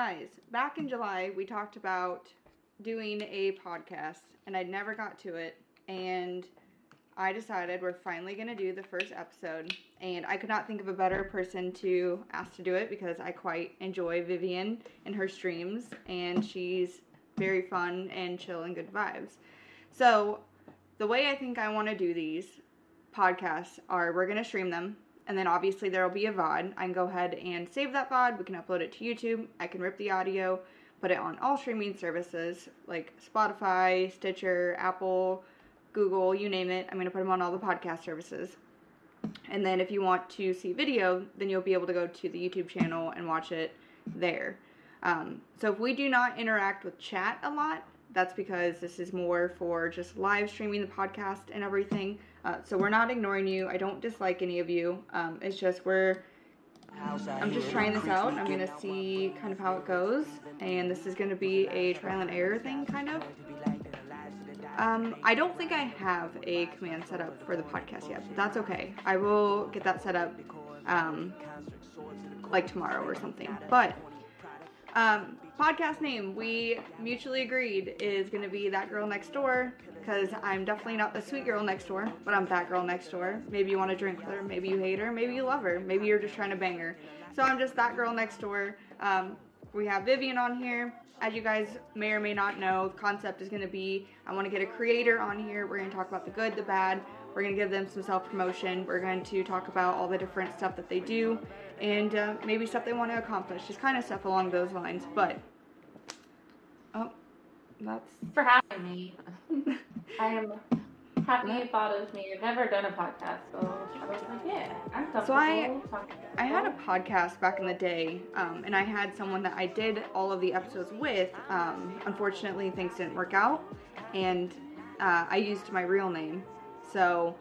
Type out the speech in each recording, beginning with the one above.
guys, back in July, we talked about doing a podcast, and I never got to it. And I decided we're finally going to do the first episode. And I could not think of a better person to ask to do it because I quite enjoy Vivian and her streams, and she's very fun and chill and good vibes. So, the way I think I want to do these podcasts are we're going to stream them and then obviously there will be a VOD. I can go ahead and save that VOD. We can upload it to YouTube. I can rip the audio, put it on all streaming services like Spotify, Stitcher, Apple, Google, you name it. I'm going to put them on all the podcast services. And then if you want to see video, then you'll be able to go to the YouTube channel and watch it there. Um, so if we do not interact with chat a lot, that's because this is more for just live streaming the podcast and everything. Uh, so we're not ignoring you. I don't dislike any of you. Um, it's just we're. I'm just trying this out. I'm gonna see kind of how it goes, and this is gonna be a trial and error thing, kind of. Um, I don't think I have a command set up for the podcast yet, but that's okay. I will get that set up, um, like tomorrow or something. But um, podcast name we mutually agreed is going to be that girl next door because I'm definitely not the sweet girl next door, but I'm that girl next door. Maybe you want to drink with her, maybe you hate her, maybe you love her, maybe you're just trying to bang her. So I'm just that girl next door. Um, we have Vivian on here. As you guys may or may not know, the concept is going to be I want to get a creator on here. We're going to talk about the good, the bad. We're going to give them some self promotion. We're going to talk about all the different stuff that they do and uh, maybe stuff they want to accomplish. Just kind of stuff along those lines. But that's for having me. I am happy you thought of me. I've never done a podcast, so I was like, yeah, I'm comfortable. So I, I had a podcast back in the day, um, and I had someone that I did all of the episodes with. Um, unfortunately, things didn't work out, and uh, I used my real name. So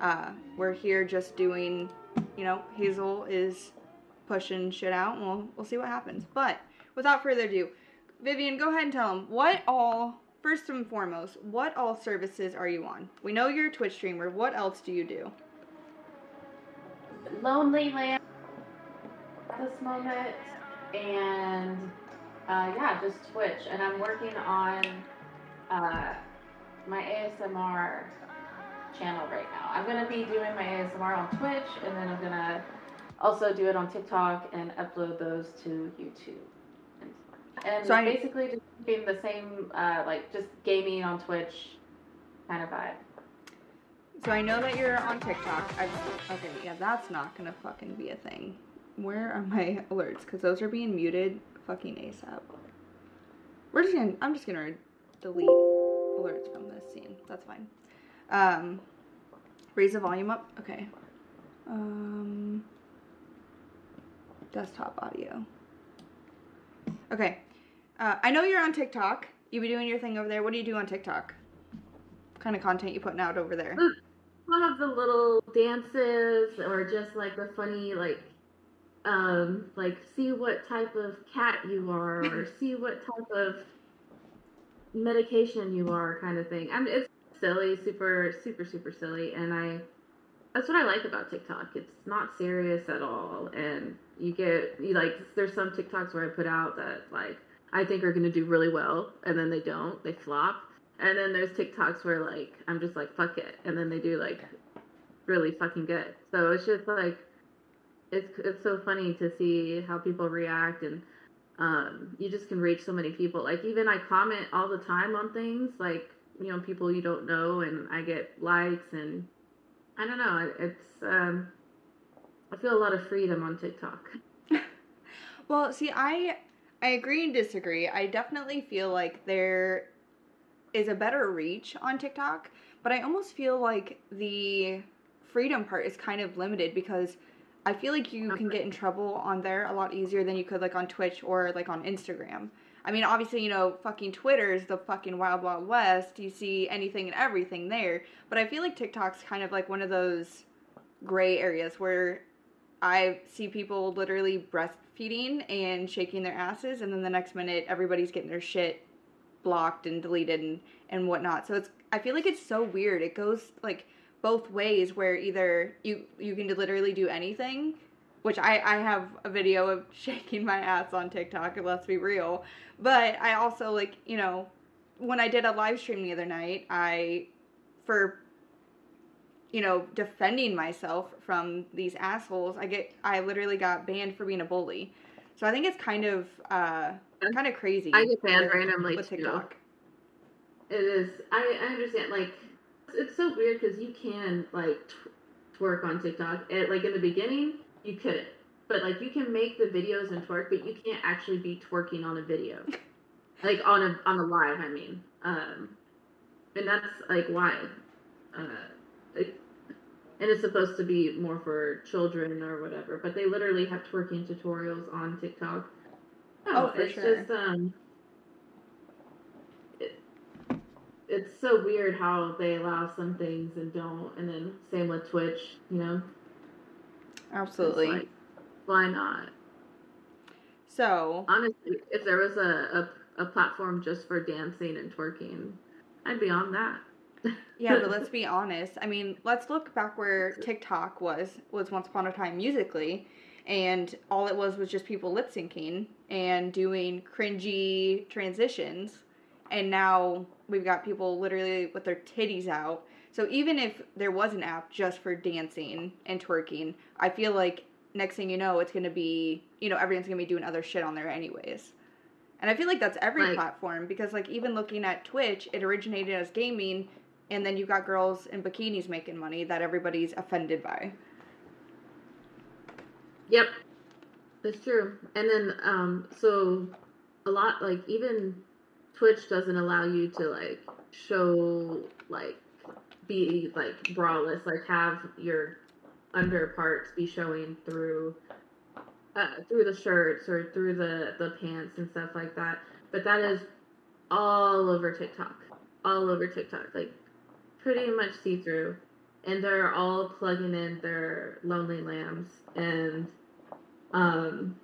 uh, we're here just doing, you know, Hazel is pushing shit out, and we'll we'll see what happens. But without further ado. Vivian, go ahead and tell them what all, first and foremost, what all services are you on? We know you're a Twitch streamer. What else do you do? Lonely Land this moment, and uh, yeah, just Twitch. And I'm working on uh, my ASMR channel right now. I'm gonna be doing my ASMR on Twitch, and then I'm gonna also do it on TikTok and upload those to YouTube. And so I, basically just being the same, uh, like just gaming on Twitch kind of vibe. So I know that you're on TikTok. I've, okay, yeah, that's not gonna fucking be a thing. Where are my alerts? Because those are being muted fucking ASAP. We're just gonna, I'm just gonna delete alerts from this scene. That's fine. Um, raise the volume up. Okay. Um, desktop audio. Okay. Uh, I know you're on TikTok. You be doing your thing over there. What do you do on TikTok? What kind of content you putting out over there? Some of the little dances, or just like the funny, like, um, like see what type of cat you are, or see what type of medication you are, kind of thing. I mean, it's silly, super, super, super silly, and I. That's what I like about TikTok. It's not serious at all, and you get you like. There's some TikToks where I put out that like I think are going to do really well, and then they don't, they flop. And then there's TikToks where like I'm just like fuck it, and then they do like really fucking good. So it's just like it's it's so funny to see how people react, and um, you just can reach so many people. Like even I comment all the time on things, like you know people you don't know, and I get likes, and I don't know, it's um, I feel a lot of freedom on TikTok. well, see, I I agree and disagree. I definitely feel like there is a better reach on TikTok, but I almost feel like the freedom part is kind of limited because I feel like you can get in trouble on there a lot easier than you could like on Twitch or like on Instagram. I mean, obviously, you know, fucking Twitter is the fucking wild wild west. You see anything and everything there, but I feel like TikTok's kind of like one of those gray areas where I see people literally breastfeeding and shaking their asses, and then the next minute everybody's getting their shit blocked and deleted and, and whatnot. So it's I feel like it's so weird. It goes like both ways where either you you can literally do anything which I, I have a video of shaking my ass on TikTok, let's be real. But I also, like, you know, when I did a live stream the other night, I, for, you know, defending myself from these assholes, I get, I literally got banned for being a bully. So I think it's kind of, uh, kind of crazy. I get banned randomly with too. TikTok. It is. I, I understand. Like, it's so weird because you can like tw- twerk on TikTok. It, like in the beginning, you couldn't, but like you can make the videos and twerk, but you can't actually be twerking on a video, like on a on a live. I mean, um, and that's like why. Uh, and it's supposed to be more for children or whatever, but they literally have twerking tutorials on TikTok. Oh, for it's sure. just um, it, it's so weird how they allow some things and don't, and then same with Twitch. You know, Absolutely. like, why not? so, Honestly, if there was a, a a platform just for dancing and twerking, I'd be on that. Yeah, but let's be honest. I mean, let's look back where TikTok was was once upon a time Musical.ly, and all it was was just people lip syncing and doing cringy transitions, and now we've got people literally with their titties out. So even if there was an app just for dancing and twerking, I feel like next thing you know, it's gonna be you know everyone's gonna be doing other shit on there anyways. And I feel like that's every Like- platform because like even looking at Twitch, it originated as gaming and then you've got girls in bikinis making money that everybody's offended by. Yep, that's true. And then, um, so a lot like even Twitch doesn't allow you to like show like be like braless, like have your under parts be showing through uh, through the shirts or through the the pants and stuff like that. But that is all over TikTok, all over TikTok, like pretty much see through. And they're all plugging in their lonely lambs and um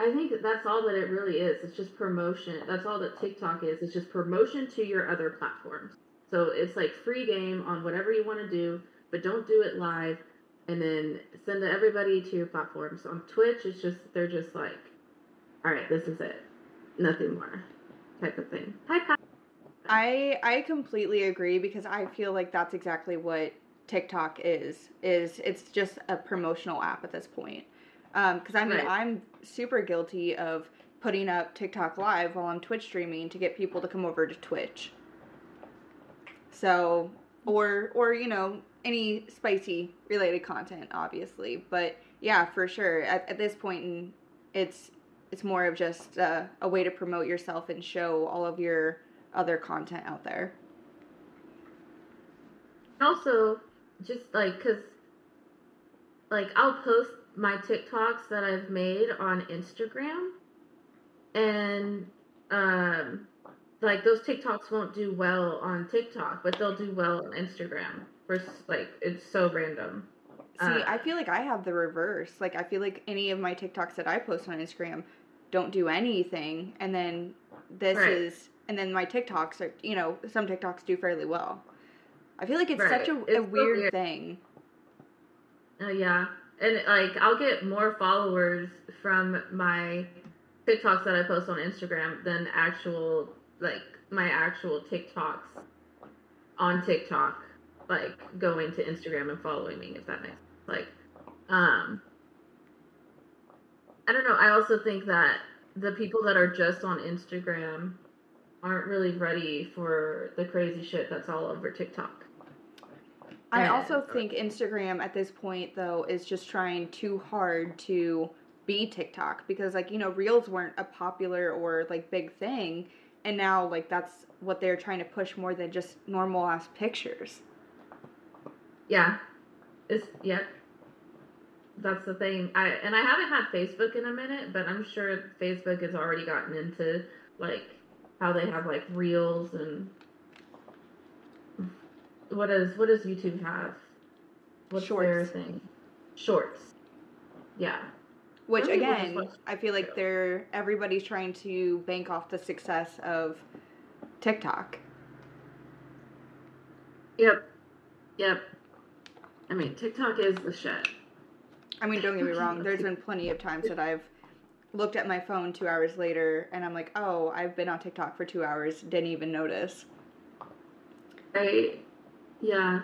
I think that's all that it really is. It's just promotion. That's all that TikTok is. It's just promotion to your other platforms. So it's like free game on whatever you want to do, but don't do it live. And then send everybody to your platforms. On Twitch, it's just they're just like, all right, this is it, nothing more, type of thing. Hi, Pat. I I completely agree because I feel like that's exactly what TikTok is. Is it's just a promotional app at this point. Because I mean, Right. I'm super guilty of putting up TikTok live while I'm Twitch streaming to get people to come over to Twitch. So, or or you know any spicy related content, obviously. But yeah, for sure. At, at this point, in, it's it's more of just uh, a way to promote yourself and show all of your other content out there. also just like because like i'll post my tiktoks that i've made on instagram and um like those tiktoks won't do well on tiktok but they'll do well on instagram for like it's so random See, Uh, I feel like I have the reverse. Like I feel like any of my TikToks that I post on Instagram don't do anything and then this Right. is and then my TikToks are, you know, some TikToks do fairly well. I feel like it's such a, Right. a It's so weird, weird. thing. Uh, yeah, and like I'll get more followers from my TikToks that I post on Instagram than actual like my actual TikToks on TikTok, like going to Instagram and following me. If that makes sense. like, um, I don't know. I also think that the people that are just on Instagram aren't really ready for the crazy shit that's all over TikTok. I Yeah. also think Instagram at this point though is just trying too hard to be TikTok because like, you know, reels weren't a popular or like big thing and now like that's what they're trying to push more than just normal ass pictures. Yeah. It's yeah. That's the thing. I and I haven't had Facebook in a minute, but I'm sure Facebook has already gotten into like how they have like reels and what does what does YouTube have? What's their Shorts. thing? Shorts. Yeah. Which Some again, I feel like they're everybody's trying to bank off the success of TikTok. Yep. Yep. I mean, TikTok is the shit. I mean, don't get me wrong. There's been plenty of times that I've looked at my phone two hours later and I'm like, oh, I've been on TikTok for two hours, didn't even notice. Right. Yeah.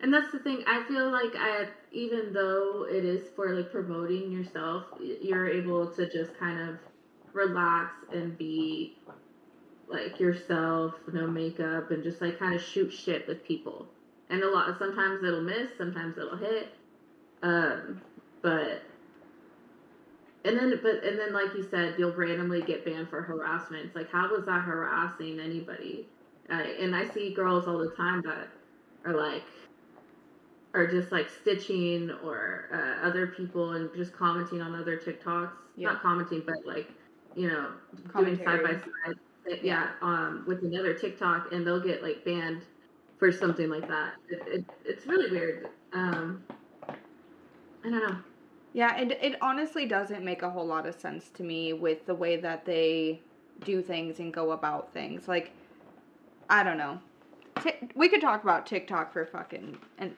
And that's the thing. I feel like I, even though it is for like promoting yourself, you're able to just kind of relax and be like yourself, no makeup, and just like kind of shoot shit with people. And a lot. Sometimes it'll miss. Sometimes it'll hit. Um, but and then, but and then, like you said, you'll randomly get banned for harassment. It's like, how was that harassing anybody? Uh, and I see girls all the time that are like, are just like stitching or uh, other people and just commenting on other TikToks. Yeah. Not commenting, but like, you know, doing side by side. Yeah, yeah, um, with another TikTok, and they'll get like banned for something like that. It, it, it's really weird. Um, I don't know. Yeah, it, it honestly doesn't make a whole lot of sense to me with the way that they do things and go about things. Like, I don't know. T- we could talk about TikTok for fucking and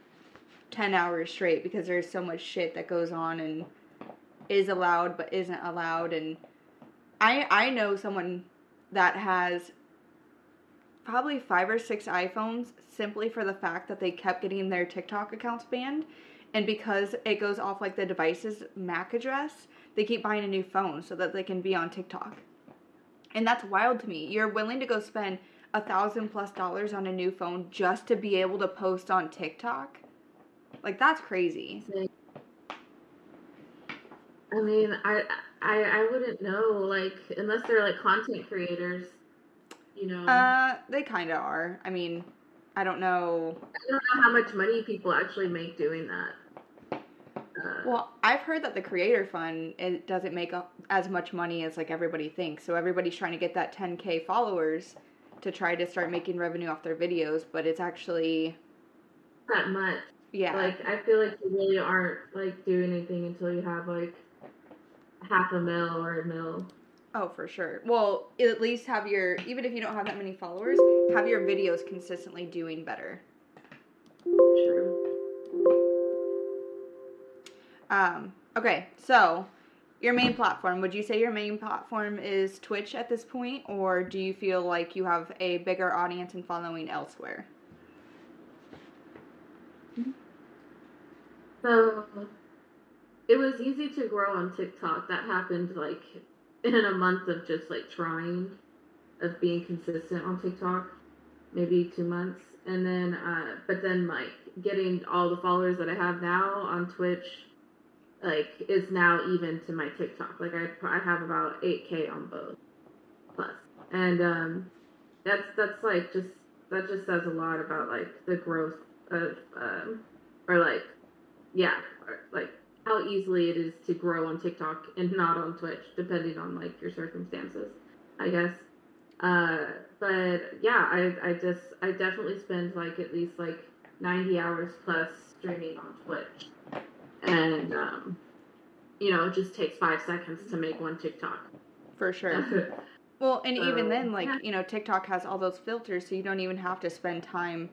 10 hours straight because there's so much shit that goes on and is allowed but isn't allowed and I I know someone that has probably 5 or 6 iPhones simply for the fact that they kept getting their TikTok accounts banned and because it goes off like the device's MAC address, they keep buying a new phone so that they can be on TikTok. And that's wild to me. You're willing to go spend a thousand plus dollars on a new phone just to be able to post on TikTok? Like that's crazy. I mean, I I I wouldn't know like unless they're like content creators, you know. Uh, they kind of are. I mean, I don't know. I don't know how much money people actually make doing that. Uh, well, I've heard that the creator fund it doesn't make as much money as like everybody thinks. So everybody's trying to get that 10k followers to try to start making revenue off their videos, but it's actually that much. Yeah. Like I feel like you really aren't like doing anything until you have like half a mil or a mil. Oh, for sure. Well, at least have your even if you don't have that many followers, have your videos consistently doing better. Sure. Um, okay, so your main platform, would you say your main platform is Twitch at this point, or do you feel like you have a bigger audience and following elsewhere? So it was easy to grow on TikTok. That happened like in a month of just like trying, of being consistent on TikTok, maybe two months, and then uh, but then like getting all the followers that I have now on Twitch, like is now even to my TikTok. Like I I have about eight k on both, plus, and um, that's that's like just that just says a lot about like the growth of um, or like yeah, or, like how easily it is to grow on TikTok and not on Twitch, depending on like your circumstances, I guess. Uh, but yeah, I I just I definitely spend like at least like ninety hours plus streaming on Twitch, and um, you know, it just takes five seconds to make one TikTok. For sure. well, and so, even then, like yeah. you know, TikTok has all those filters, so you don't even have to spend time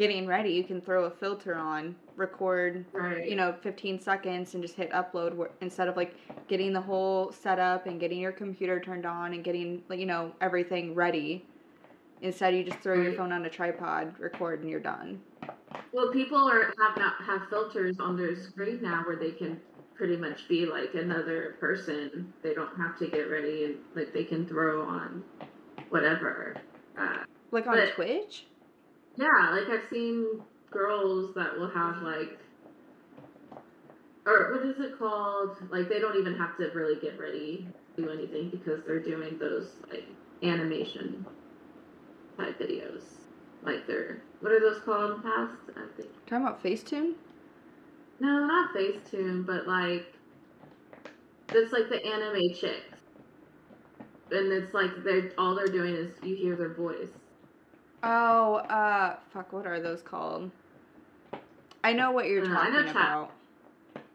getting ready, you can throw a filter on, record, right. you know, 15 seconds and just hit upload instead of like getting the whole setup and getting your computer turned on and getting, you know, everything ready. Instead, you just throw your phone on a tripod, record, and you're done. Well, people are have not have filters on their screen now where they can pretty much be like another person. They don't have to get ready and like they can throw on whatever. Uh, like on but, Twitch? Yeah, like I've seen girls that will have like or what is it called? Like they don't even have to really get ready, to do anything because they're doing those like animation type videos. Like they're what are those called in the past? I think. Talking about Facetune? No, not Facetune, but like it's like the anime chicks. And it's like they're all they're doing is you hear their voice. Oh, uh, fuck, what are those called? I know what you're uh, talking I know about.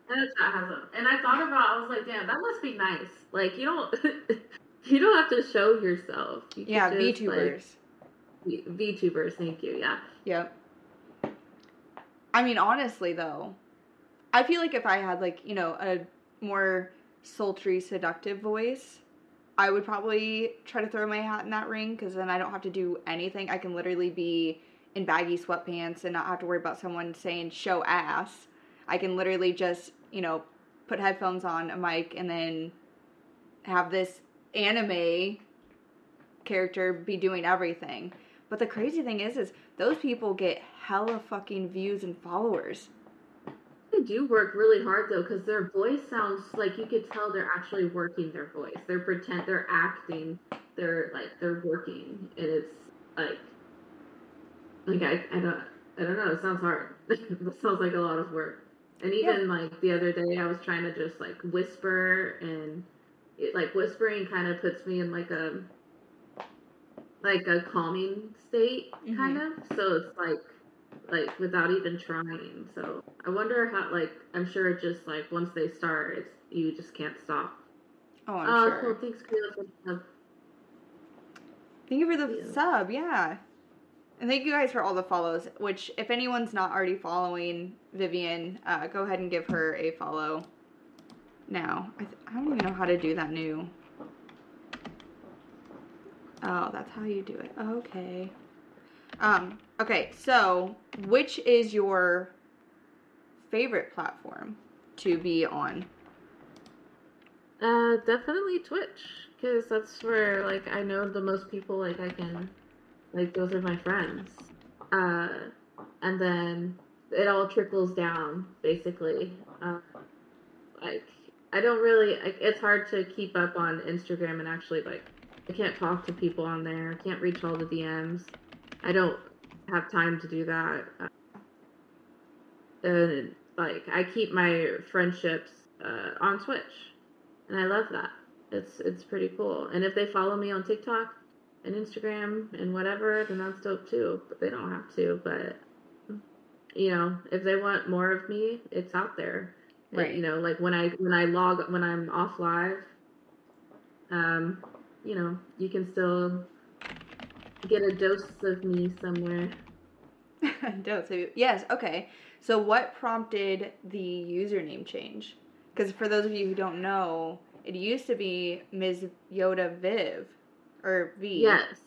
I know chat has them, and I thought about. I was like, damn, that must be nice. Like you don't, you don't have to show yourself. You yeah, just, VTubers. Like, VTubers, thank you. Yeah. Yep. I mean, honestly, though, I feel like if I had like you know a more sultry, seductive voice, I would probably try to throw my hat in that ring because then I don't have to do anything. I can literally be in baggy sweatpants and not have to worry about someone saying show ass. I can literally just, you know, put headphones on, a mic, and then have this anime character be doing everything. But the crazy thing is, is those people get hella fucking views and followers. They do work really hard though, because their voice sounds like you could tell they're actually working their voice. They're pretend, they're acting, they're like they're working, and it's like, like I, I don't, I don't know. It sounds hard. it sounds like a lot of work. And even yeah. like the other day, I was trying to just like whisper, and it like whispering kind of puts me in like a like a calming state, mm-hmm. kind of. So it's like like without even trying. So I wonder how like I'm sure it just like once they start, it's you just can't stop. Oh, I'm oh, sure. cool. Thanks. Thank you for the yeah. sub. Yeah. And thank you guys for all the follows. Which, if anyone's not already following Vivian, uh, go ahead and give her a follow. Now, I, th- I don't even know how to do that new. Oh, that's how you do it. Okay. Um, okay, so which is your favorite platform to be on? Uh, definitely Twitch, because that's where like I know the most people. Like I can, like those are my friends. Uh, and then it all trickles down basically. Uh, like I don't really. Like, it's hard to keep up on Instagram and actually like I can't talk to people on there. I can't reach all the DMs. I don't have time to do that. And like I keep my friendships uh, on Twitch, and I love that. It's it's pretty cool. And if they follow me on TikTok and Instagram and whatever, then that's dope too. But they don't have to. But you know, if they want more of me, it's out there. Right. you know, like when I when I log when I'm off live, um, you know, you can still get a dose of me somewhere. dose of you. Yes, okay. So what prompted the username change? Because for those of you who don't know, it used to be Ms. Yoda Viv or V. Yes.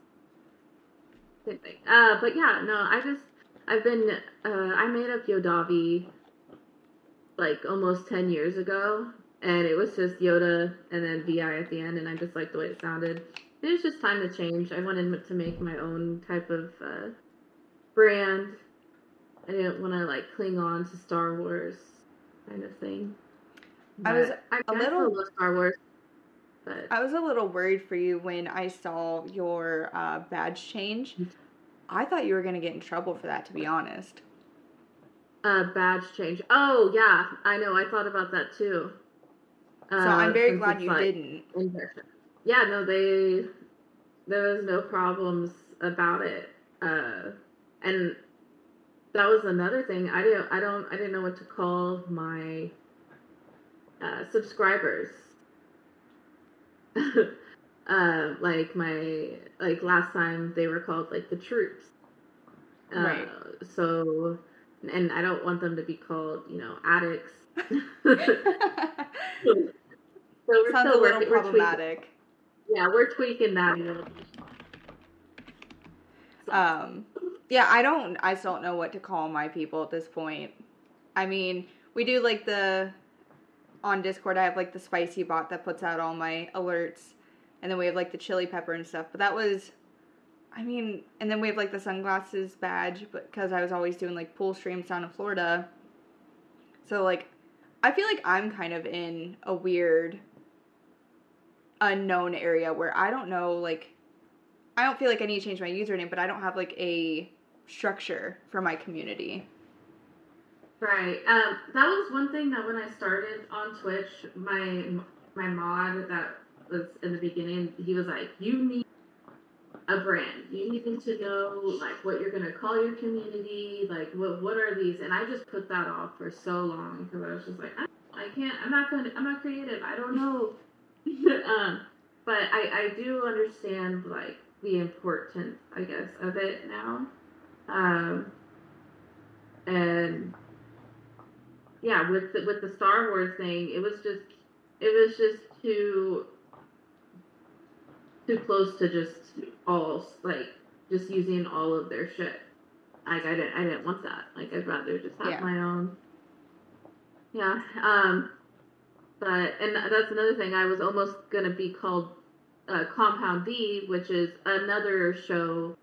Same thing. Uh, but yeah, no, I just I've been uh, I made up Yodavi like almost ten years ago, and it was just Yoda and then Vi at the end, and I just liked the way it sounded it was just time to change. I wanted to make my own type of uh, brand. I didn't want to like cling on to Star Wars kind of thing. But I was I a little love Star Wars. But I was a little worried for you when I saw your uh, badge change. Mm-hmm. I thought you were going to get in trouble for that, to be honest. Uh, badge change. Oh yeah, I know. I thought about that too. Uh, so I'm very glad you didn't yeah, no, they there was no problems about it. Uh, and that was another thing. I didn't I don't I didn't know what to call my uh, subscribers. uh, like my like last time they were called like the troops. Uh, right. So, and I don't want them to be called you know addicts. so, so Sounds a little problematic yeah, we're tweaking that. A little. Um, yeah, I don't. I still don't know what to call my people at this point. I mean, we do like the on Discord. I have like the spicy bot that puts out all my alerts, and then we have like the chili pepper and stuff. But that was, I mean, and then we have like the sunglasses badge, but because I was always doing like pool streams down in Florida, so like, I feel like I'm kind of in a weird unknown area where I don't know like I don't feel like I need to change my username, but I don't have like a structure for my community. Right. Um, that was one thing that when I started on Twitch, my my mod that was in the beginning, he was like, "You need a brand. You need to know like what you're gonna call your community. Like what what are these?" And I just put that off for so long because I was just like, I, I can't. I'm not gonna. I'm not creative. I don't know um, but I, I do understand like the importance, I guess, of it now. Um, and yeah, with the, with the Star Wars thing, it was just it was just too too close to just all like just using all of their shit. Like I didn't I didn't want that. Like I'd rather just have Yeah. my own. Yeah. Um. But and that's another thing. I was almost gonna be called uh, Compound V, which is another show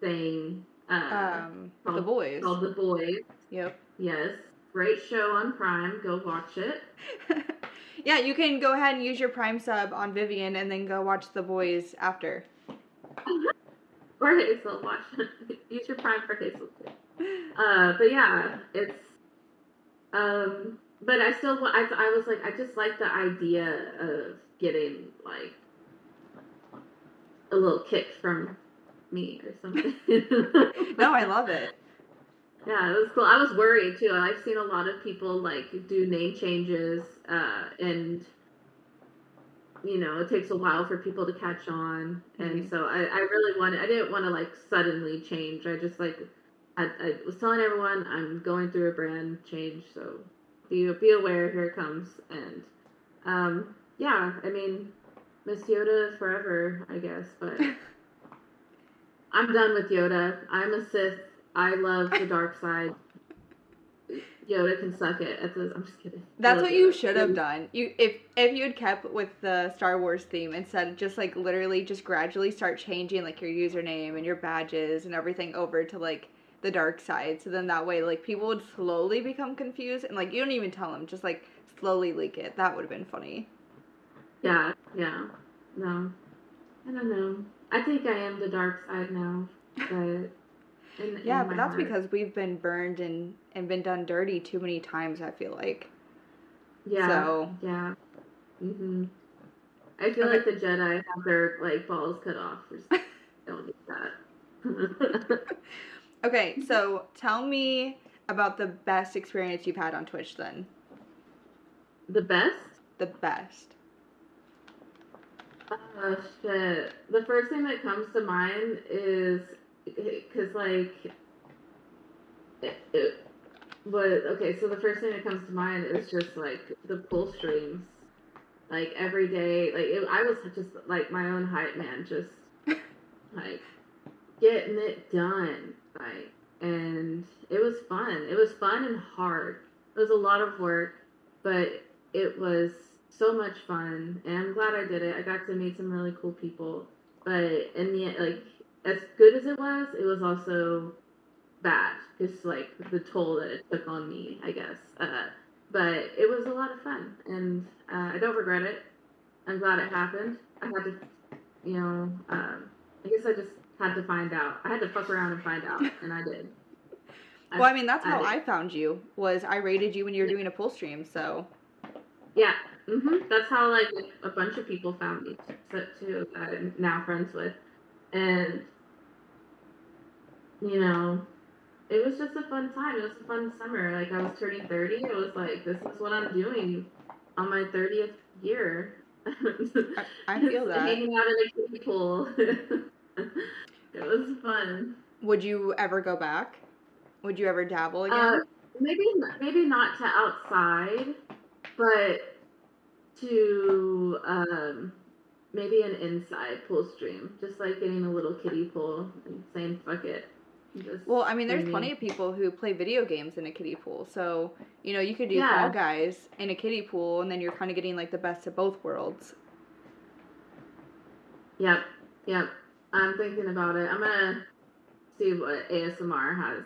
thing. Uh, Um, the boys. called The Boys. Yep. Yes, great show on Prime. Go watch it. yeah, you can go ahead and use your Prime sub on Vivian and then go watch the boys after. Or Hazel, watch use your Prime for Hazel too. Uh, but yeah, it's um, but I still I I was like I just like the idea of getting like a little kick from me or something. No, I love it. Yeah, it was cool. I was worried too. I've seen a lot of people like do name changes, uh, and you know, it takes a while for people to catch on. And Mhm. so I, I really wanted. I didn't want to like suddenly change. I just like I, I was telling everyone I'm going through a brand change, so be be aware. Here it comes. And um, yeah, I mean, Miss Yoda forever, I guess, but. I'm done with Yoda. I'm a Sith. I love the dark side. Yoda can suck it. The, I'm just kidding. That's what you should have done. You if if you had kept with the Star Wars theme instead of just like literally just gradually start changing like your username and your badges and everything over to like the dark side. So then that way like people would slowly become confused and like you don't even tell them, just like slowly leak it. That would have been funny. Yeah, yeah. No, I don't know. I think I am the dark side now, but in, Yeah, in but that's heart. because we've been burned and and been done dirty too many times, I feel like. yeah, So yeah. Mhm. I feel Okay. like the Jedi have their like balls cut off. Just don't do that. Okay, mm-hmm. so tell me about the best experience you've had on Twitch then. the best. The best. Oh shit! The first thing that comes to mind is because like it, it was okay. So the first thing that comes to mind is just like the pool streams, like every day. Like it, I was just like my own hype man, just like getting it done. Like and it was fun. It was fun and hard. It was a lot of work, but it was so much fun and I'm glad I did it. I got to meet some really cool people. But in the end, like as good as it was, it was also bad. Just like the toll that it took on me, I guess. Uh, but it was a lot of fun and uh, I don't regret it. I'm glad it happened. I had to, you know, um, I guess I just had to find out. I had to fuck around and find out, and I did. Well, I mean, that's how I- I found you. Was I rated you when you were doing a pool stream? So Yeah, hmm that's how like a bunch of people found me too. That I'm now friends with, and you know, it was just a fun time. It was a fun summer. Like I was turning thirty. It was like this is what I'm doing on my thirtieth year. I, I feel that. Hanging out in a kiddie pool. it was fun. Would you ever go back? Would you ever dabble again? Uh, maybe maybe not to outside, but to um, maybe an inside pool stream, just like getting a little kiddie pool and saying fuck it. Just well, I mean, there's maybe- plenty of people who play video games in a kiddie pool. So you know, you could do Yeah. Fall Guys in a kiddie pool, and then you're kind of getting like the best of both worlds. Yep, yep. I'm thinking about it. I'm gonna see what ASMR has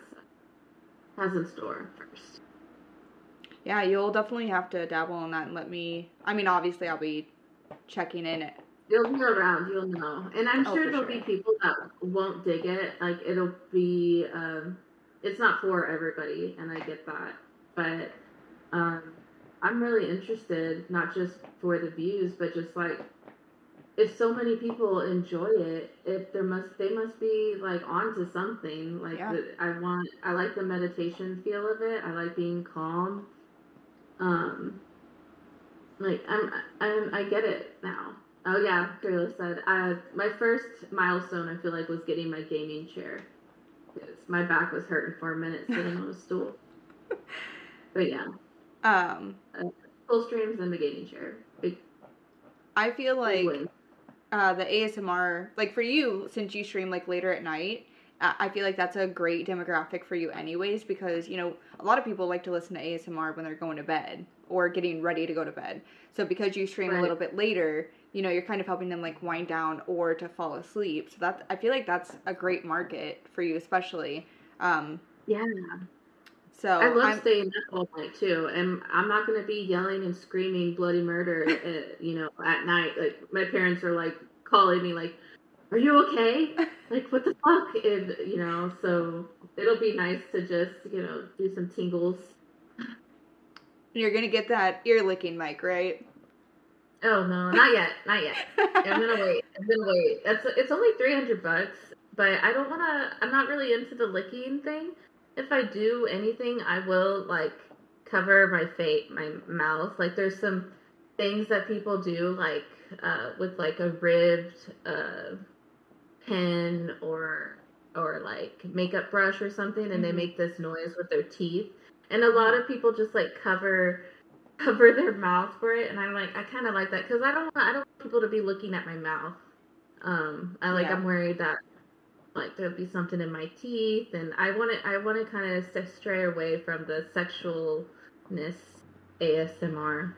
has in store first. Yeah, you'll definitely have to dabble in that and let me. I mean, obviously, I'll be checking in it. You'll be around, you'll know. And I'm Oh, sure there'll sure. be people that won't dig it. Like it'll be um it's not for everybody and I get that. But um I'm really interested, not just for the views, but just like if so many people enjoy it, if there must they must be like onto something. Like Yeah. the, I want I like the meditation feel of it. I like being calm. Um like I'm I'm I get it now. Oh yeah, Grayla said. Uh, my first milestone I feel like was getting my gaming chair. my back was hurting for a minute sitting on a stool. But yeah, Um, full streams and the gaming chair. Big, I feel like. Uh, the ASMR, like for you, since you stream like later at night, uh, I feel like that's a great demographic for you, anyways, because you know a lot of people like to listen to ASMR when they're going to bed or getting ready to go to bed. So because you stream a little bit later, you know you're kind of helping them like wind down or to fall asleep. So that I feel like that's a great market for you, especially. Um, yeah. So I love I'm- staying up all night too, and I'm not gonna be yelling and screaming bloody murder, uh, you know, at night. Like my parents are like calling me, like, "Are you okay? Like, what the fuck?" And you know, so it'll be nice to just you know do some tingles. you're gonna get that ear licking mic, right? Oh no, not yet, not yet. I'm gonna wait. I'm gonna wait. That's it's only three hundred bucks, but I don't wanna. I'm not really into the licking thing. If I do anything, I will like cover my face, my mouth. Like there's some things that people do, like uh, with like a ribbed uh, pen or or like makeup brush or something, and they Mhm. make this noise with their teeth. And a lot of people just like cover cover their mouth for it and i'm like i kind of like that because i don't want i don't want people to be looking at my mouth um i like Yeah. i'm worried that like there'll be something in my teeth and i want to i want to kind of stray away from the sexualness asmr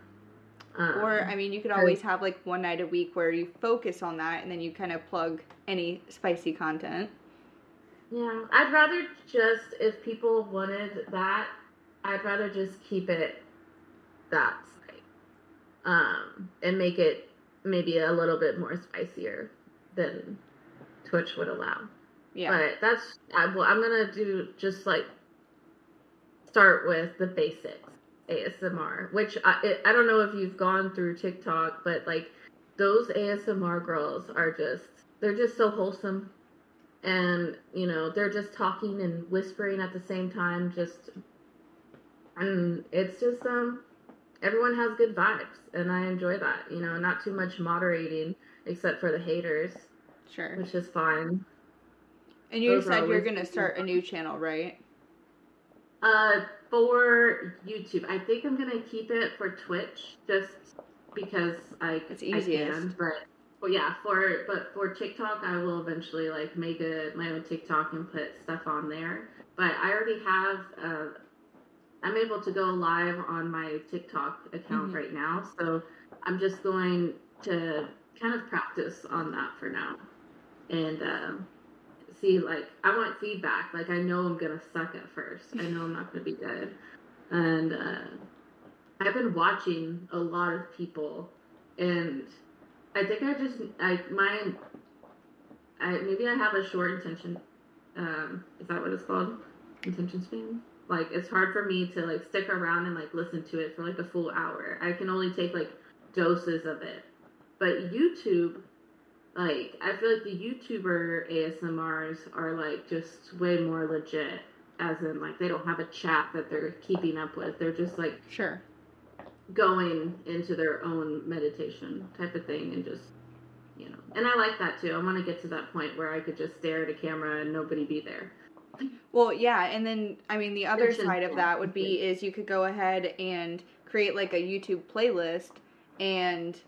um, Or I mean, you could always have like one night a week where you focus on that, and then you kind of plug any spicy content. yeah i'd rather just if people wanted that i'd rather just keep it that site um and make it maybe a little bit more spicier than twitch would allow Yeah, But that's I, well, I'm gonna do just like start with the basics ASMR, which I I don't know if you've gone through TikTok, but like those ASMR girls are just they're just so wholesome, and you know they're just talking and whispering at the same time, just and it's just um everyone has good vibes, and I enjoy that. You know, not too much moderating except for the haters, sure. which is fine. And you those said you're gonna start a new channel, right? Uh, for YouTube, I think I'm gonna keep it for Twitch just because I It's I easiest. can. But well, yeah, for but for TikTok, I will eventually like make a my own TikTok and put stuff on there. But I already have. Uh, I'm able to go live on my TikTok account Mhm. right now, so I'm just going to kind of practice on that for now, and. Um, see like I want feedback. Like I know I'm gonna suck at first. I know I'm not gonna be good. And uh, I've been watching a lot of people, and I think I just I my I maybe I have a short intention. Um, is that what it's called? Intention span. Like it's hard for me to like stick around and like listen to it for like a full hour. I can only take like doses of it. But YouTube like I feel like the YouTuber ASMRs are like just way more legit. As in, like they don't have a chat that they're keeping up with. They're just like Sure. going into their own meditation type of thing, and just you know. And I like that too. I want to get to that point where I could just stare at a camera and nobody be there. Well, yeah, and then I mean the other side of that would be is you could go ahead and create like a YouTube playlist and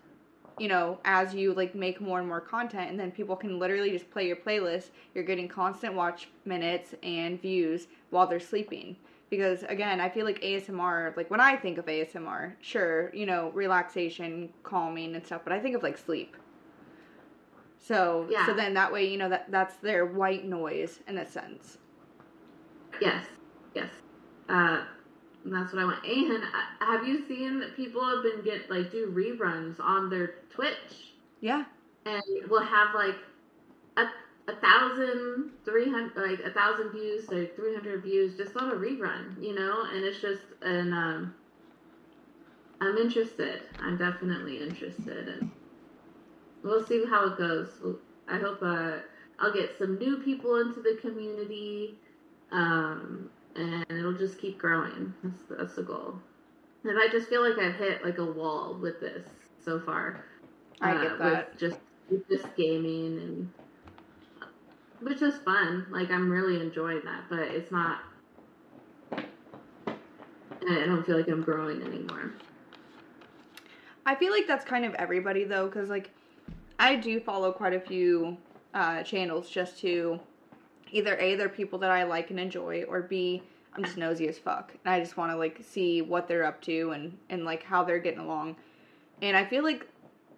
you know, as you like make more and more content and then people can literally just play your playlist, you're getting constant watch minutes and views while they're sleeping. Because again, I feel like ASMR, like when I think of ASMR, sure, you know, relaxation, calming and stuff, but I think of like sleep. So, Yeah. so then that way, you know, that that's their white noise in a sense. Yes, yes. Uh, and that's what I want. And have you seen that people have been get like do reruns on their Twitch? Yeah. and we'll have like a, a thousand, three hundred, like a thousand views or three hundred views just on a rerun, you know. And it's just, and um, I'm interested. I'm definitely interested, and we'll see how it goes. I hope uh, I'll get some new people into the community, um, and it'll just keep growing. That's that's the goal. And I just feel like I've hit like a wall with this so far I uh, get that. With just with just gaming and which is fun. Like I'm really enjoying that, but it's not. and I don't feel like I'm growing anymore. I feel like that's kind of everybody though, because like I do follow quite a few uh, channels just to either a they're people that I like and enjoy, or b I'm just nosy as fuck, and I just want to like see what they're up to and and like how they're getting along. And I feel like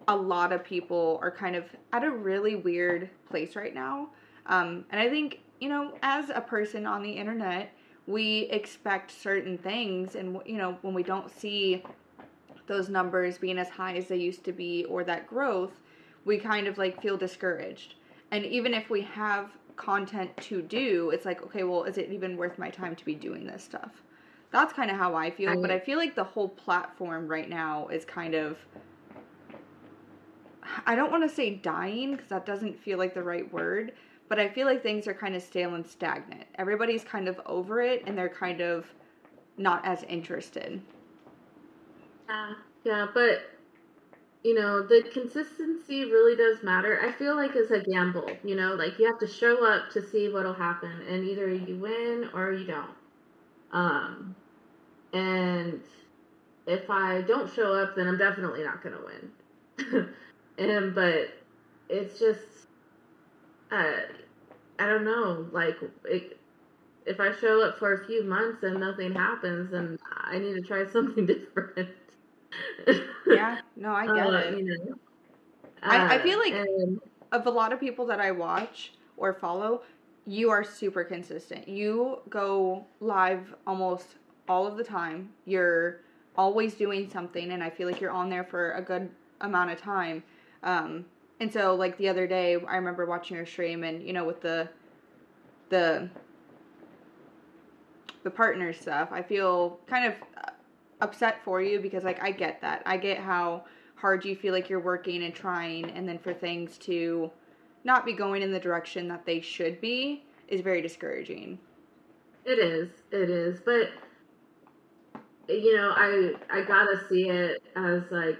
a lot of people are kind of at a really weird place right now. Um, and I think you know, as a person on the internet, we expect certain things, and you know, when we don't see those numbers being as high as they used to be or that growth, we kind of like feel discouraged. And even if we have content to do, it's like, okay, well, is it even worth my time to be doing this stuff? That's kind of how I feel, I but I feel like the whole platform right now is kind of I don't want to say dying because that doesn't feel like the right word, but I feel like things are kind of stale and stagnant. Everybody's kind of over it and they're kind of not as interested. Yeah, yeah, but you know, the consistency really does matter. I feel like it's a gamble, you know, like you have to show up to see what'll happen and either you win or you don't. Um and if I don't show up then I'm definitely not to win. and but it's just uh I don't know, like it, if I show up for a few months and nothing happens, then I need to try something different yeah, no, I get uh, it. You know, uh, I, I feel like and, of a lot of people that I watch or follow, you are super consistent. You go live almost all of the time. You're always doing something, and I feel like you're on there for a good amount of time. Um, and so, like the other day, I remember watching your stream, and you know, with the the the partner stuff, I feel kind of upset for you because like I get that. I get how hard you feel like you're working and trying and then for things to not be going in the direction that they should be is very discouraging. It is. It is. But you know, I I got to see it as like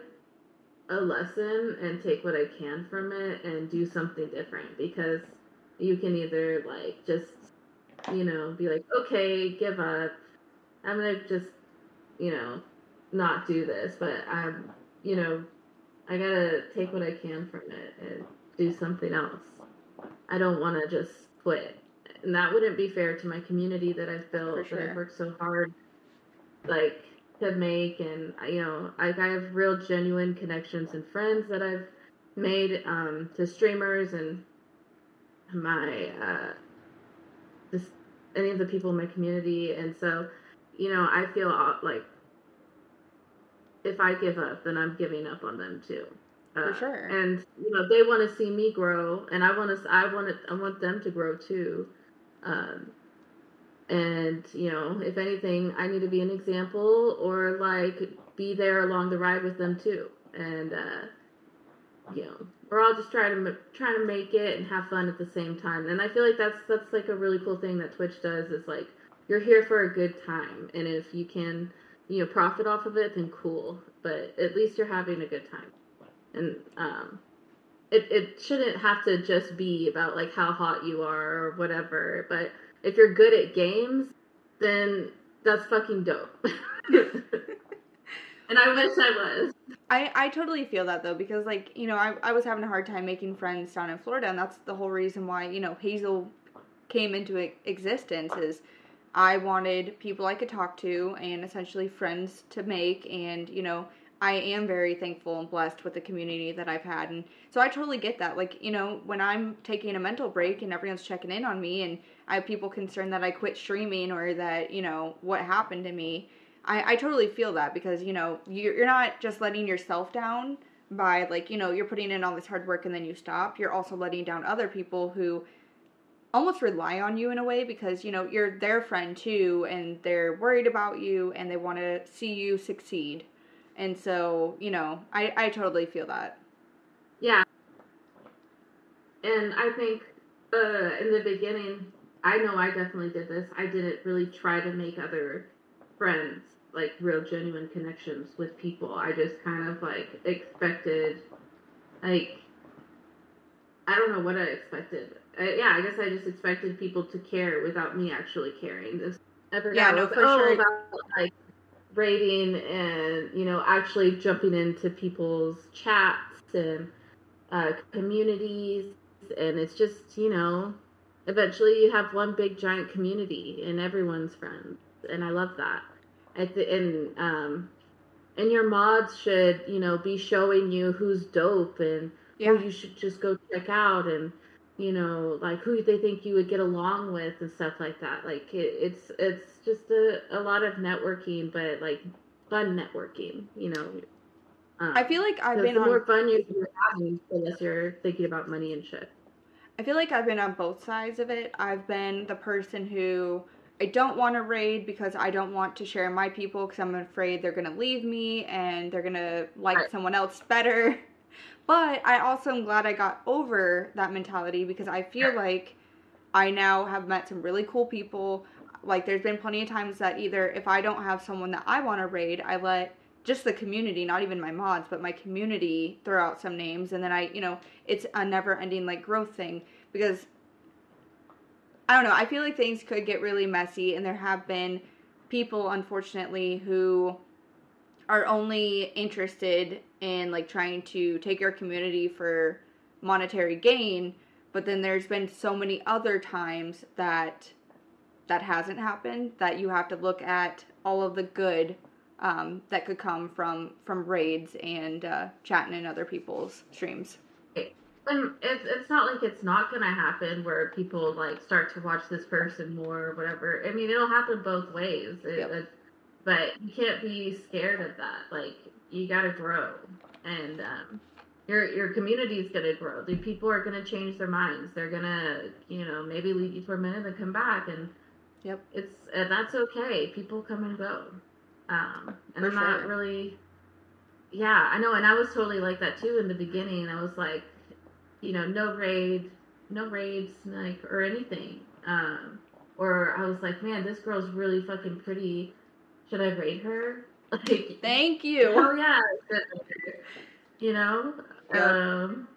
a lesson and take what I can from it and do something different because you can either like just you know be like okay give up i'm gonna just you know, not do this, but I'm, you know, I gotta take what I can from it and do something else. I don't want to just quit, and that wouldn't be fair to my community that I've built, sure. that I've worked so hard, like to make, and you know, I, I have real genuine connections and friends that I've made um, to streamers and my uh, just any of the people in my community, and so you know, I feel uh, like if I give up, then I'm giving up on them too. Uh, For sure. And you know, they want to see me grow, and I want to. I want to. I want them to grow too. Um, and you know, if anything, I need to be an example or like be there along the ride with them too. And uh, you know, we're all just trying to trying to make it and have fun at the same time. And I feel like that's that's like a really cool thing that Twitch does is like you're here for a good time, and if you can you know profit off of it, then cool. But at least you're having a good time, and um, it it shouldn't have to just be about like how hot you are or whatever. But if you're good at games, then that's fucking dope. and I wish I was. I, I totally feel that though because like you know I, I was having a hard time making friends down in Florida and that's the whole reason why you know Hazel came into existence is I wanted people I could talk to and essentially friends to make. And, you know, I am very thankful and blessed with the community that I've had. And so I totally get that. Like, you know, when I'm taking a mental break and everyone's checking in on me and I have people concerned that I quit streaming or that, you know, what happened to me, I, I totally feel that because, you know, you're, you're not just letting yourself down by, like, you know, you're putting in all this hard work and then you stop. You're also letting down other people who almost rely on you in a way because you know you're their friend too and they're worried about you and they want to see you succeed. And so you know i i totally feel that. Yeah. And i think uh in the beginning i know i definitely did this. I didn't really try to make other friends like real genuine connections with people. I just kind of like expected like i don't know what i expected uh, yeah, I guess I just expected people to care without me actually caring. This yeah, no, for oh, sure. About, like rating and you know actually jumping into people's chats and uh, communities and it's just you know eventually you have one big giant community and everyone's friends and i love that I th- and um and your mods should you know be showing you who's dope and Yeah. who you should just go check out and you know like who they think you would get along with and stuff like that like it, it's it's just a, a lot of networking but like fun networking you know um, I feel like I've been the on more fun you're you're having the less you're thinking about money and shit I feel like I've been on both sides of it. I've been the person who I don't want to raid because I don't want to share my people because I'm afraid they're going to leave me and they're going to like Right. someone else better. But I also am glad I got over that mentality because I feel like I now have met some really cool people. Like there's been plenty of times that either if I don't have someone that I want to raid, I let just the community, not even my mods, but my community throw out some names and then I, you know, it's a never ending like growth thing because I don't know, I feel like things could get really messy and there have been people unfortunately who are only interested in like trying to take your community for monetary gain, but then there's been so many other times that that hasn't happened that you have to look at all of the good um, that could come from from raids and uh, chatting in other people's streams. and it's, it's not like it's not gonna happen where people like start to watch this person more or whatever i mean it'll happen both ways it, Yep. But you can't be scared of that. Like you gotta grow. And um your your community is gonna grow. The people are gonna change their minds. They're gonna you know maybe leave you for a minute and come back. And Yep. it's and that's okay. People come and go. Um and For i'm not really yeah i know. And i was totally like that too in the beginning. I was like you know no raid no raids like or anything. Um or i was like man this girl's really fucking pretty should i raid her like Thank you. Oh yeah you know Yep. um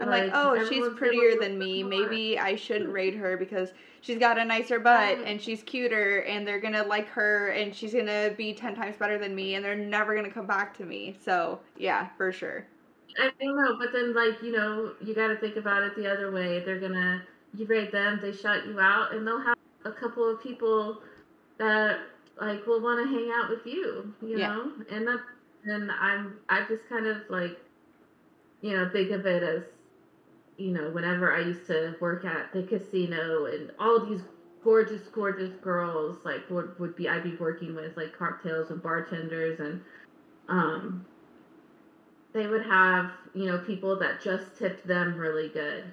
I'm like, oh, she's prettier than me. her. Maybe I shouldn't raid her because she's got a nicer butt and she's cuter and they're gonna like her and she's gonna be 10 times better than me and they're never gonna come back to me. So, yeah, for sure. I don't know, but then like you know, you got to think about it the other way. They're gonna you raid them, they shut you out, and they'll have a couple of people that like will want to hang out with you, you Yeah. know. And that, and I'm I just kind of like, you know, think of it as, you know, whenever I used to work at the casino and all these gorgeous, gorgeous girls like would would be I'd be working with like cocktails and bartenders and um they would have you know people that just tipped them really good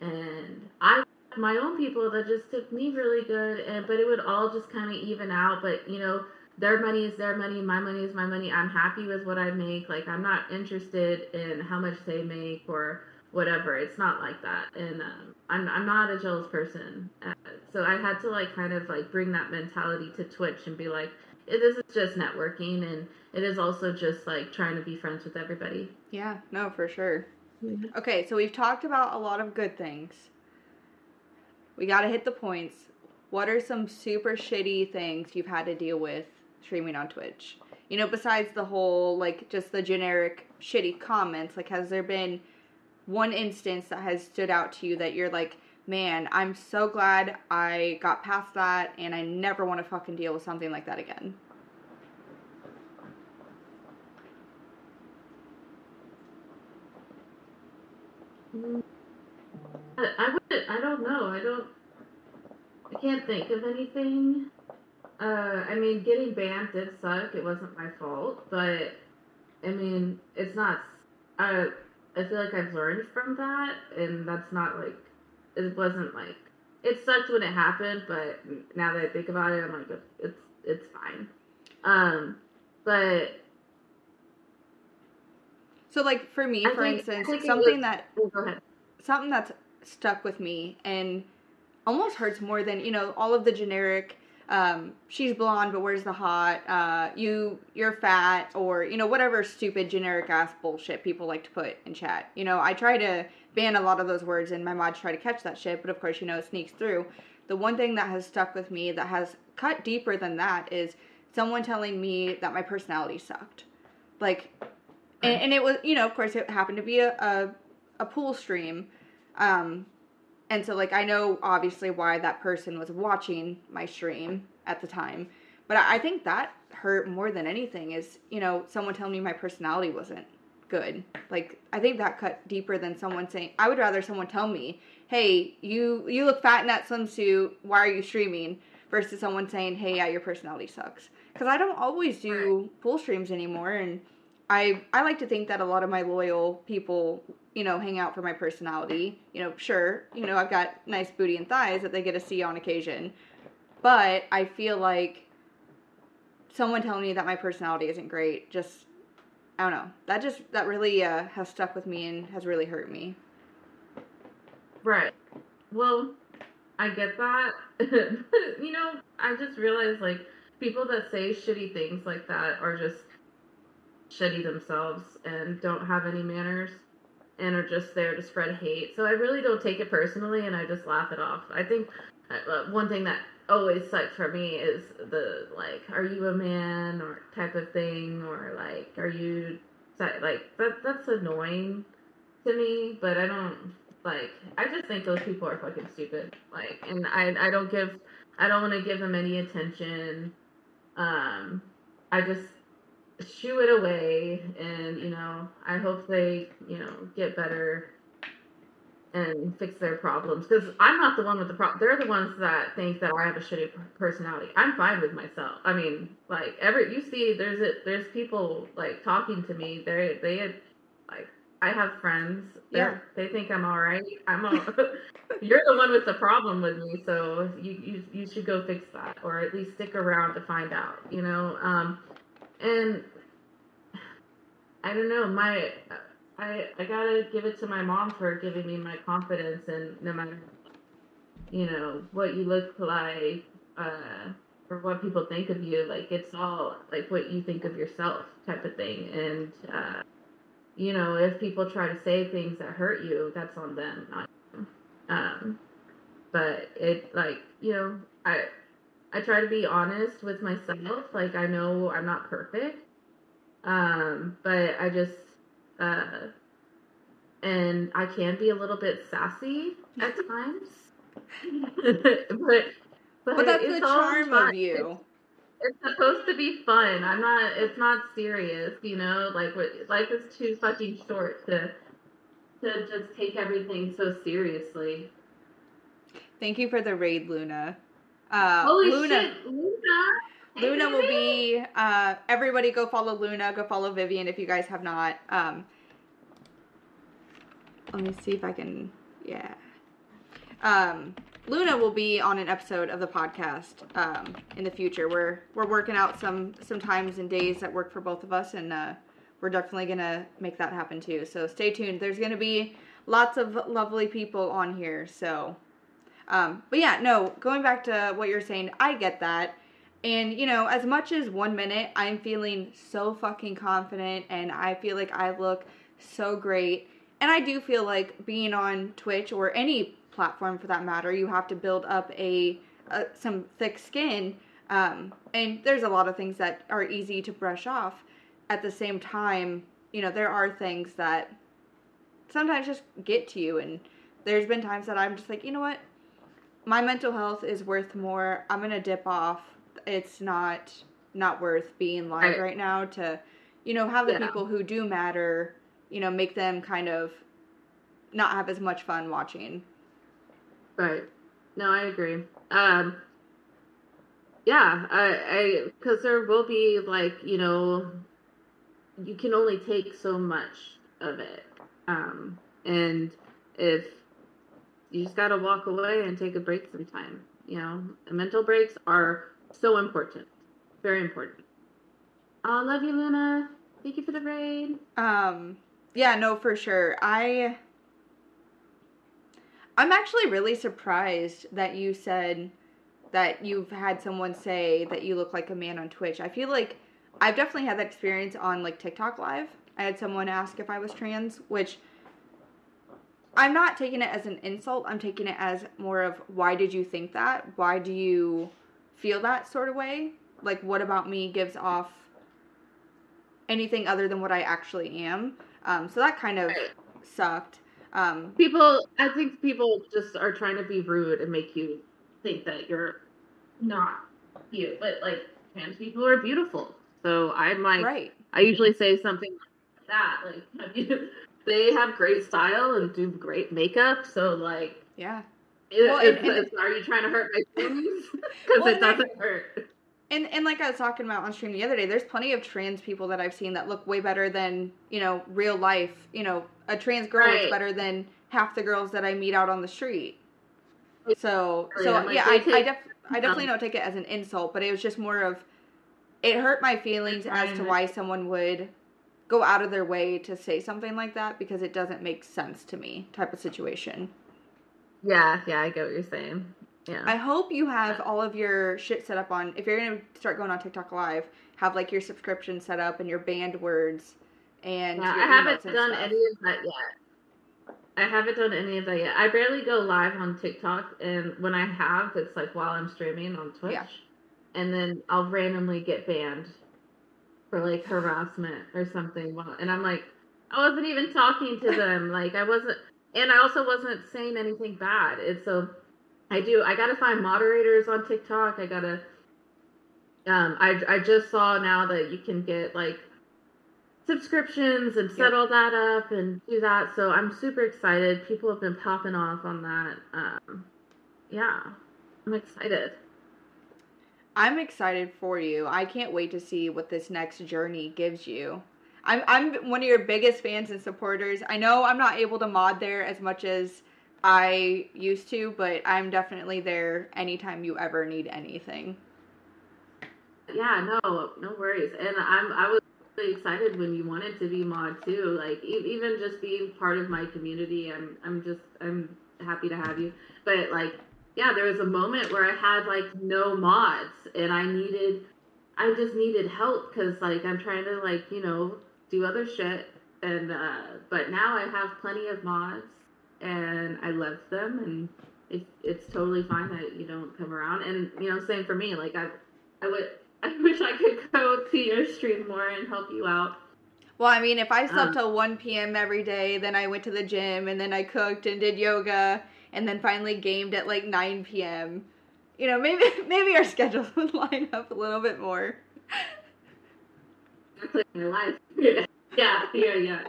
and i my own people that just tipped me really good and but it would all just kind of even out but you know their money is their money my money is my money i'm happy with what i make like i'm not interested in how much they make or whatever it's not like that and um, I'm, I'm not a jealous person uh, so i had to like kind of like bring that mentality to twitch and be like "Eh, this is just networking and it is also just like trying to be friends with everybody Yeah, no, for sure. Okay, so we've talked about a lot of good things. We gotta hit the points. What are some super shitty things you've had to deal with streaming on Twitch? You know, besides the whole, like, just the generic shitty comments, like, has there been one instance that has stood out to you that you're like, man, I'm so glad I got past that and I never want to fucking deal with something like that again? I, I would I don't know. I don't I can't think of anything. Uh I mean getting banned did suck. It wasn't my fault, but I mean it's not I I feel like I've learned from that and that's not like it wasn't like it sucked when it happened, but now that I think about it, I'm like it's it's fine. Um but So, like, for me, I for think- instance, something was- that oh, go ahead. something that's stuck with me and almost hurts more than you know all of the generic um, she's blonde but where's the hot uh, you you're fat or you know whatever stupid generic ass bullshit people like to put in chat you know i try to ban a lot of those words and my mods try to catch that shit but of course you know it sneaks through the one thing that has stuck with me that has cut deeper than that is someone telling me that my personality sucked. Like, and, and it was, you know, of course, it happened to be a, a, a pool stream. Um, and so, like, I know obviously why that person was watching my stream at the time. But I, I think that hurt more than anything is, you know, someone telling me my personality wasn't good. Like, I think that cut deeper than someone saying, I would rather someone tell me, hey, you, you look fat in that swimsuit. Why are you streaming? Versus someone saying, hey, yeah, your personality sucks. Because I don't always do pool streams anymore. And I, I like to think that a lot of my loyal people you know, hang out for my personality. You know, sure, you know, I've got nice booty and thighs that they get to see on occasion. But I feel like someone telling me that my personality isn't great just I don't know. That just that really uh, has stuck with me and has really hurt me. Right. Well, I get that. you know, I just realized like people that say shitty things like that are just shitty themselves and don't have any manners and are just there to spread hate. So I really don't take it personally and I just laugh it off. I think uh, one thing that always sucks for me is the like, are you a man or type of thing or like, are you like that? That's annoying to me, but I don't like. I just think those people are fucking stupid. Like, and I I don't give I don't want to give them any attention. Um, I just shoo it away, and you know, I hope they you know get better and fix their problems because I'm not the one with the problem. They're the ones that think that I have a shitty personality. I'm fine with myself. I mean, like every you see, there's a, there's people like talking to me. They they had, like I have friends. Yeah. They think I'm all right. I'm all. you're the one with the problem with me, so you, you you should go fix that, or at least stick around to find out. You know, um, and I don't know. My I I gotta give it to my mom for giving me my confidence, and no matter you know what you look like, uh, or what people think of you, like it's all like what you think of yourself, type of thing. And uh, you know, if people try to say things that hurt you, that's on them, not you. Um, but it like you know, I I try to be honest with myself. Like I know I'm not perfect, um, but I just uh, and I can be a little bit sassy at times. but but, But that's it's the all charm fun. of you. It's supposed to be fun. I'm not. It's not serious. You know, like what, life is too fucking short to to just take everything so seriously. Thank you for the raid, Luna. Uh, Holy Luna, shit, Luna! Luna will be. Uh, everybody, go follow Luna. Go follow Vivian if you guys have not. Um, let me see if I can. Yeah. Um, Luna will be on an episode of the podcast um, in the future. We're we're working out some some times and days that work for both of us, and uh, we're definitely gonna make that happen too. So stay tuned. There's gonna be lots of lovely people on here. So, um, but yeah, no. Going back to what you're saying, I get that. And you know, as much as one minute I'm feeling so fucking confident and I feel like I look so great, and I do feel like being on Twitch or any platform for that matter, you have to build up a, a some thick skin. Um, and there's a lot of things that are easy to brush off. At the same time, you know, there are things that sometimes just get to you. And there's been times that I'm just like, you know what? My mental health is worth more. I'm gonna dip off. It's not not worth being live Right. right now to, you know, have the Yeah. people who do matter, you know, make them kind of not have as much fun watching. Right. No, I agree. Um, yeah, I, I, because there will be like, you know, you can only take so much of it. Um, and if you just gotta walk away and take a break sometime, you know, mental breaks are so important, very important. I love you, Luna. Thank you for the raid. Um, yeah, no, for sure. I I'm actually really surprised that you said that you've had someone say that you look like a man on Twitch. I feel like I've definitely had that experience on like TikTok live. I had someone ask if I was trans, which I'm not taking it as an insult. I'm taking it as more of why did you think that? Why do you feel that sort of way? like what about me gives off anything other than what I actually am. Um, so that kind of sucked. Um, People, I think people just are trying to be rude and make you think that you're not cute, but like trans people are beautiful. So I'm like, right. I usually say something like that, like have you, they have great style and do great makeup. So like, Yeah. it, Well, it's, and- and- it's- are you trying to hurt my feelings? Because Well, it doesn't hurt. And and like I was talking about on stream the other day, there's plenty of trans people that I've seen that look way better than you know real life. You know, a trans girl looks better than half the girls that I meet out on the street. So Right, so like, yeah, I, I, def- I definitely don't take it as an insult, but it was just more of it hurt my feelings as to why someone would go out of their way to say something like that because it doesn't make sense to me type of situation. Yeah, yeah, I get what you're saying. Yeah. I hope you have all of your shit set up on. If you're gonna start going on TikTok Live, have like your subscription set up and your banned words and Yeah, I haven't done stuff. any of that yet. I haven't done any of that yet. I barely go live on TikTok, and when I have, it's like while I'm streaming on Twitch, Yeah. and then I'll randomly get banned for like harassment or something. And I'm like, I wasn't even talking to them. like I wasn't, and I also wasn't saying anything bad. And so I do. I gotta find moderators on TikTok. I gotta. Um, I I just saw now that you can get like subscriptions and set Yep. all that up and do that. So I'm super excited. People have been popping off on that. Um, yeah, I'm excited. I'm excited for you. I can't wait to see what this next journey gives you. I'm I'm one of your biggest fans and supporters. I know I'm not able to mod there as much as I used to, but I'm definitely there anytime you ever need anything. Yeah, no, no worries. And I'm I was really excited when you wanted to be mod too. Like e- even just being part of my community, I'm I'm just I'm happy to have you. But like yeah, there was a moment where I had like no mods and I needed I just needed help cuz like I'm trying to like, you know, do other shit and uh but now I have plenty of mods and I love them and it, it's totally fine that you don't come around and you know same for me like I I would I wish I could go to your stream more and help you out. Well, I mean, if I slept Um, till 1 p.m. every day, then I went to the gym, and then I cooked and did yoga, and then finally gamed at like 9 p.m., you know, maybe maybe our schedules would line up a little bit more. That's like my life. yeah, yeah, yeah.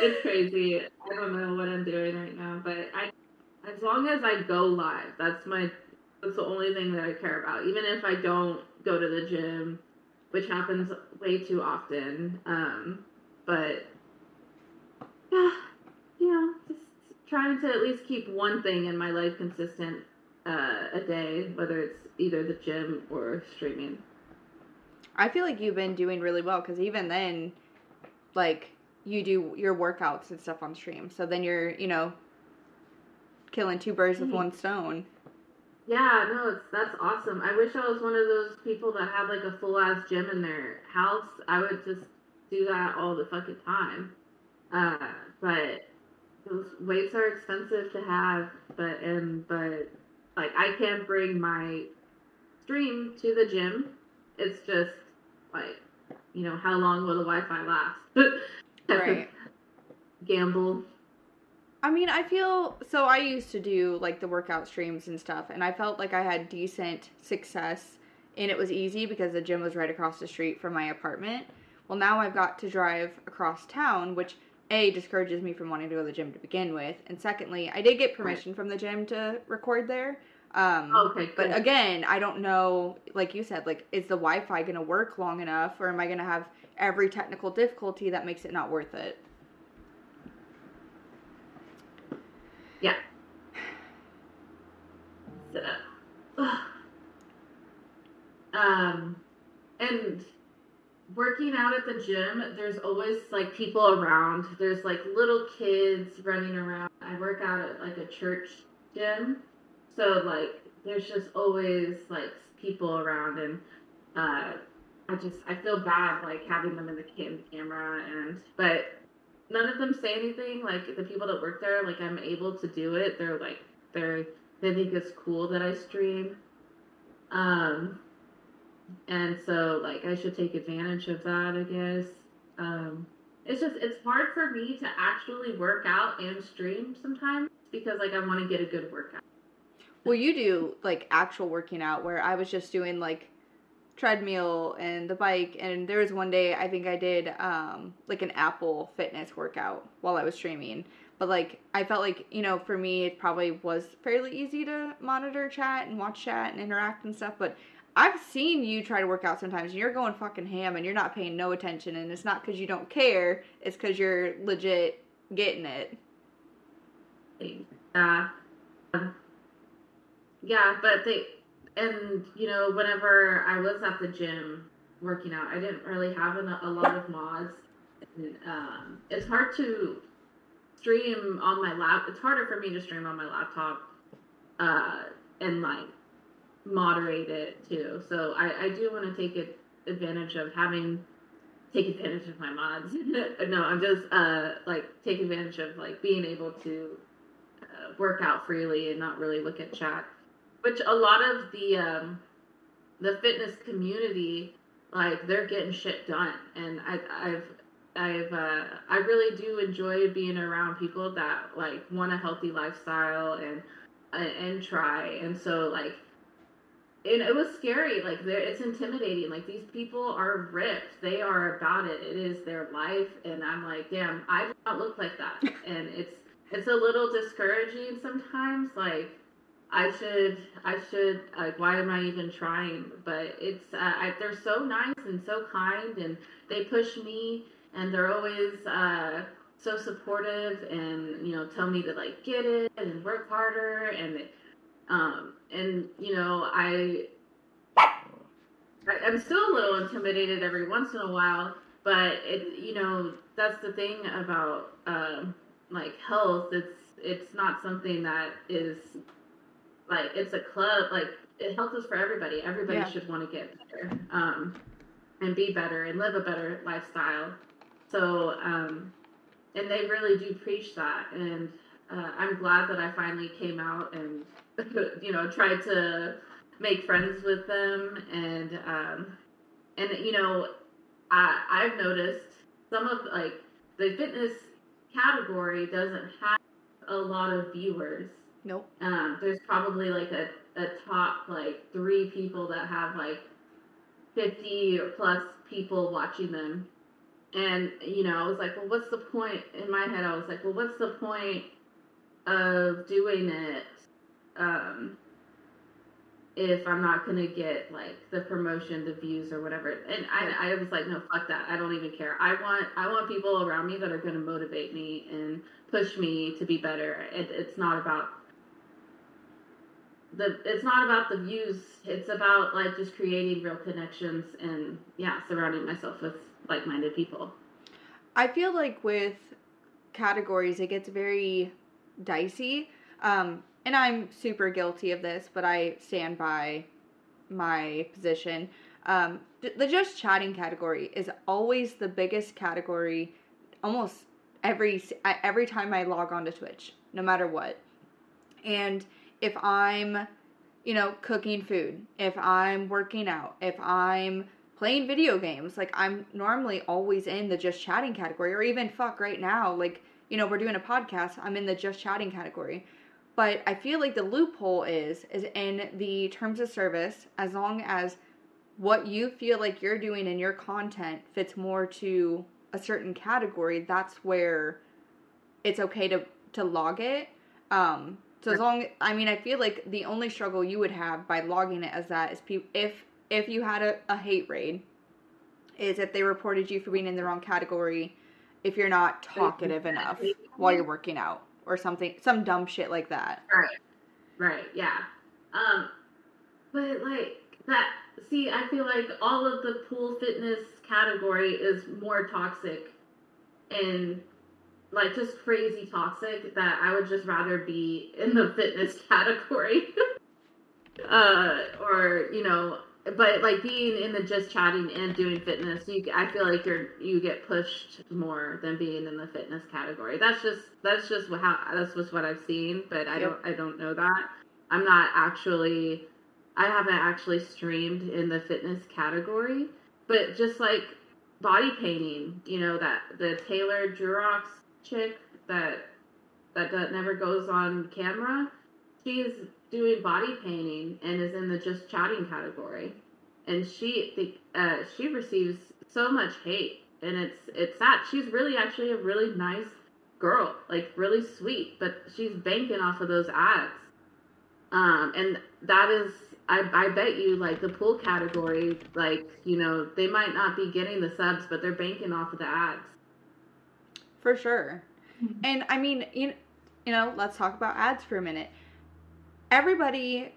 It's crazy. I don't know what I'm doing right now, but I, as long as I go live, that's my, that's the only thing that I care about. Even if I don't go to the gym, which happens way too often. Um, but yeah, you know, just trying to at least keep one thing in my life consistent uh, a day, whether it's either the gym or streaming. I feel like you've been doing really well because even then, like, you do your workouts and stuff on stream. So then you're, you know, killing two birds with Mhm. one stone. Yeah, no, it's that's awesome. I wish I was one of those people that had like a full ass gym in their house. I would just do that all the fucking time. Uh, but those weights are expensive to have. But and but like I can bring my stream to the gym. It's just like you know how long will the Wi-Fi last? Right. Gamble. I mean, I feel so. I used to do like the workout streams and stuff, and I felt like I had decent success, and it was easy because the gym was right across the street from my apartment. Well, now I've got to drive across town, which a discourages me from wanting to go to the gym to begin with, and secondly, I did get permission from the gym to record there. Um, Okay, but cool. again, I don't know. Like you said, like is the Wi-Fi going to work long enough, or am I going to have every technical difficulty that makes it not worth it? Yeah. So, um, and working out at the gym, there's always like people around. There's like little kids running around. I work out at like a church gym, so like there's just always like people around, and uh, I just I feel bad like having them in the cam- camera, and but none of them say anything. Like the people that work there, like I'm able to do it. They're like they're they think it's cool that I stream. Um and so like I should take advantage of that, I guess. Um, it's just it's hard for me to actually work out and stream sometimes because like I want to get a good workout. Well, you do like actual working out where I was just doing like treadmill and the bike and there was one day I think I did um like an Apple fitness workout while I was streaming. But like I felt like, you know, for me it probably was fairly easy to monitor chat and watch chat and interact and stuff, but I've seen you try to work out sometimes and you're going fucking ham and you're not paying no attention and it's not cuz you don't care, it's cuz you're legit getting it. Yeah. Yeah, but they and you know whenever I was at the gym working out, I didn't really have a, a lot of mods. And, um, it's hard to stream on my lap. It's harder for me to stream on my laptop uh, and like moderate it too. So I, I do want to take advantage of having take advantage of my mods. no, I'm just uh, like take advantage of like being able to uh, work out freely and not really look at chat which a lot of the um, the fitness community like they're getting shit done and I, i've i've uh, i really do enjoy being around people that like want a healthy lifestyle and and try and so like and it was scary like it's intimidating like these people are ripped they are about it it is their life and i'm like damn i do not look like that and it's it's a little discouraging sometimes like I should, I should, like, why am I even trying? But it's, uh, I, they're so nice and so kind, and they push me, and they're always uh, so supportive, and you know, tell me to like get it and work harder, and um, and you know, I, I, I'm still a little intimidated every once in a while, but it, you know, that's the thing about um, like health. It's, it's not something that is like it's a club like it helps us for everybody everybody yeah. should want to get better um, and be better and live a better lifestyle so um, and they really do preach that and uh, i'm glad that i finally came out and you know tried to make friends with them and um, and you know I, i've noticed some of like the fitness category doesn't have a lot of viewers Nope. Um, there's probably like a, a top like three people that have like 50 or plus people watching them. And, you know, I was like, well, what's the point? In my head, I was like, well, what's the point of doing it um, if I'm not to get like the promotion, the views or whatever? And I, I was like, no, fuck that. I don't even care. I want, I want people around me that are to motivate me and push me to be better. It, it's not about the it's not about the views. It's about like just creating real connections and yeah, surrounding myself with like-minded people. I feel like with categories, it gets very dicey. Um, and I'm super guilty of this, but I stand by my position. Um, the just chatting category is always the biggest category, almost every every time I log on to Twitch, no matter what. And if I'm, you know, cooking food, if I'm working out, if I'm playing video games, like I'm normally always in the just chatting category, or even fuck right now, like, you know, we're doing a podcast, I'm in the just chatting category. But I feel like the loophole is is in the terms of service as long as what you feel like you're doing in your content fits more to a certain category, that's where it's okay to to log it. Um, so as long, I mean, I feel like the only struggle you would have by logging it as that is pe- if if you had a, a hate raid, is if they reported you for being in the wrong category, if you're not talkative enough while you're working out or something, some dumb shit like that. Right. Right. Yeah. Um, but like that. See, I feel like all of the pool fitness category is more toxic and like just crazy toxic that I would just rather be in the fitness category. uh, or, you know, but like being in the just chatting and doing fitness, you I feel like you're you get pushed more than being in the fitness category. That's just that's just how that's just what I've seen, but I yep. don't I don't know that. I'm not actually I haven't actually streamed in the fitness category, but just like body painting, you know, that the Taylor Durox chick that that, that never goes on camera, she's doing body painting and is in the just chatting category. And she uh, she receives so much hate and it's it's sad. She's really actually a really nice girl, like really sweet, but she's banking off of those ads. Um, and that is I, I bet you like the pool category, like, you know, they might not be getting the subs, but they're banking off of the ads. For sure. Mm-hmm. And I mean, you you know, let's talk about ads for a minute. Everybody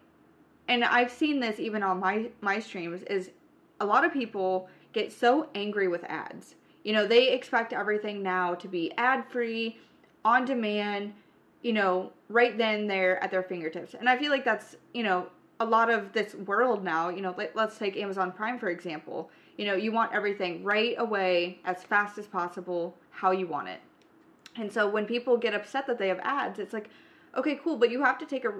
and I've seen this even on my my streams is a lot of people get so angry with ads. You know, they expect everything now to be ad free, on demand, you know, right then there at their fingertips. And I feel like that's, you know, a lot of this world now, you know, let, let's take Amazon Prime for example. You know, you want everything right away, as fast as possible, how you want it. And so when people get upset that they have ads, it's like, okay, cool, but you have to take a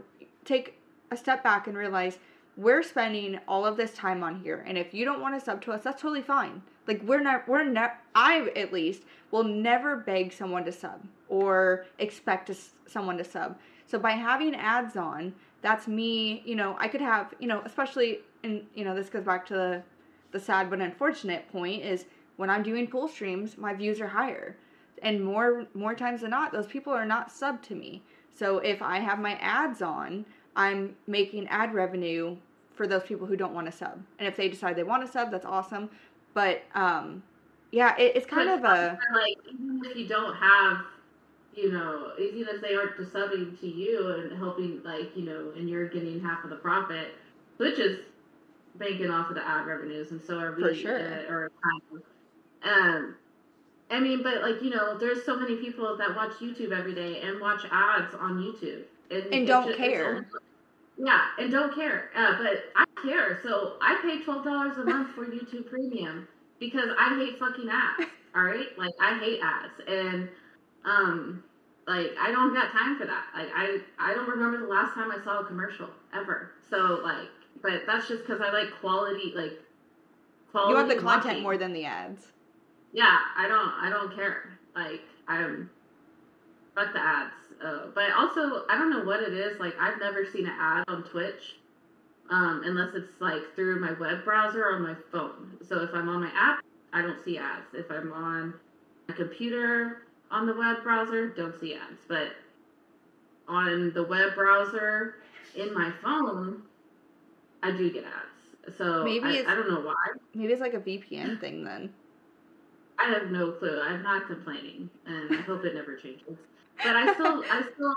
take a step back and realize we're spending all of this time on here. And if you don't want to sub to us that's totally fine. Like we're not we're not i at least will never beg someone to sub or expect someone to sub. So by having ads on that's me you know i could have you know especially in you know this goes back to the the sad but unfortunate point is when i'm doing pool streams my views are higher. And more more times than not those people are not sub to me. So if i have my ads on i'm making ad revenue for those people who don't want to sub. And if they decide they want to sub, that's awesome. But um, yeah, it, it's kind but of a like even if you don't have, you know, even if they aren't subbing to you and helping, like you know, and you're getting half of the profit, which is banking off of the ad revenues, and so are we. For sure. Uh, or um, I mean, but like you know, there's so many people that watch YouTube every day and watch ads on YouTube and, and don't just, care. Yeah, and don't care. Uh, but I care. So I pay twelve dollars a month for YouTube Premium because I hate fucking ads. All right, like I hate ads, and um, like I don't got time for that. Like I I don't remember the last time I saw a commercial ever. So like, but that's just because I like quality, like quality. You want the content watching. more than the ads. Yeah, I don't. I don't care. Like I'm. Fuck the ads. Uh, but also, I don't know what it is. Like, I've never seen an ad on Twitch um, unless it's like through my web browser or my phone. So if I'm on my app, I don't see ads. If I'm on my computer on the web browser, don't see ads. But on the web browser in my phone, I do get ads. So maybe I, I don't know why. Maybe it's like a VPN thing then. I have no clue. I'm not complaining, and I hope it never changes. But I still, I still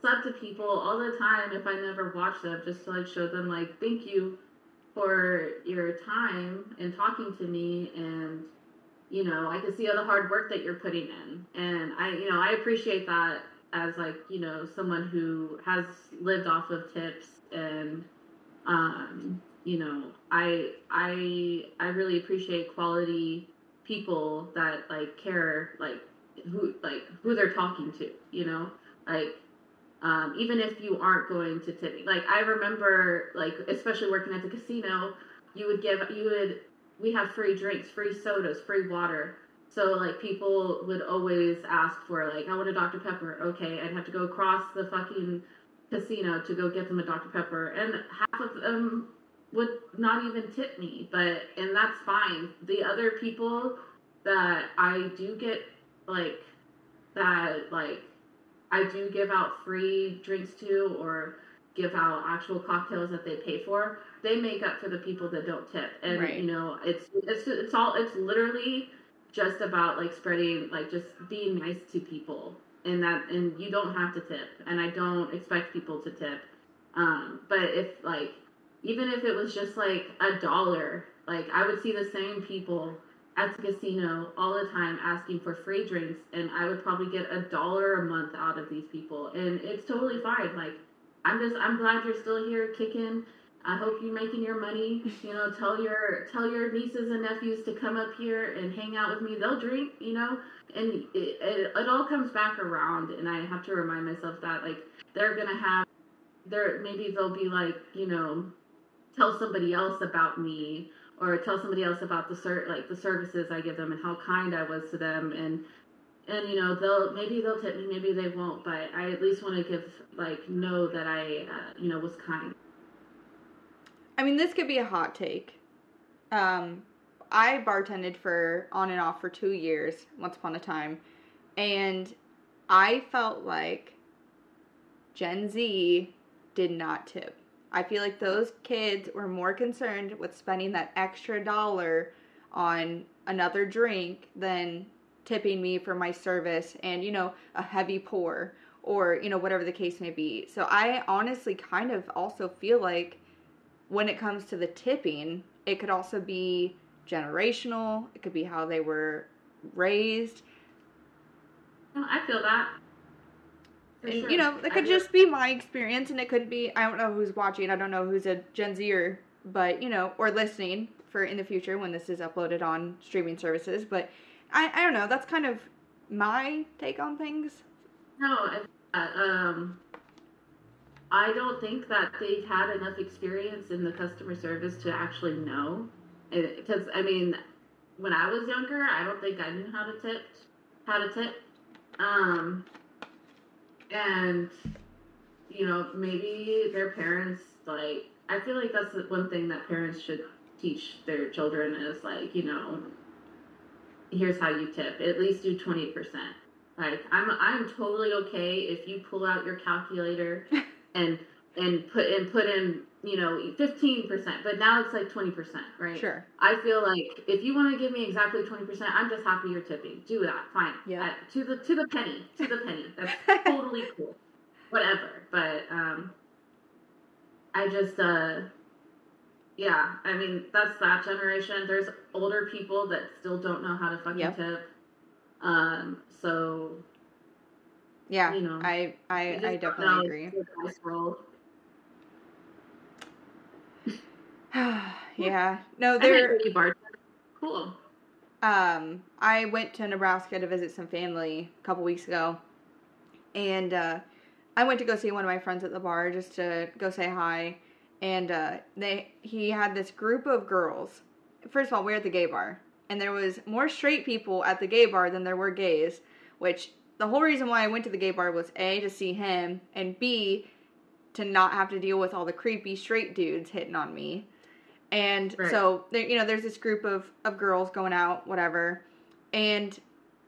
sub to people all the time if I never watch them, just to like show them like thank you for your time and talking to me, and you know I can see all the hard work that you're putting in, and I, you know, I appreciate that as like you know someone who has lived off of tips and um you know i i i really appreciate quality people that like care like who like who they're talking to, you know? Like um, even if you aren't going to tip me. Like I remember like especially working at the casino, you would give you would we have free drinks, free sodas, free water. So like people would always ask for like I want a Dr. Pepper. Okay, I'd have to go across the fucking casino to go get them a Dr. Pepper, and half of them would not even tip me. But and that's fine. The other people that I do get like that like I do give out free drinks to or give out actual cocktails that they pay for, they make up for the people that don't tip. And right. you know, it's it's it's all it's literally just about like spreading like just being nice to people and that and you don't have to tip and I don't expect people to tip. Um, but if like even if it was just like a dollar, like I would see the same people at the casino all the time asking for free drinks and I would probably get a dollar a month out of these people and it's totally fine. Like I'm just I'm glad you're still here kicking. I hope you're making your money. You know, tell your tell your nieces and nephews to come up here and hang out with me. They'll drink, you know, and it, it, it all comes back around. And I have to remind myself that like they're gonna have, there maybe they'll be like, you know, tell somebody else about me or tell somebody else about the ser- like the services I give them and how kind I was to them and and you know they'll maybe they'll tip me maybe they won't but I at least want to give like know that I uh, you know was kind. I mean, this could be a hot take. Um, I bartended for on and off for two years, once upon a time, and I felt like Gen Z did not tip. I feel like those kids were more concerned with spending that extra dollar on another drink than tipping me for my service and, you know, a heavy pour or, you know, whatever the case may be. So I honestly kind of also feel like when it comes to the tipping, it could also be generational, it could be how they were raised. I feel that. And sure. you know, it could just be my experience, and it could be I don't know who's watching, I don't know who's a Gen Zer, but you know, or listening for in the future when this is uploaded on streaming services. But I, I don't know. That's kind of my take on things. No, uh, um, I don't think that they've had enough experience in the customer service to actually know. Because I mean, when I was younger, I don't think I knew how to tip, how to tip. Um, and you know maybe their parents like i feel like that's the one thing that parents should teach their children is like you know here's how you tip. At least do 20% like i'm i'm totally okay if you pull out your calculator and and put and put in you know 15% but now it's like 20% right? Sure. I feel like if you want to give me exactly 20% i'm just happy you're tipping. Do that fine. Yeah. To the to the penny to the penny. That's totally cool. Whatever but um i just uh yeah i mean that's that generation. There's older people that still don't know how to fucking yep. tip. Um so yeah you know i i i definitely agree yeah. No, they're cool. Um, I went to Nebraska to visit some family a couple weeks ago, and uh, I went to go see one of my friends at the bar just to go say hi. And uh, they he had this group of girls. First of all, we're at the gay bar, and there was more straight people at the gay bar than there were gays. Which the whole reason why I went to the gay bar was a to see him, and b to not have to deal with all the creepy straight dudes hitting on me. And right. so there, you know, there's this group of of girls going out, whatever, and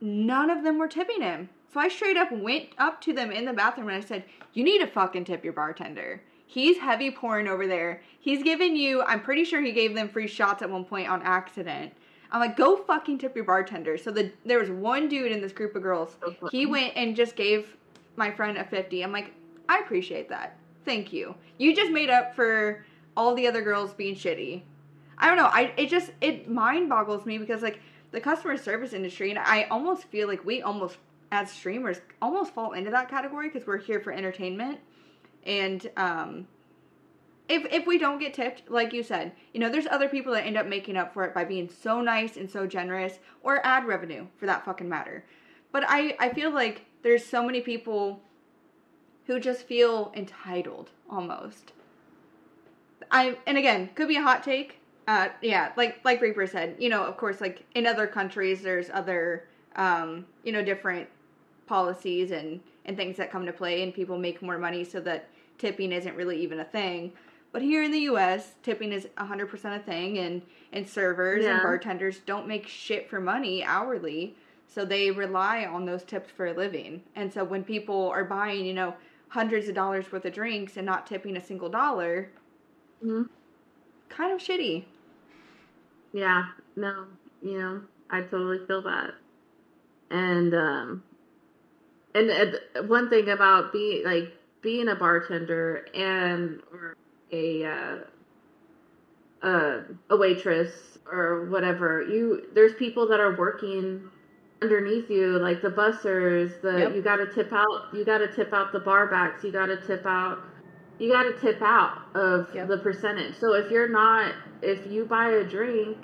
none of them were tipping him. So I straight up went up to them in the bathroom and I said, "You need to fucking tip your bartender. He's heavy pouring over there. He's giving you. I'm pretty sure he gave them free shots at one point on accident." I'm like, go fucking tip your bartender. So the there was one dude in this group of girls. He went and just gave my friend a fifty. I'm like, I appreciate that. Thank you. You just made up for all the other girls being shitty. I don't know. I it just it mind boggles me because like the customer service industry and I almost feel like we almost as streamers almost fall into that category because we're here for entertainment and um if if we don't get tipped like you said you know there's other people that end up making up for it by being so nice and so generous or ad revenue for that fucking matter but i i feel like there's so many people who just feel entitled almost I and again could be a hot take. Uh, yeah, like like Reaper said, you know, of course, like in other countries, there's other um, you know different policies and and things that come to play, and people make more money so that tipping isn't really even a thing. But here in the U.S., tipping is 100% a thing, and and servers yeah. and bartenders don't make shit for money hourly, so they rely on those tips for a living. And so when people are buying, you know, hundreds of dollars worth of drinks and not tipping a single dollar, Mm-hmm. Kind of shitty. Yeah, no, you know, I totally feel that. And um and uh, one thing about being like being a bartender and or a uh, uh, a waitress or whatever, you there's people that are working underneath you, like the bussers. The yep. you got to tip out. You got to tip out the bar backs. You got to tip out you got to tip out of yep. the percentage. So if you're not, if you buy a drink,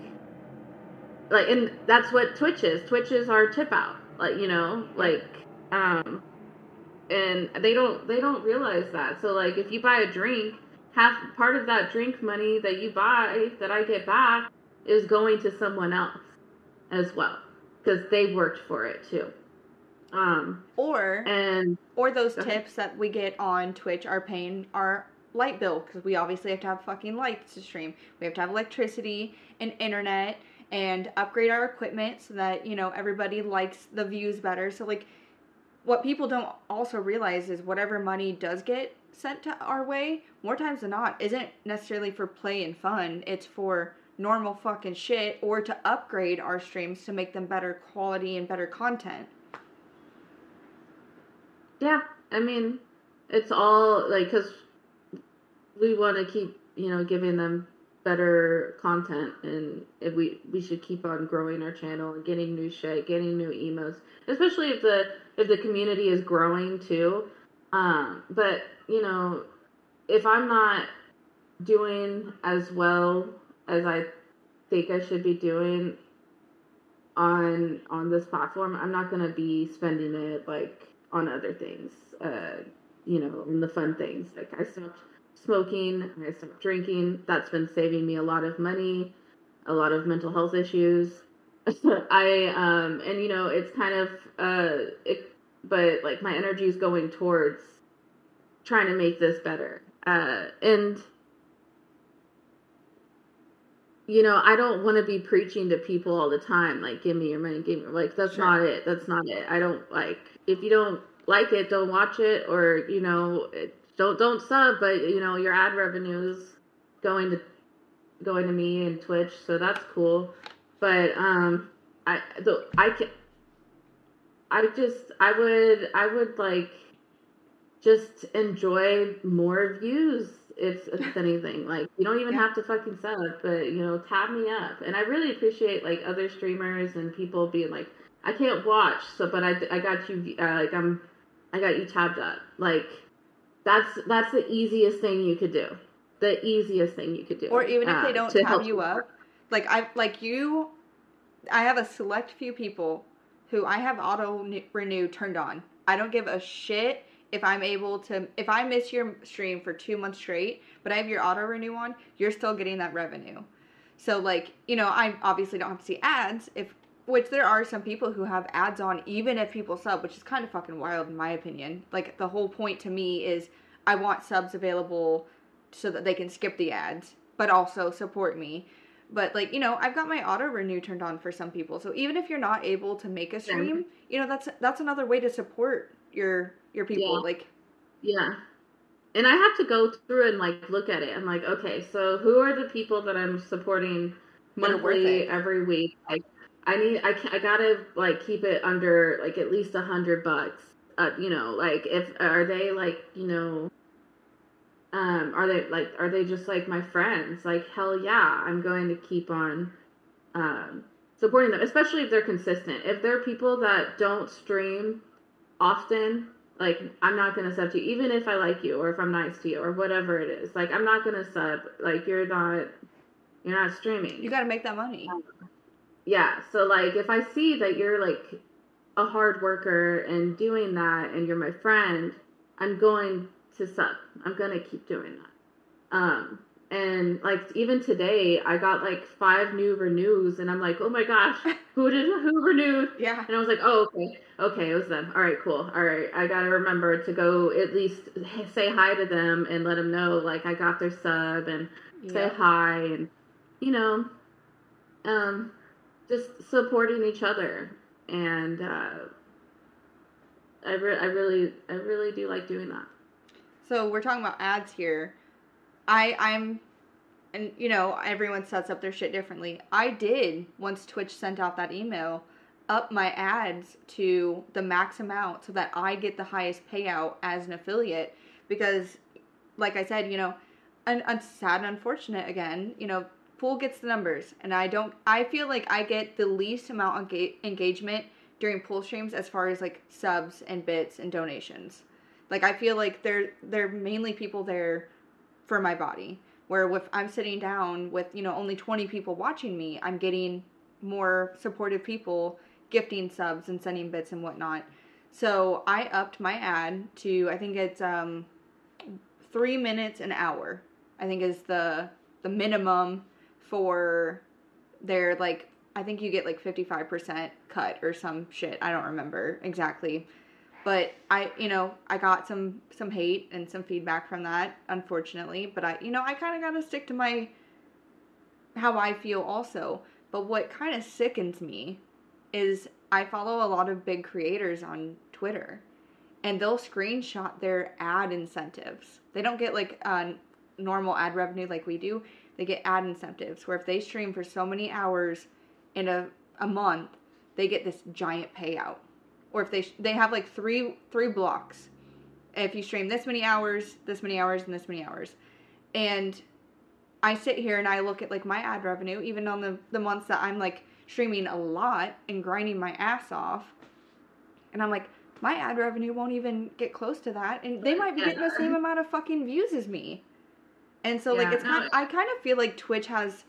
like, and that's what Twitch is. Twitch is our tip out. Like, you know, like, um, and they don't, they don't realize that. So like, if you buy a drink half part of that drink money that you buy that I get back is going to someone else as well because they worked for it too. Um, or and or those tips that we get on Twitch are paying our light bill because we obviously have to have fucking lights to stream. We have to have electricity and internet and upgrade our equipment so that you know everybody likes the views better. So like what people don't also realize is whatever money does get sent to our way, more times than not, isn't necessarily for play and fun. It's for normal fucking shit or to upgrade our streams to make them better quality and better content. Yeah, I mean, it's all like because we want to keep you know giving them better content and if we we should keep on growing our channel and getting new shit getting new emos especially if the if the community is growing too. Um but you know if i'm not doing as well as i think i should be doing on on this platform i'm not going to be spending it like on other things uh you know on the fun things like i stopped smoking, I stopped drinking. That's been saving me a lot of money, a lot of mental health issues. I um and you know it's kind of uh it, but like my energy is going towards trying to make this better. Uh and you know, I don't want to be preaching to people all the time, like, give me your money, give me, like, that's sure. not it. That's not it. I don't like, if you don't like it, don't watch it, or, you know, don't don't sub, but you know your ad revenue is going to going to me and Twitch, so that's cool. But um, I the I can I just I would I would like just enjoy more views if it's anything. Like you don't even yeah. have to fucking sub, but you know, tab me up. And I really appreciate like other streamers and people being like, I can't watch, so but I I got you uh, like I'm I got you tabbed up. Like that's that's the easiest thing you could do. The easiest thing you could do. Or even if uh, they don't tab you up, like I like you, I have a select few people who I have auto renew turned on. I don't give a shit if I'm able to if I miss your stream for 2 months straight, but I have your auto renew on, you're still getting that revenue. So like, you know, I obviously don't have to see ads if which there are some people who have ads on even if people sub, which is kind of fucking wild in my opinion. Like the whole point to me is I want subs available so that they can skip the ads, but also support me. But like, you know, I've got my auto renew turned on for some people. So even if you're not able to make a stream, you know, that's that's another way to support your your people. Yeah. Like Yeah. And I have to go through and like look at it. I'm like, okay, so who are the people that I'm supporting monthly every week? Like I need I I gotta like keep it under like at least a hundred bucks. Uh, you know, like if are they like you know, um, are they like are they just like my friends? Like hell yeah, I'm going to keep on, um, supporting them, especially if they're consistent. If they're people that don't stream often, like I'm not gonna sub to you, even if I like you or if I'm nice to you or whatever it is. Like I'm not gonna sub. Like you're not, you're not streaming. You got to make that money. Um, yeah so like if i see that you're like a hard worker and doing that and you're my friend i'm going to sub i'm going to keep doing that. Um and like even today i got like five new renews and i'm like oh my gosh who did who renewed? Yeah. And i was like oh okay. Okay it was them. All right cool. All right. I gotta remember to go at least say hi to them and let them know like i got their sub and yeah. say hi and you know um just supporting each other and uh, I, re- I really I really do like doing that. So we're talking about ads here. I I'm and you know everyone sets up their shit differently. I did once Twitch sent out that email up my ads to the max amount so that I get the highest payout as an affiliate because like I said, you know, and, and sad and unfortunate again, you know, Pool gets the numbers, and I don't. I feel like I get the least amount of ga- engagement during pool streams as far as like subs and bits and donations. Like I feel like they're they're mainly people there for my body. Where if I'm sitting down with you know only 20 people watching me, I'm getting more supportive people gifting subs and sending bits and whatnot. So I upped my ad to I think it's um three minutes an hour I think is the the minimum for their like I think you get like 55% cut or some shit. I don't remember exactly. But I, you know, I got some some hate and some feedback from that, unfortunately, but I, you know, I kind of got to stick to my how I feel also. But what kind of sickens me is I follow a lot of big creators on Twitter and they'll screenshot their ad incentives. They don't get like uh, normal ad revenue like we do. They get ad incentives where if they stream for so many hours in a, a month, they get this giant payout. Or if they they have like three three blocks. If you stream this many hours, this many hours, and this many hours, and I sit here and I look at like my ad revenue, even on the the months that I'm like streaming a lot and grinding my ass off, and I'm like, my ad revenue won't even get close to that, and they might be getting the same amount of fucking views as me. And so, yeah, like, it's no, kind. Of, I kind of feel like Twitch has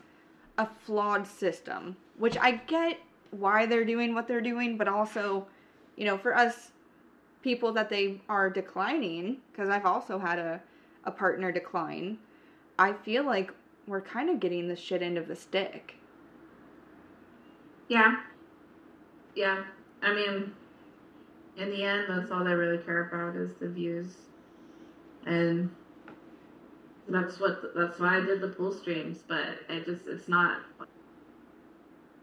a flawed system, which I get why they're doing what they're doing, but also, you know, for us people that they are declining, because I've also had a a partner decline. I feel like we're kind of getting the shit end of the stick. Yeah. Yeah. I mean, in the end, that's all they really care about is the views. And that's what that's why I did the pool streams, but it just it's not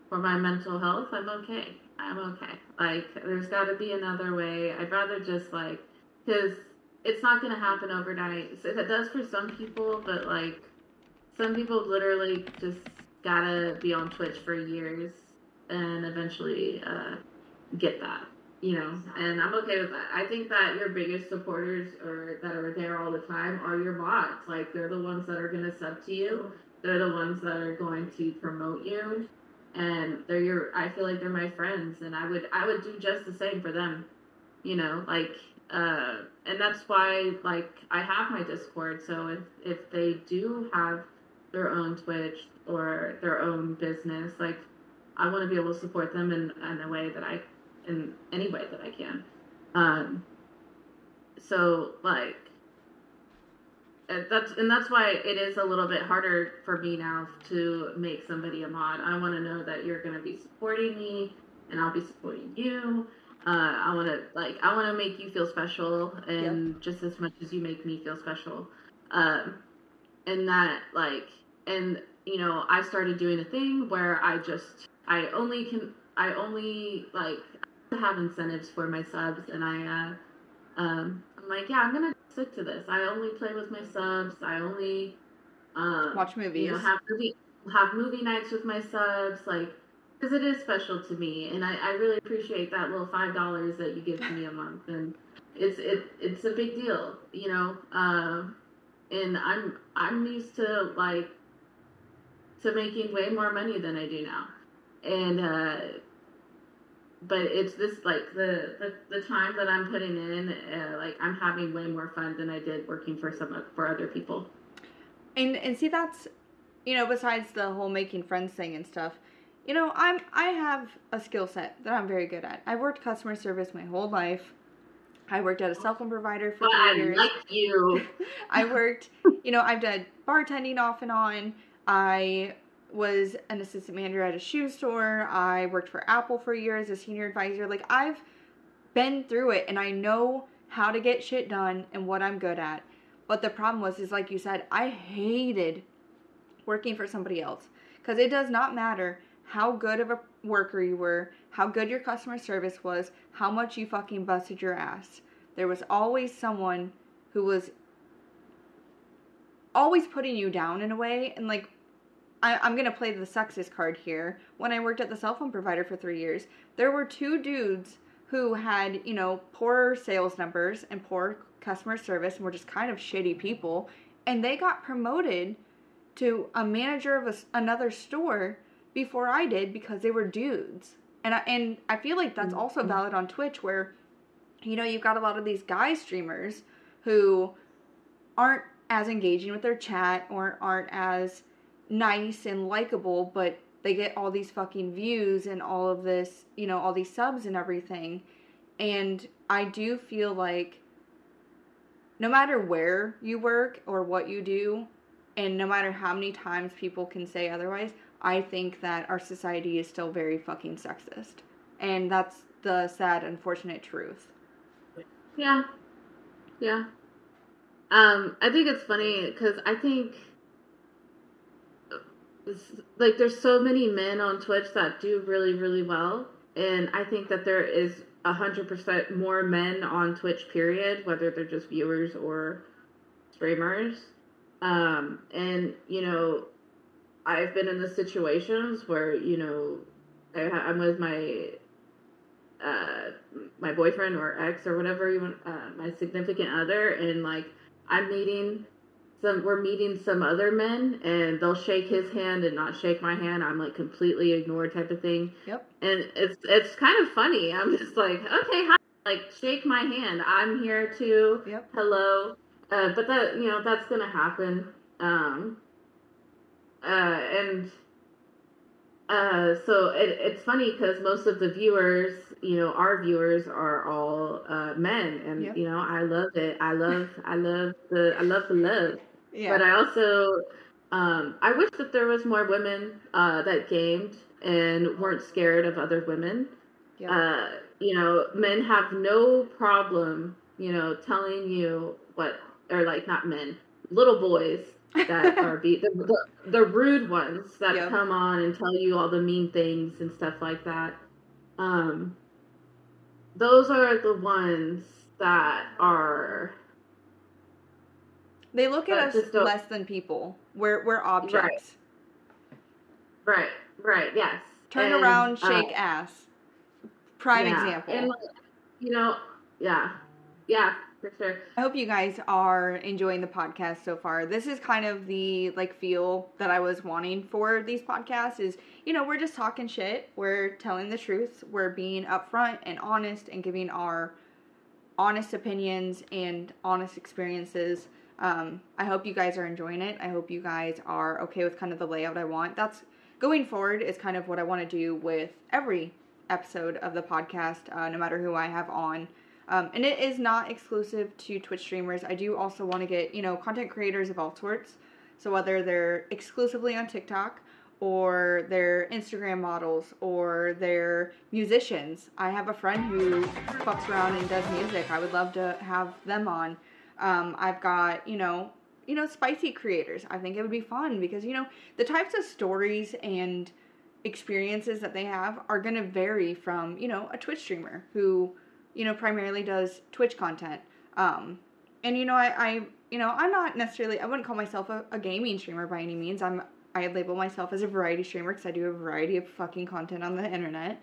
for my mental health. I'm okay. I'm okay. Like there's got to be another way. I'd rather just like because it's not gonna happen overnight. So it does for some people, but like some people literally just gotta be on Twitch for years and eventually uh, get that you know, and I'm okay with that. I think that your biggest supporters or that are there all the time are your bots. Like they're the ones that are gonna sub to you. They're the ones that are going to promote you, and they're your. I feel like they're my friends, and I would I would do just the same for them. You know, like, uh, and that's why like I have my Discord. So if if they do have their own Twitch or their own business, like I want to be able to support them in, in a way that I in any way that I can. Um, so like that's and that's why it is a little bit harder for me now to make somebody a mod. I want to know that you're going to be supporting me, and I'll be supporting you. Uh, I want to like I want to make you feel special, and yep. just as much as you make me feel special. Um, and that like and you know I started doing a thing where I just I only can I only like have incentives for my subs, and I, uh, um, I'm like, yeah, I'm gonna stick to this. I only play with my subs. I only um, watch movies. You know, have movie have movie nights with my subs, like because it is special to me, and I, I really appreciate that little five dollars that you give to me a month, and it's it it's a big deal, you know. Uh, and I'm I'm used to like to making way more money than I do now, and uh, but it's this like the, the the time that I'm putting in, uh, like I'm having way more fun than I did working for some for other people. And and see that's, you know, besides the whole making friends thing and stuff, you know, I'm I have a skill set that I'm very good at. I've worked customer service my whole life. I worked at a cell phone provider for well, three years. like you. I worked, you know, I've done bartending off and on. I was an assistant manager at a shoe store. I worked for Apple for a year as a senior advisor. Like I've been through it and I know how to get shit done and what I'm good at. But the problem was is like you said, I hated working for somebody else cuz it does not matter how good of a worker you were, how good your customer service was, how much you fucking busted your ass. There was always someone who was always putting you down in a way and like I, am gonna play the sexist card here. When I worked at the cell phone provider for three years, there were two dudes who had, you know, poor sales numbers and poor customer service and were just kind of shitty people. And they got promoted to a manager of a, another store before I did because they were dudes. And I, and I feel like that's also mm-hmm. valid on Twitch where, you know, you've got a lot of these guy streamers who aren't as engaging with their chat or aren't as nice and likable, but they get all these fucking views and all of this, you know, all these subs and everything. And I do feel like no matter where you work or what you do, And no matter how many times people can say otherwise, I think that our society is still very fucking sexist. And that's the sad, unfortunate truth. Yeah. Yeah. Um, I think it's funny because I think like there's so many men on Twitch that do really really well, and I think that there is a hundred percent more men on Twitch. Period, whether they're just viewers or streamers. Um, and you know, I've been in the situations where you know I, am with my uh, my boyfriend or ex or whatever you want, uh, my significant other, and like I'm meeting some, we're meeting some other men, and they'll shake his hand and not shake my hand. I'm like completely ignored type of thing. Yep. And it's it's kind of funny. I'm just like, okay, hi, like shake my hand. I'm here too. Yep. Hello. Uh, but that you know that's gonna happen. Um. Uh, and uh, so it, it's funny because most of the viewers, you know, our viewers are all uh, men, and yep. you know, I love it. I love, I love the, I love the love. Yeah. But I also, um, I wish that there was more women uh, that gamed and weren't scared of other women. Yep. Uh, you know, men have no problem, you know, telling you what, or like not men, little boys that are be the, the, the rude ones that yep. come on and tell you all the mean things and stuff like that. Um, those are the ones that are. They look at us less than people. We're we're objects. Right. Right. Right. Yes. Turn and, around, shake uh, ass. Prime yeah. example. And you know, yeah, yeah for sure. I hope you guys are enjoying the podcast so far. This is kind of the like feel that I was wanting for these podcasts is, you know, we're just talking shit. We're telling the truth. We're being upfront and honest and giving our honest opinions and honest experiences. Um, I hope you guys are enjoying it. I hope you guys are okay with kind of the layout I want. That's going forward is kind of what I want to do with every episode of the podcast, uh, no matter who I have on. Um, and it is not exclusive to Twitch streamers. I do also want to get, you know, content creators of all sorts. So whether they're exclusively on TikTok or they're Instagram models or they're musicians. I have a friend who fucks around and does music. I would love to have them on. Um, I've got, you know, you know, spicy creators. I think it would be fun because, you know, the types of stories and experiences that they have are going to vary from, you know, a Twitch streamer who you know, primarily does Twitch content. Um, and you know, I, I, you know, I'm not necessarily, I wouldn't call myself a, a gaming streamer by any means. I'm, I label myself as a variety streamer because I do a variety of fucking content on the internet.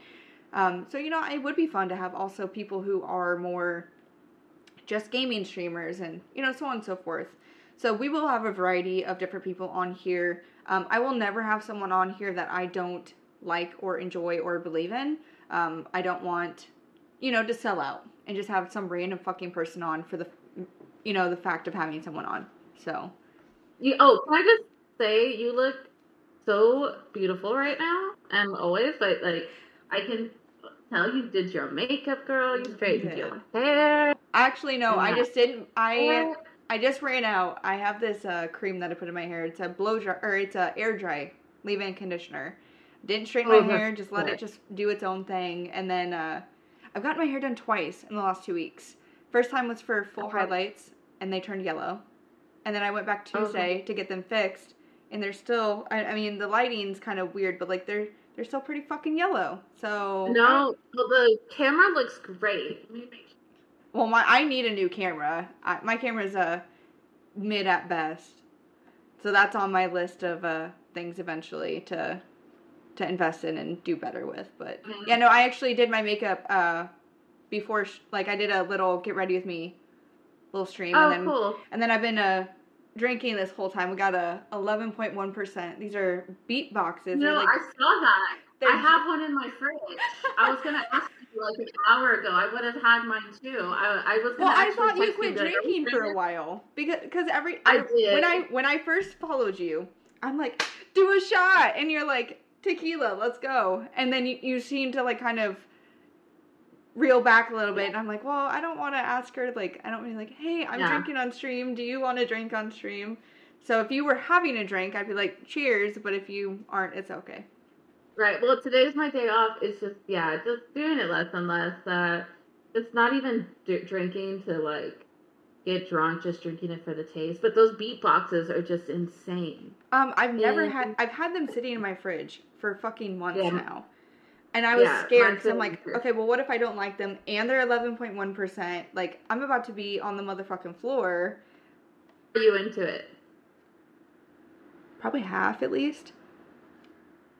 Um, so you know, it would be fun to have also people who are more just gaming streamers and you know, so on and so forth. So we will have a variety of different people on here. Um, I will never have someone on here that I don't like or enjoy or believe in. Um, I don't want you know, to sell out and just have some random fucking person on for the, you know, the fact of having someone on. So. You, oh, can I just say you look so beautiful right now and always, but like I can tell you did your makeup, girl. You straightened your hair. Actually, no, I just didn't. I I just ran out. I have this uh, cream that I put in my hair. It's a blow dry or it's a air dry leave-in conditioner. Didn't straighten my oh, hair. Just let it just do its own thing, and then. uh I've gotten my hair done twice in the last two weeks. First time was for full okay. highlights, and they turned yellow. And then I went back Tuesday okay. to get them fixed, and they're still. I, I, mean, the lighting's kind of weird, but like they're they're still pretty fucking yellow. So no, well the camera looks great. Well, my I need a new camera. I, my camera's a mid at best, so that's on my list of uh, things eventually to to invest in and do better with. But mm-hmm. yeah, no, I actually did my makeup uh, before, sh- like I did a little get ready with me little stream, oh, and then cool. and then I've been uh, drinking this whole time. We got a eleven point one percent. These are BeatBoxes. No, like, I saw that. I have one in my fridge. I was gonna ask you like an hour ago. I would have had mine too. I, I was. well, I thought you quit drinking for a while because because every I, I did. when I when I first followed you, I'm like, do a shot, and you're like, tequila, let's go. And then you, you seem to like kind of reel back a little bit. And I'm like, well, I don't want to ask her, like, I don't mean like, hey, I'm yeah. drinking on stream. Do you want to drink on stream? So if you were having a drink, I'd be like, cheers. But if you aren't, it's okay. Right. Well, today's my day off. It's just yeah, just doing it less and less. Uh, it's not even d- drinking to like get drunk, just drinking it for the taste. But those BeatBoxes are just insane. Um, I've never And- had. I've had them sitting in my fridge for fucking months Yeah. now, and I was Yeah, scared because I'm like, okay, well, what if I don't like them and they're 11.1 percent? Like, I'm about to be on the motherfucking floor. Are you into it? Probably half at least.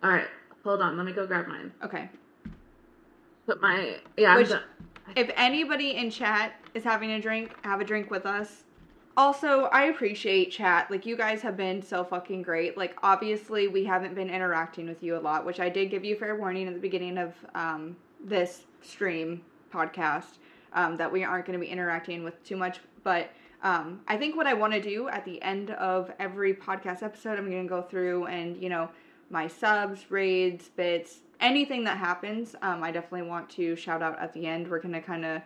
All right. Hold on. Let me go grab mine. Okay. Put my yeah. Which-. If anybody in chat is having a drink, have a drink with us. Also, I appreciate chat. Like, you guys have been so fucking great. Like, obviously, we haven't been interacting with you a lot, which I did give you fair warning at the beginning of um, this stream podcast um, that we aren't going to be interacting with too much. But um, I think what I want to do at the end of every podcast episode, I'm going to go through and, you know, my subs, raids, bits, anything that happens, um, I definitely want to shout out at the end. We're going to kind of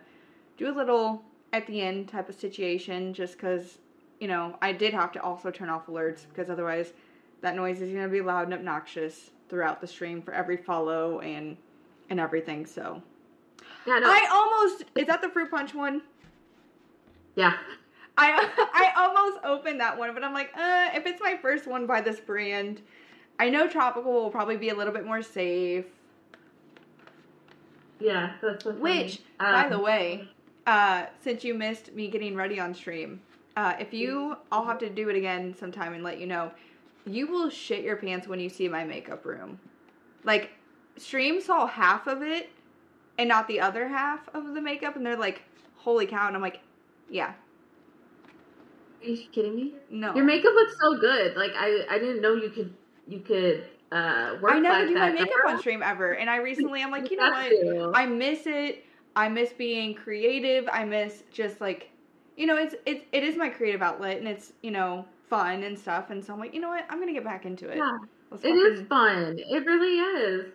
do a little at the end type of situation just because, you know, I did have to also turn off alerts because otherwise that noise is going to be loud and obnoxious throughout the stream for every follow and and everything. So Yeah. No. I almost is that the fruit punch one? yeah. I I almost opened that one, but I'm like, uh, if it's my first one by this brand, I know tropical will probably be a little bit more safe. Yeah. That's so. Which, by Um, the way, uh, since you missed me getting ready on stream, uh, if you, I'll have to do it again sometime and let you know. You will shit your pants when you see my makeup room. Like, stream saw half of it and not the other half of the makeup, and they're like, "Holy cow!" And I'm like, "Yeah, Are you kidding me? no." Your makeup looks so good. Like I, I didn't know you could, you could uh work I never like do that. my makeup on stream ever, and I recently, I'm like, you know what? I miss it. I miss being creative. I miss just like, you know, it's it's it is my creative outlet, and it's you know fun and stuff. And so I'm like, you know what? I'm gonna get back into it. Yeah, Let's it is fun. It really is.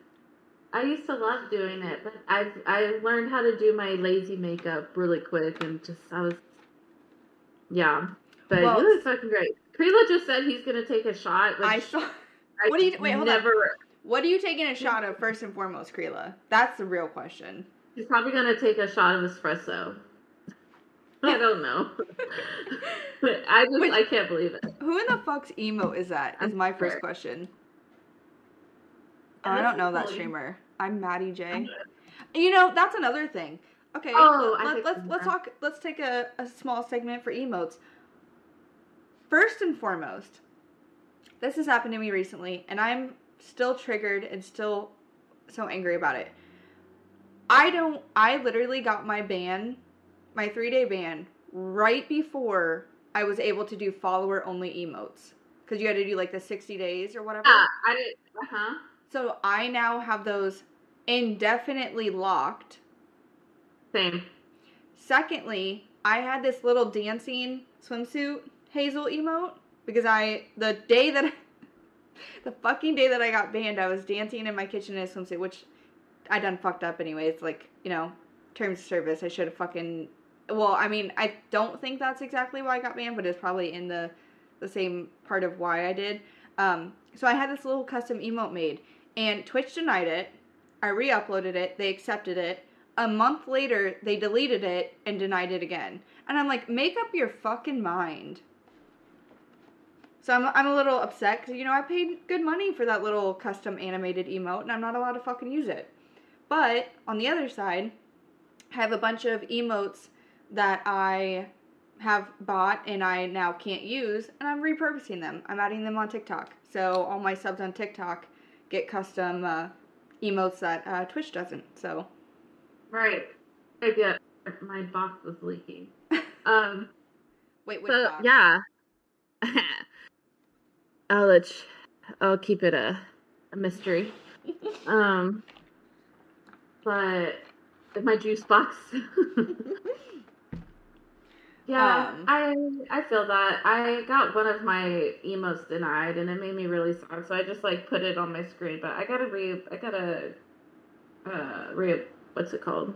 I used to love doing it, but I I learned how to do my lazy makeup really quick, and just I was, yeah. But Well- you look fucking great. Prela just said he's gonna take a shot. I saw. I what do you- wait, hold on. What are you taking a shot of first and foremost, Kreela? That's the real question. He's probably gonna take a shot of espresso. I don't know. But I just I can't believe it. Who in the fuck's emo is that? Is my first question. I don't know that streamer. I'm Maddie J. You know, that's another thing. Okay, Oh, let, think let's let's talk. Let's take a, a small segment for emotes. First and foremost, this has happened to me recently, and I'm still triggered and still so angry about it. I don't. I literally got my ban, my three day ban, right before I was able to do follower only emotes because you had to do like the sixty days or whatever. Yeah, I did. Uh huh. So I now have those indefinitely locked. Same. Secondly, I had this little dancing swimsuit Hazel emote because I the day that the fucking day that I got banned, I was dancing in my kitchen in a swimsuit, which I done fucked up anyway. It's like you know terms of service. I should have fucking. Well, I mean, I don't think that's exactly why I got banned, but it's probably in the the same part of why I did. Um, so I had this little custom emote made, and Twitch denied it. I re-uploaded it. They accepted it. A month later, they deleted it and denied it again. And I'm like, make up your fucking mind. So I'm, I'm a little upset because, you know, I paid good money for that little custom animated emote and I'm not allowed to fucking use it. But on the other side, I have a bunch of emotes that I have bought and I now can't use and I'm repurposing them. I'm adding them on TikTok. So all my subs on TikTok get custom uh, emotes that uh, Twitch doesn't. So Right. Maybe uh, my box was leaking. Um. wait, which So box? yeah. I'll let you, I'll keep it a, a mystery. um. But my juice box. yeah, Um. I I feel that. I got one of my emotes denied, and it made me really sad. So I just like put it on my screen. But I gotta re. I gotta. Uh, re. What's it called?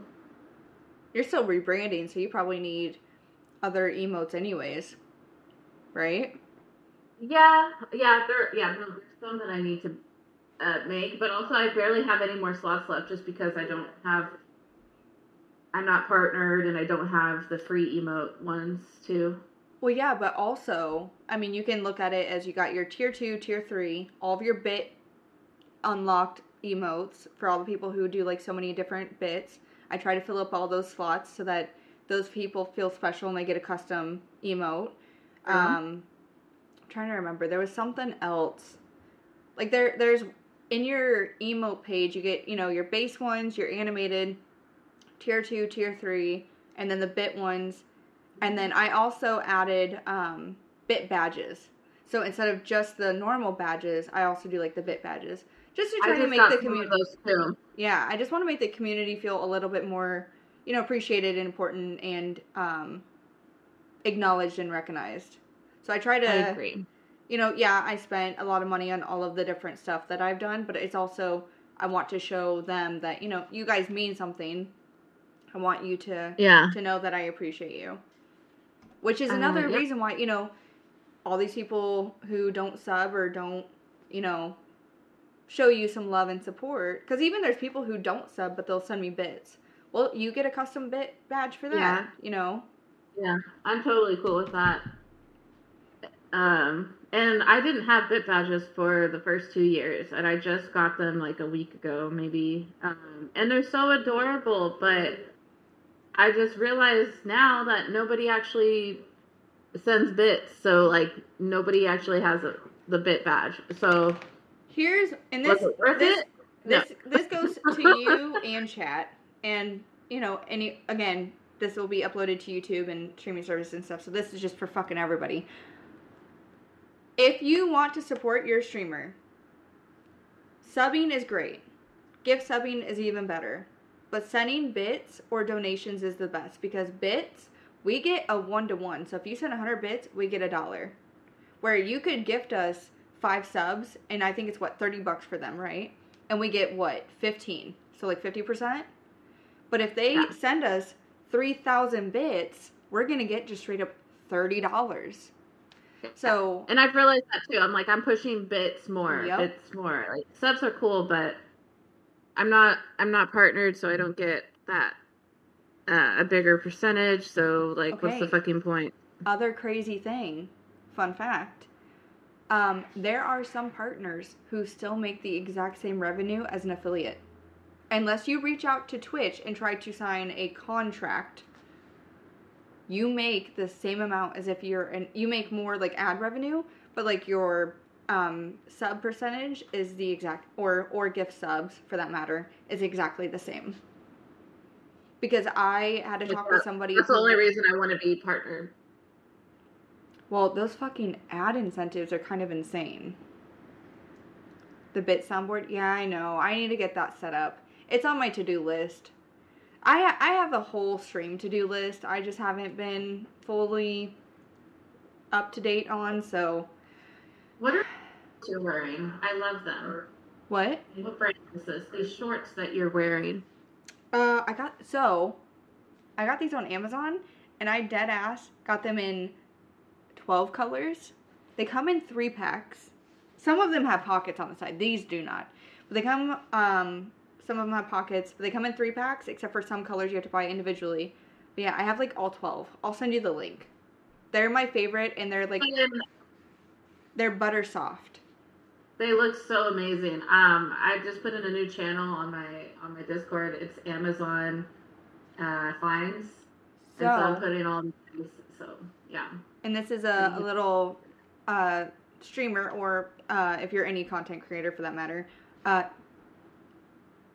You're still rebranding, so you probably need other emotes anyways. Right? Yeah, yeah, there, yeah. No, there's some that I need to uh, make, but also I barely have any more slots left, just because I don't have. I'm not partnered, and I don't have the free emote ones too. Well, yeah, but also, I mean, you can look at it as you got your tier two, tier three, all of your bit unlocked emotes for all the people who do like so many different bits. I try to fill up all those slots so that those people feel special and they get a custom emote. Uh-huh. Um, I'm trying to remember, there was something else. Like there, there's in your emote page, you get you know your base ones, your animated, tier two, tier three, and then the bit ones, and then I also added um, bit badges. So instead of just the normal badges, I also do like the bit badges, just to I try to make the community. Yeah, I just want to make the community feel a little bit more, you know, appreciated and important and um, acknowledged and recognized. So I try I to, agree. You know, yeah, I spent a lot of money on all of the different stuff that I've done, but it's also I want to show them that you know you guys mean something. I want you to Yeah. to know that I appreciate you. Which is Uh, another yep. reason why, you know, all these people who don't sub or don't, you know, show you some love and support. Because even there's people who don't sub, but they'll send me bits. Well, you get a custom bit badge for that, Yeah. you know? Yeah, I'm totally cool with that. Um, and I didn't have bit badges for the first two years, and I just got them like a week ago, maybe. Um, and they're so adorable, but I just realized now that nobody actually sends bits, so like nobody actually has a, the bit badge. So Here's, and this, this, it? No. this, this goes to you and chat. And, you know, any, again, this will be uploaded to YouTube and streaming services and stuff. So this is just for fucking everybody. If you want to support your streamer, subbing is great. Gift subbing is even better. But sending bits or donations is the best because bits, we get a one to one. So if you send 100 bits, we get a dollar. Where you could gift us five subs, and I think it's what, 30 bucks for them, right? And we get what, 15? So like 50%? But if they Yeah. send us 3,000 bits, we're going to get just straight up $30. So, And I've realized that too. I'm like, I'm pushing bits more, Yep. bits more. Like subs are cool, but I'm not, I'm not partnered, so I don't get that uh, a bigger percentage. So like, what's the fucking point? other crazy thing, fun fact. Um, there are some partners who still make the exact same revenue as an affiliate. Unless you reach out to Twitch and try to sign a contract, you make the same amount as if you're and you make more like ad revenue, but like your um, sub percentage is the exact or or gift subs for that matter is exactly the same. Because I had to talk with somebody. That's the only reason I want to be partnered. Well, those fucking ad incentives are kind of insane. The bit soundboard, yeah, I know. I need to get that set up. It's on my to-do list. I ha- I have a whole stream to-do list. I just haven't been fully up to date on. So What are you're wearing? I love them. what? What brand is this? These shorts that you're wearing. Uh, I got so I got these on Amazon, and I dead ass got them in twelve colors. They come in three packs. Some of them have pockets on the side. These do not. But they come. Um, some of them have pockets. But they come in three packs, except for some colors you have to buy individually. But yeah, I have like all twelve. I'll send you the link. They're my favorite, and they're like they're butter soft. they look so amazing. Um, I just put in a new channel on my on my Discord. It's Amazon uh, finds, and so I'm So, putting all these. So yeah. and this is a, a little uh, streamer, or uh, if you're any content creator for that matter, uh,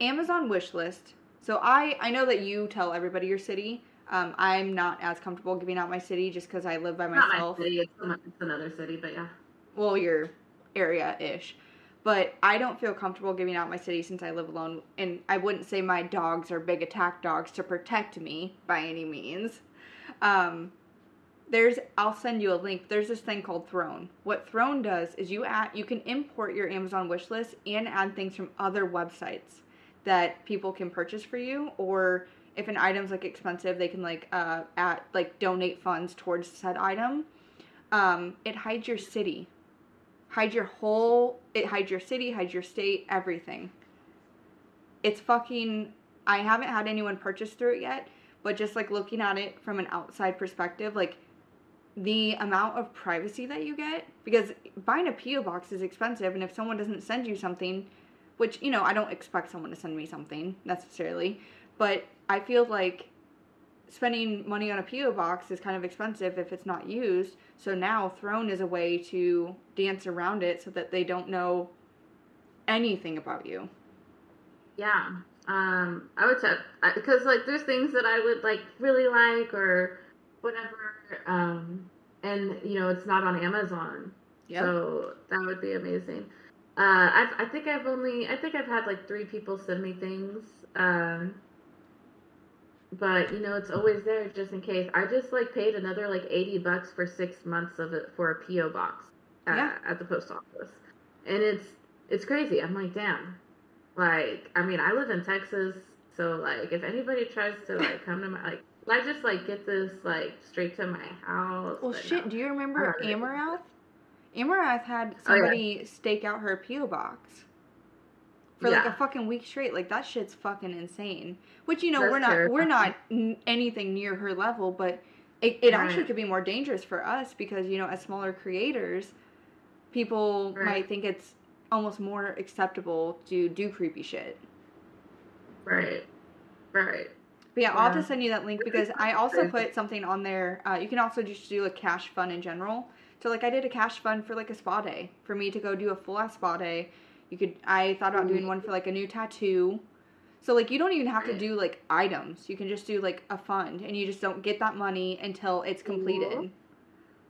Amazon wish list. So I I know that you tell everybody your city. Um, I'm not as comfortable giving out my city just because I live by Not my myself. city. It's, it's another city, but yeah. Well, your area ish. But I don't feel comfortable giving out my city since I live alone. And I wouldn't say my dogs are big attack dogs to protect me by any means. Um, there's, I'll send you a link. There's this thing called Throne. What Throne does is you add, you can import your Amazon wish list and add things from other websites that people can purchase for you. Or if an item's like expensive, they can like uh, at like donate funds towards said item. Um, it hides your city hides your whole it hides your city, hides your state, everything. It's fucking I haven't had anyone purchase through it yet, but just like looking at it from an outside perspective, like the amount of privacy that you get because buying a PO box is expensive and if someone doesn't send you something, which you know, I don't expect someone to send me something necessarily, but I feel like spending money on a PO box is kind of expensive if it's not used. So now Throne is a way to dance around it so that they don't know anything about you. Yeah. Um, I would say because like there's things that I would like really like or whatever, um, and you know it's not on Amazon, Yep. so that would be amazing. Uh, I've I think I've only I think I've had like three people send me things, um, but you know it's always there just in case. I just like paid another like eighty bucks for six months of it for a PO box uh, Yeah. at the post office, and it's it's crazy. I'm like, damn. Like, I mean, I live in Texas, so like, if anybody tries to like come to my like, I just like get this like straight to my house. Well, shit. no. Do you remember Alright. Amouranth? Had Oh, yeah. somebody stake out her PO box for like a fucking week straight. Like that shit's fucking insane. Which you know That's we're not we're not n- anything near her level, but it, it actually could be more dangerous for us because you know as smaller creators, people Right. might think it's almost more acceptable to do creepy shit. Right. Right. But yeah, I'll have to send you that link because I also put something on there. Uh, you can also just do a cash fund in general. So like I did a cash fund for like a spa day for me to go do a full ass spa day. You could I thought about doing one for like a new tattoo. So like you don't even have to do like items. You can just do like a fund and you just don't get that money until it's mm-hmm. completed. Cool.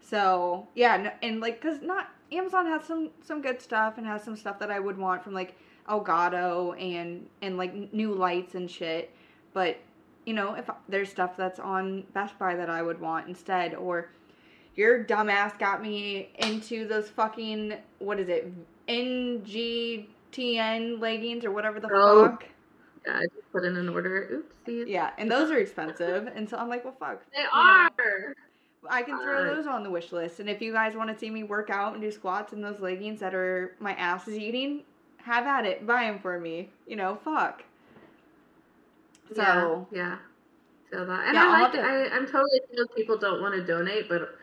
So yeah, and like cuz not Amazon has some some good stuff and has some stuff that I would want from like Elgato and and like new lights and shit. But you know, if there's stuff that's on Best Buy that I would want instead, or your dumbass got me into those fucking what is it, NGTN leggings or whatever the Oh. fuck. Yeah, I just put in an order. Oopsies. Yeah, and those are expensive, and so I'm like, well, fuck. They know. are. I can throw those on the wish list, and if you guys want to see me work out and do squats in those leggings that are my ass is eating, have at it. Buy them for me. You know, fuck. So yeah, yeah. Feel that, and Yeah, I'll like. to- I, I'm totally feel people don't want to donate, but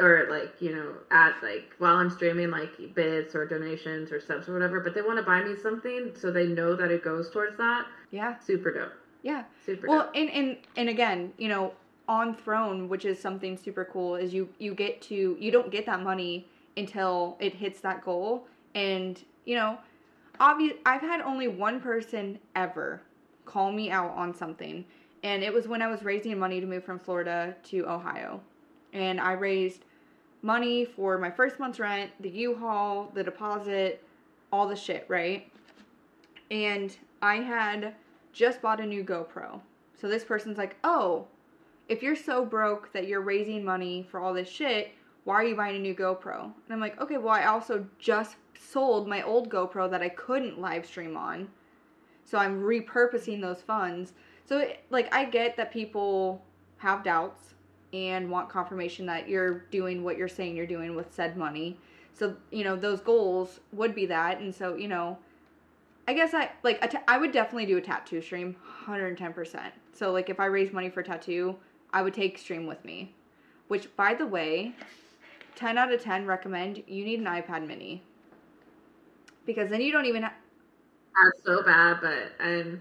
or like you know, at like while I'm streaming, like bits or donations or subs or whatever, but they want to buy me something so they know that it goes towards that. yeah, Super dope. yeah. Super Well, dope. and and and again, you know, on Throne, which is something super cool, is you you get to you don't get that money until it hits that goal, and you know, obvious. I've had only one person ever call me out on something, and it was when I was raising money to move from Florida to Ohio, and I raised money for my first month's rent, the U-Haul, the deposit, all the shit, right? And I had just bought a new GoPro. So this person's like, "Oh, if you're so broke that you're raising money for all this shit, why are you buying a new GoPro?" And I'm like, "Okay, well, I also just sold my old GoPro that I couldn't live stream on. So I'm repurposing those funds. So it- like I get that people have doubts and want confirmation that you're doing what you're saying you're doing with said money. So, you know, those goals would be that. And so, you know, I guess I like I would definitely do a tattoo stream 110%. So like if I raise money for tattoo, I would take stream with me. Which by the way, 10 out of 10 recommend you need an iPad mini. Because then you don't even ha- That's so bad, but I'm.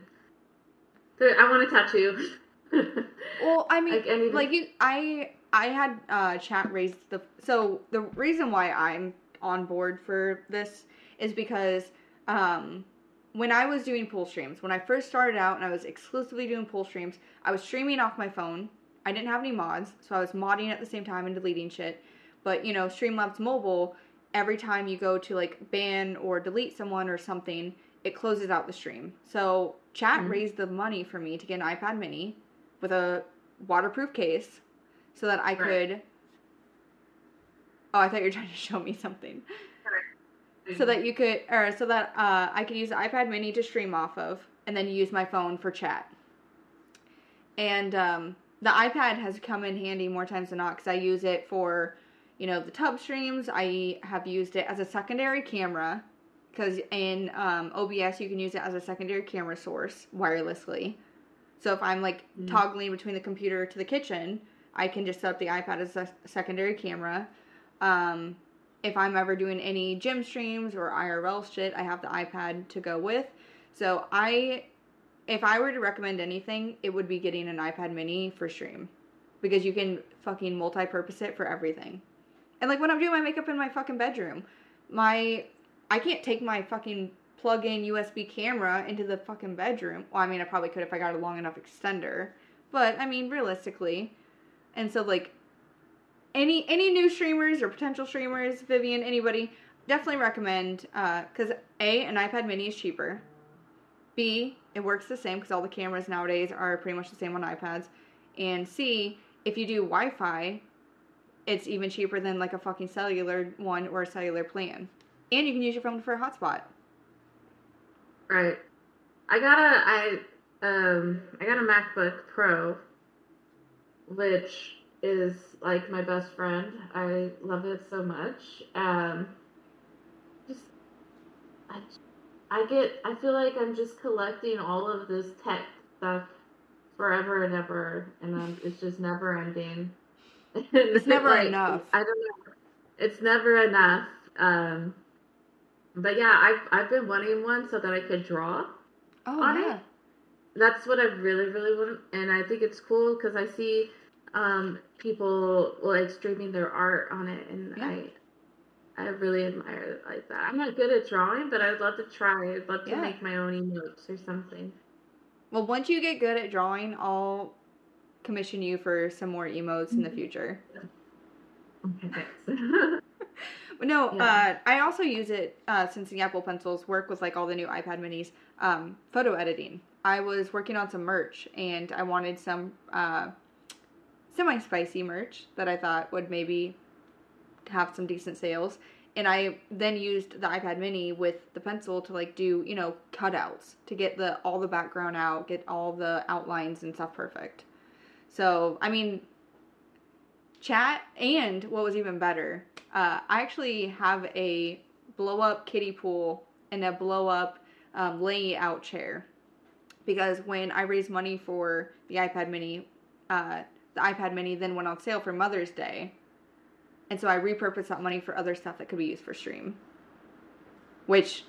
I want a tattoo. Well, I mean, Like, any- like you, I, I had uh, chat raised the. So the reason why I'm on board for this is because um, when I was doing pool streams, when I first started out and I was exclusively doing pool streams, I was streaming off my phone. I didn't have any mods, so I was modding at the same time and deleting shit. But you know, Streamlabs Mobile, every time you go to like ban or delete someone or something, it closes out the stream. So chat Mhm. raised the money for me to get an iPad Mini with a waterproof case, so that I Right. could. Oh, I thought you were trying to show me something so that you could or so that uh, i could use the ipad mini to stream off of and then use my phone for chat and um, the ipad has come in handy more times than not because i use it for you know, the tub streams, I have used it as a secondary camera because in um, OBS you can use it as a secondary camera source wirelessly. So if I'm like Mm. toggling between the computer to the kitchen, I can just set up the iPad as a secondary camera. Um, if I'm ever doing any gym streams or IRL shit, I have the iPad to go with. So I, if I were to recommend anything, it would be getting an iPad Mini for stream, because you can fucking multi-purpose it for everything. And like when I'm doing my makeup in my fucking bedroom, my I can't take my fucking plug-in USB camera into the fucking bedroom. Well, I mean, I probably could if I got a long enough extender, but I mean, realistically, and so like any any new streamers or potential streamers, Vivian, anybody, definitely recommend uh, because a an iPad Mini is cheaper. B it works the same because all the cameras nowadays are pretty much the same on iPads, and C if you do Wi-Fi, it's even cheaper than like a fucking cellular one or a cellular plan, and you can use your phone for a hotspot. Right. I got a I um I got a MacBook Pro, which is like my best friend. I love it so much. Um, just I I get I feel like I'm just collecting all of this tech stuff forever and ever, and um, it's just never ending. It's never Like, enough. I don't know. It's never enough. Um, but yeah, I've I've been wanting one so that I could draw. Oh On yeah. it? That's what I really really want, and I think it's cool because I see um people like streaming their art on it, and Yeah. I I really admire it like that. I'm not good at drawing, but I'd love to try. I'd love to Yeah. make my own emotes or something. Well, once you get good at drawing, I'll commission you for some more emotes in the future. Okay, thanks. No, uh, I also use it uh, since the Apple Pencils work with like all the new iPad Minis. Um, photo editing. I was working on some merch, and I wanted some uh, semi-spicy merch that I thought would maybe have some decent sales. And I then used the iPad Mini with the pencil to like do you know cutouts to get the all the background out, get all the outlines and stuff perfect. So I mean, chat and what was even better uh, i actually have a blow up kiddie pool and a blow up um, layout chair. Because when i raised money for the ipad mini uh, the ipad mini then went on sale for mother's day. And so i repurposed that money for other stuff that could be used for stream. Which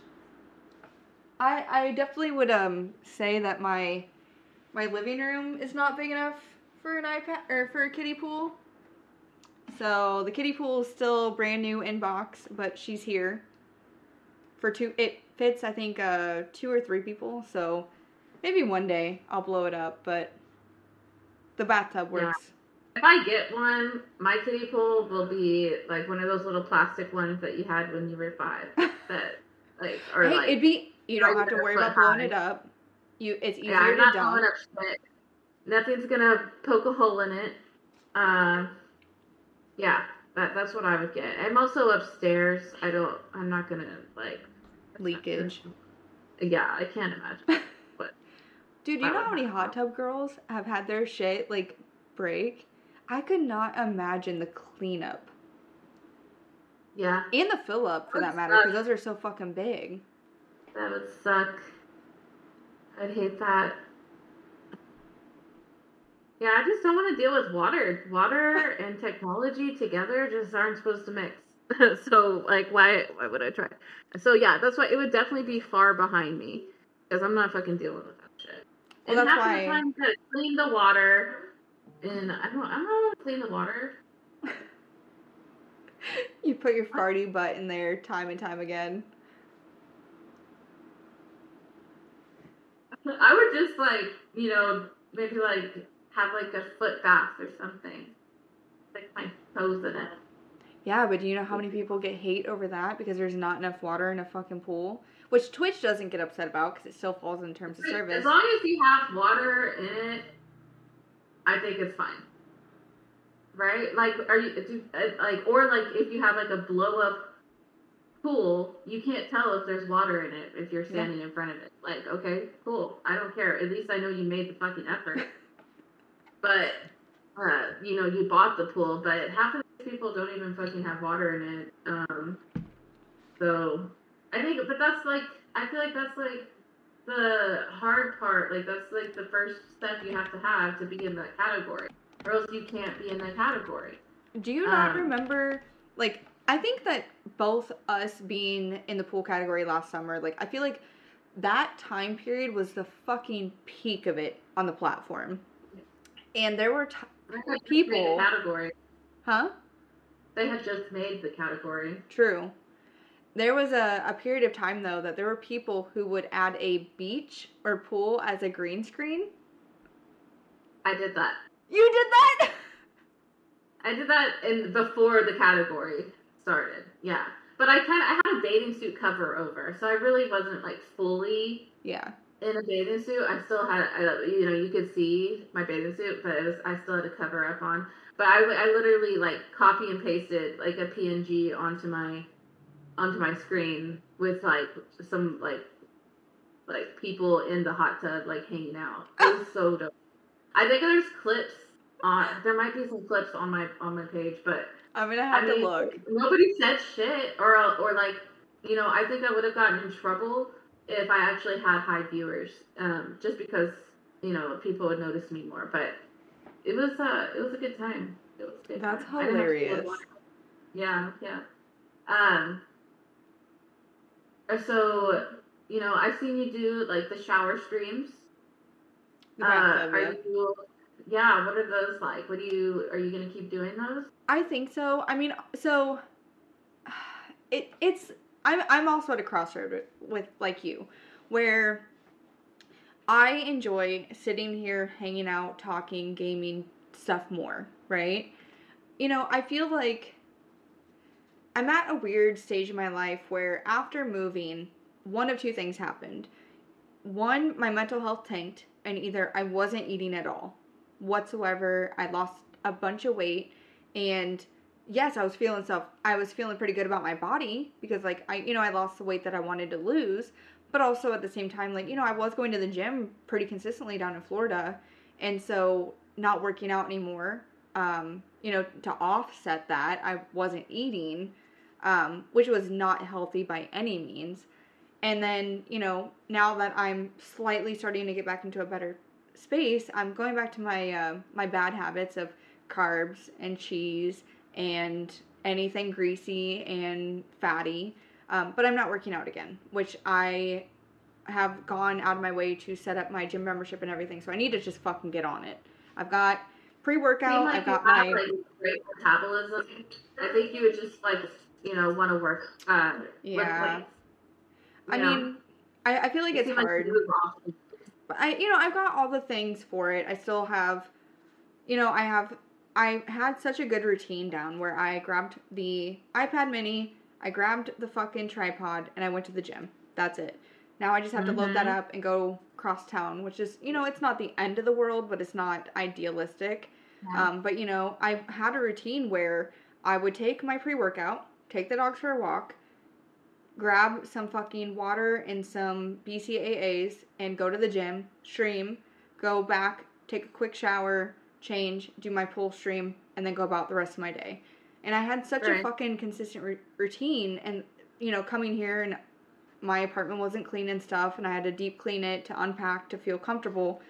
i i definitely would um say that my my living room is not big enough for an ipad or for a kiddie pool so the kiddie pool is still brand new in box, but she's here for two. It fits, I think, uh, two or three people. So maybe one day I'll blow it up, but the bathtub Yeah. works. if I get one, my kiddie pool will be like one of those little plastic ones that you had when you were five. That like or hey, like it'd be you don't have to worry about blowing high. it up. You, it's easier Yeah, I'm to not dump. blowing up shit. Nothing's gonna poke a hole in it. Um, yeah, that, that's what I would get. I'm also upstairs. I don't. I'm not gonna like Leakage. Yeah, I can't imagine. But Dude, you know how many hot tub girls have had their shit like break? I could not imagine the cleanup Yeah, and the fill up for that Would matter, because those are so fucking big. that would suck. I'd hate that. Yeah, I just don't want to deal with water. Water and technology together just aren't supposed to mix. so, like, why? Why would I try? So, yeah, that's why it would definitely be far behind me because I'm not fucking dealing with that shit. Well, and that's half why- the time, gotta clean the water, and I don't. I don't how to clean the water. You put your farty butt in there time and time again. I would just like, you know, maybe like have like a foot bath or something. Like my toes in it. Yeah, but do you know how many people get hate over that because there's not enough water in a fucking pool? Which Twitch doesn't get upset about because it still falls in terms of service. As long as you have water in it, I think it's fine. Right? Like, are you do, uh, like, or like if you have like a blow up pool, you can't tell if there's water in it if you're standing in front of it. Like, okay, cool. I don't care. At least I know you made the fucking effort. but, uh, you know, you bought the pool, but half of the people don't even fucking have water in it. Um, so I think, but that's like, I feel like that's like the hard part. Like that's like the first step you have to have to be in that category, or else you can't be in that category. Do you not Um, remember like I think that both us being in the pool category last summer, like I feel like that time period was the fucking peak of it on the platform. And there were t- They had just People- category. huh? They had just made the category. True. There was a, a period of time though that there were people who would add a beach or pool as a green screen. I did that. You did that? I did that in before the category started. Yeah, but I kind of I had a bathing suit cover over, so I really wasn't like fully yeah. In a bathing suit. I still had, I, you know, you could see my bathing suit, but it was I still had a cover up on. But I, I literally like copy and pasted like a PNG onto my onto my screen with like some like like people in the hot tub like hanging out. It was so dope. I think there's clips on. There might be some clips on my on my page, but I'm gonna have I to look. Nobody said shit, or or like, you know, I think I would have gotten in trouble if I actually had high viewers, um, just because you know people would notice me more. But it was uh, it was a good time. It was good That's time. I didn't have to deal with hilarious. Yeah, yeah. Um. uh, So you know, I've seen you do like the shower streams. The Uh, are yeah. you? Yeah. What are those like? What do you? Are you gonna keep doing those? I think so. I mean, so it it's I'm I'm also at a crossroad with, with like you, where I enjoy sitting here, hanging out, talking, gaming stuff more, right? You know, I feel like I'm at a weird stage in my life where after moving, one of two things happened. One, my mental health tanked, and either I wasn't eating at all whatsoever, I lost a bunch of weight, and yes, I was feeling self I was feeling pretty good about my body because like I you know, I lost the weight that I wanted to lose, but also at the same time like, you know, I was going to the gym pretty consistently down in Florida, and so not working out anymore, um, you know, to offset that, I wasn't eating, um, which was not healthy by any means. And then, you know, now that I'm slightly starting to get back into a better space, I'm going back to my uh, my bad habits of carbs and cheese and anything greasy and fatty. Um, but I'm not working out again, which I have gone out of my way to set up my gym membership and everything. So I need to just fucking get on it. I've got pre workout. Like I've got my like, great metabolism. I think you would just like you know want to work. Uh, Yeah. Weights. I know? mean, I, I feel like You it's like hard. often. But I, you know, I've got all the things for it. I still have, you know, I have, I had such a good routine down where I grabbed the iPad mini, I grabbed the fucking tripod, and I went to the gym. That's it. Now I just have to load that Mhm. up and go cross town, which is, you know, it's not the end of the world, but it's not idealistic. Um, but you know, I had a routine where I would take my pre workout, take the dogs for a walk, grab some fucking water and some BCAAs, and go to the gym, stream, go back, take a quick shower, change, do my pool stream, and then go about the rest of my day. And I had such a fucking consistent r- routine, and you know, coming here and my apartment wasn't clean and stuff, and I had to deep clean it to unpack to feel comfortable.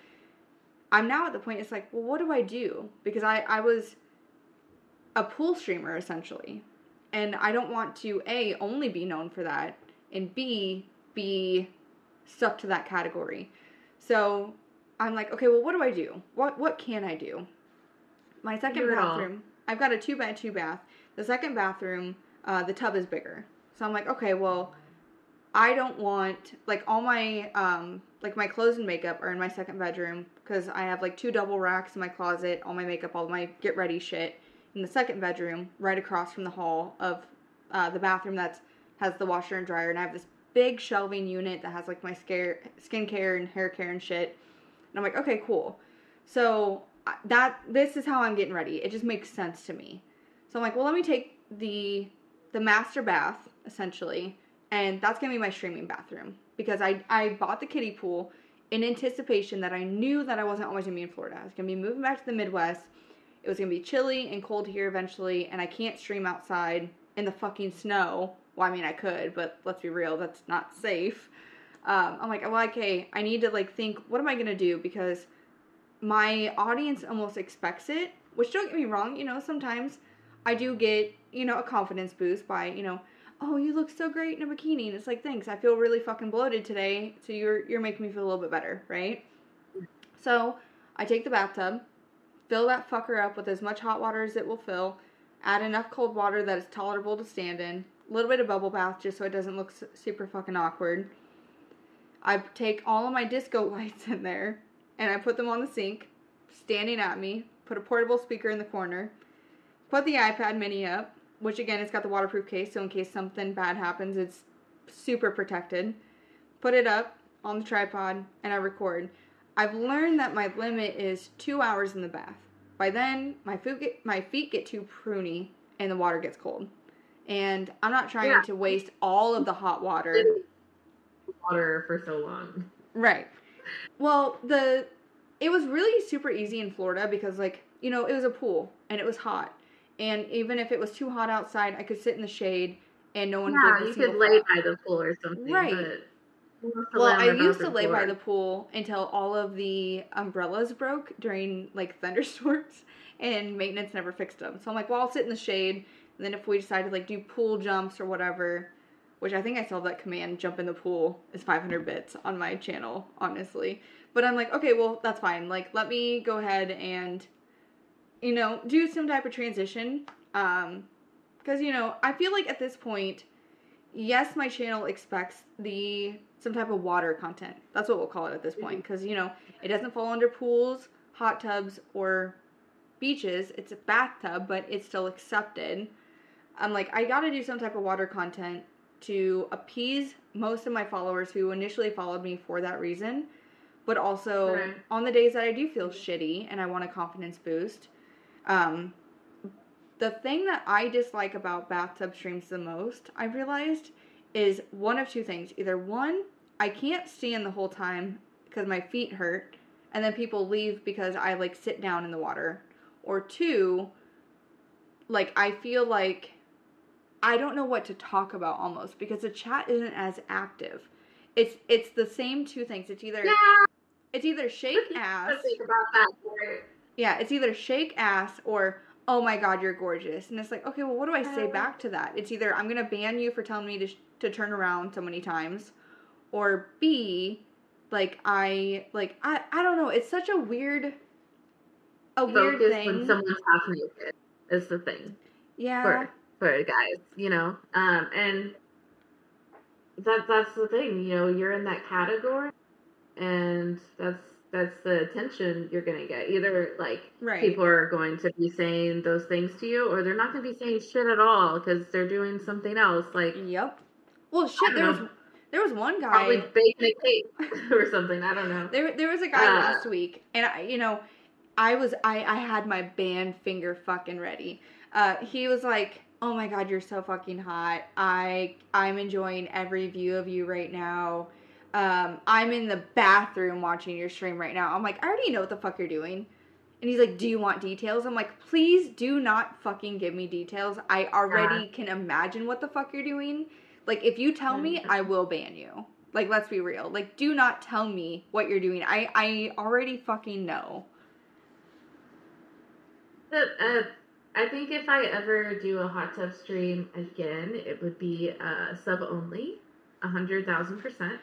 I'm now at the point it's like, well, what do I do? Because I, I was a pool streamer essentially. And I don't want to A, only be known for that, and B, be stuck to that category. So I'm like, okay, well, what do I do? What what can I do? My second all. bathroom, I've got a two bed, two bath. The second bathroom, uh, the tub is bigger. So I'm like, okay, well, I don't want like all my um like my clothes and makeup are in my second bedroom because I have like two double racks in my closet, all my makeup, all my get ready shit in the second bedroom, right across from the hall of uh, the bathroom that's has the washer and dryer, and I have this big shelving unit that has like my scare skincare and hair care and shit. And I'm like, okay, cool. So that this is how I'm getting ready. It just makes sense to me. So I'm like, well, let me take the the master bath essentially, and that's gonna be my streaming bathroom because I I bought the kiddie pool in anticipation that I knew that I wasn't always gonna be in Florida. I was gonna be moving back to the Midwest, it was gonna be chilly and cold here eventually, and I can't stream outside in the fucking snow. Well, I mean, I could, but let's be real, that's not safe. Um, I'm like, well, okay, I need to like think, what am I gonna do? Because my audience almost expects it. Which don't get me wrong, you know, sometimes I do get, you know, a confidence boost by, you know, oh, you look so great in a bikini. And it's like, thanks. I feel really fucking bloated today, so you're you're making me feel a little bit better, right? So I take the bathtub, fill that fucker up with as much hot water as it will fill, add enough cold water that is tolerable to stand in, a little bit of bubble bath just so it doesn't look super fucking awkward. I take all of my disco lights in there and I put them on the sink, standing at me, put a portable speaker in the corner, put the iPad mini up, which again, it's got the waterproof case, so in case something bad happens, it's super protected. Put it up on the tripod, and I record. I've learned that my limit is two hours in the bath. By then, my foot get, my feet get too pruny, and the water gets cold. And I'm not trying Yeah. to waste all of the hot water. Water for so long. Right. Well, the it was really super easy in Florida because like, you know, it was a pool and it was hot. And even if it was too hot outside, I could sit in the shade and no one Yeah, you could lay by the pool or something. Right. But who wants to Well, I used to lay by the pool until all of the umbrellas broke during like thunderstorms and maintenance never fixed them. So I'm like, well, I'll sit in the shade. And then if we decide to like do pool jumps or whatever, which I think I still have that command, jump in the pool, is 500 bits on my channel, honestly. But I'm like, okay, well, that's fine. Like, let me go ahead and, you know, do some type of transition. Um, because, you know, I feel like at this point, yes, my channel expects the some type of water content. That's what we'll call it at this point. Because, you know, it doesn't fall under pools, hot tubs, or beaches. It's a bathtub, but it's still accepted. I'm like, I gotta do some type of water content to appease most of my followers who initially followed me for that reason, but also Right. on the days that I do feel shitty and I want a confidence boost. Um, the thing that I dislike about bathtub streams the most, I realized, is one of two things. Either one, I can't stand the whole time because my feet hurt, and then people leave because I like sit down in the water. Or two, like I feel like I don't know what to talk about almost because the chat isn't as active. It's it's the same two things. It's either Yeah, it's either shake ass. About that. Yeah, it's either shake ass or oh my god, you're gorgeous. And it's like, okay, well, what do I say Uh. back to that? It's either I'm going to ban you for telling me to, sh- to turn around so many times or B, like I like I I don't know, it's such a weird a weird Focus thing. when someone's half naked is the thing yeah. For guys, you know. Um, and that that's the thing, you know. You're in that category, and that's that's the attention you're gonna get. Either like Right. people are going to be saying those things to you, or they're not gonna be saying shit at all because they're doing something else, like Yep. Well, shit, there was there was one guy probably baking a cake or something. I don't know. There, there was a guy Uh, last week, and I, you know, I was, I, I had my band finger fucking ready. Uh, he was like, "Oh my god, you're so fucking hot. I, I'm enjoying every view of you right now. Um, I'm in the bathroom watching your stream right now." I'm like, I already know what the fuck you're doing. And he's like, "Do you want details?" I'm like, "Please do not fucking give me details. I already can imagine what the fuck you're doing. Like, if you tell me, I will ban you." Like, let's be real. Like, do not tell me what you're doing. I I already fucking know. But, uh, I think if I ever do a hot tub stream again, it would be uh, sub only, a hundred thousand percent.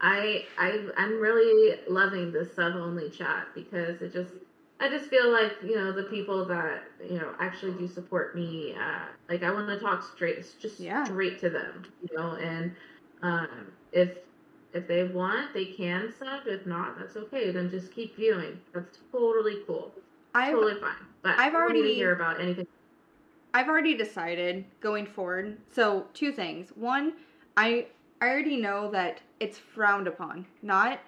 I I I'm really loving the sub only chat because it just I just feel like you know the people that you know actually do support me. Uh, like I want to talk straight, just Yeah. straight to them, you know. And um, if if they want, they can sub. If not, that's okay. Then just keep viewing. That's totally cool I've totally fine. But I've I don't need already- hear about anything. I've already decided going forward. So two things. One, I I already know that it's frowned upon. Not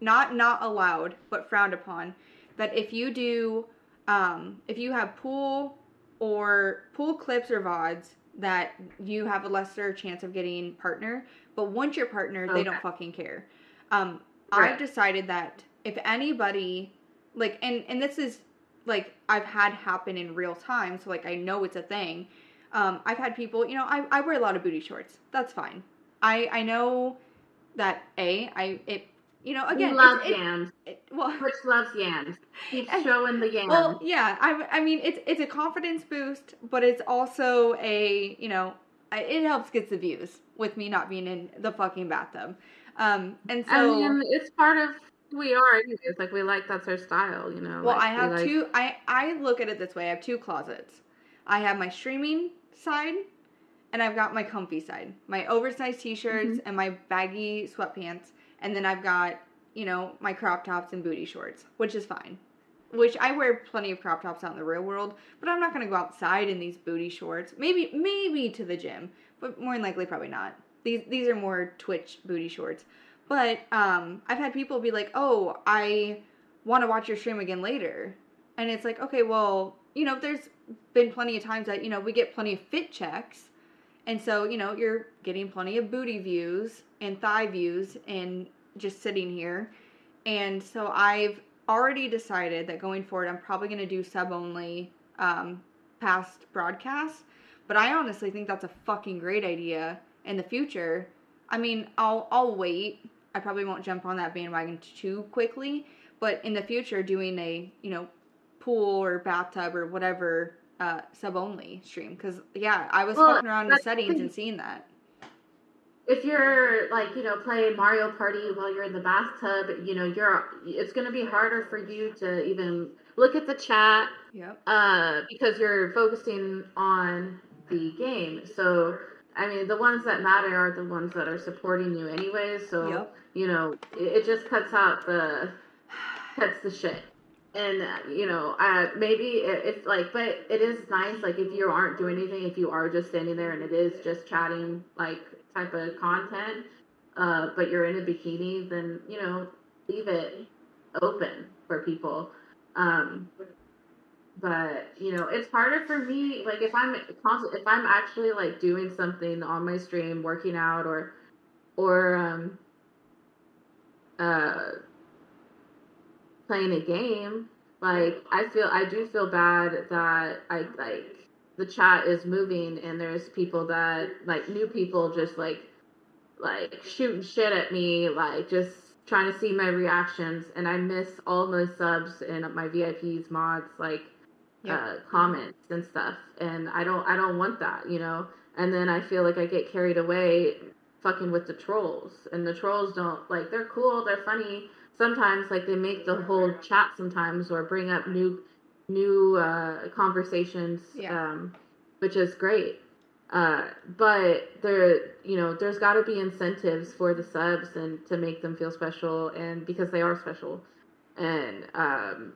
not not allowed, but frowned upon. That if you do um if you have pool or pool clips or VODs that you have a lesser chance of getting partner, but once you're partnered, they don't fucking care. Um Right. I've decided that if anybody like and and this is like I've had happen in real time, so like I know it's a thing. Um, I've had people, you know, I, I wear a lot of booty shorts. That's fine. I I know that a I it you know again we love it- yams. it- well Twitch loves yams. He's showing the yams. well yeah I I mean it's it's a confidence boost, but it's also a you know it helps get the views with me not being in the fucking bathtub. Um, and so I mean, it's part of we are anyways. Like we like that's our style, you know. Well, like, I we have like- two. I I look at it this way. I have two closets. I have my streaming side, and I've got my comfy side. My oversized t-shirts Mm-hmm. and my baggy sweatpants, and then I've got you know my crop tops and booty shorts, which is fine. Which I wear plenty of crop tops out in the real world, but I'm not gonna go outside in these booty shorts. Maybe maybe to the gym, but more than likely probably not. These these are more Twitch booty shorts. But um, I've had people be like, "Oh, I want to watch your stream again later," and it's like, okay, well, you know, there's been plenty of times that you know we get plenty of fit checks, and so you know you're getting plenty of booty views and thigh views and just sitting here, and so I've already decided that going forward, I'm probably going to do sub only um, past broadcasts. But I honestly think that's a fucking great idea in the future. I mean, I'll I'll wait. I probably won't jump on that bandwagon too quickly, but in the future, doing a you know pool or bathtub or whatever uh, sub only stream because yeah, I was Well, fucking around the settings and seeing that. if you're like you know playing Mario Party while you're in the bathtub, you know you're it's going to be harder for you to even look at the chat Yep. uh, because you're focusing on the game. So I mean, the ones that matter are the ones that are supporting you anyways. So Yep. You know it, it just cuts out the cuts the shit. And uh, you know, uh, maybe it, it's like, but it is nice. Like if you aren't doing anything, if you are just standing there and it is just chatting, like type of content, uh, but you're in a bikini, then you know, leave it open for people. Um, but you know, it's harder for me. Like if I'm if I'm actually like doing something on my stream, working out, or or um, uh playing a game, like I feel I do feel bad that I like the chat is moving and there's people that like new people just like like shooting shit at me, like just trying to see my reactions and I miss all my subs and my VIPs mods like Yep. uh, comments and stuff and I don't I don't want that, you know. And then I feel like I get carried away fucking with the trolls. And the trolls don't like they're cool, they're funny, sometimes like they make the whole chat sometimes or bring up new new uh, conversations Yeah. um, which is great. Uh, but there you know there's got to be incentives for the subs and to make them feel special and because they are special. And um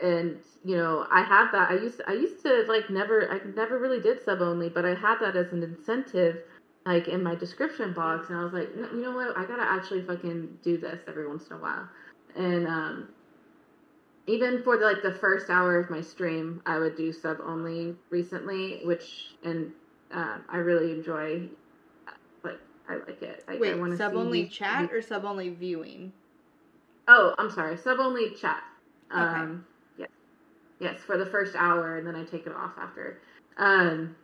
and you know i had that i used i used to like never i never really did sub only but i had that as an incentive like in my description box and i was like you know what i gotta actually fucking do this every once in a while and um even for the, like the first hour of my stream i would do sub only recently which and um, i really enjoy like i like it like, I Wait, wanna sub only these- chat or sub only viewing? Oh, I'm sorry. Sub only chat. Okay. Um, yes, yes, for the first hour, and then I take it off after. Um,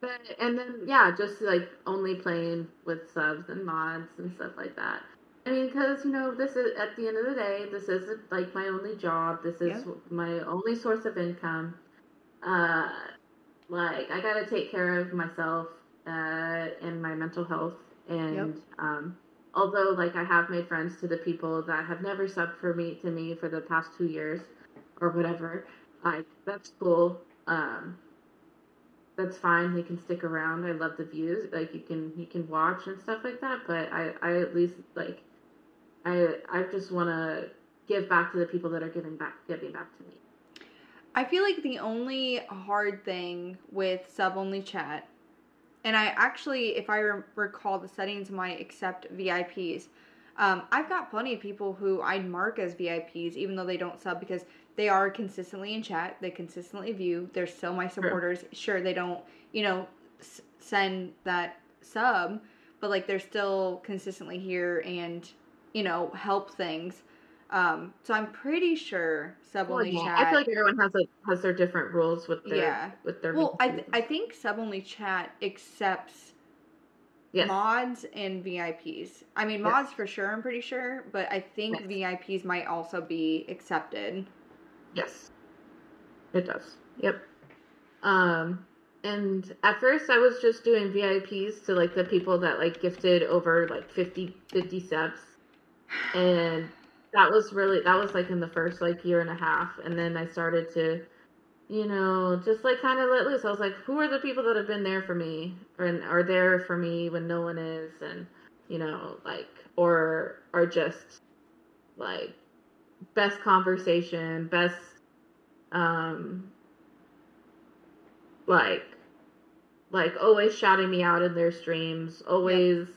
but and then yeah, just like only playing with subs and mods and stuff like that. I mean, because you know, this is at the end of the day, this isn't like my only job. This is Yeah. my only source of income. Uh, like I gotta take care of myself uh, and my mental health, and um, although like I have made friends to the people that have never subbed for me to me for the past two years or whatever, like that's cool. Um, that's fine. They can stick around. I love the views. Like you can you can watch and stuff like that. But I I at least like I I just want to give back to the people that are giving back giving back to me. I feel like the only hard thing with sub only chat, and I actually, if I re- recall the settings, might accept VIPs. Um, I've got plenty of people who I'd mark as VIPs, even though they don't sub, because they are consistently in chat, they consistently view, they're still my supporters. Sure, they don't, you know, s- send that sub, but like they're still consistently here and, you know, help things. Um, so I'm pretty sure sub only Well, yeah, chat. I feel like everyone has like has their different rules with their Yeah. with their well, I th- I think sub only chat accepts yes. mods and VIPs. I mean mods for sure. I'm pretty sure, but I think Yes. VIPs might also be accepted. Yes. It does. Yep. Um and at first I was just doing VIPs to like the people that like gifted over like 50 50 subs. And that was really that was like in the first like year and a half and then I started to you know, just like kind of let loose. I was like, who are the people that have been there for me or and are there for me when no one is and you know, like or are just like best conversation, best um like like always shouting me out in their streams, always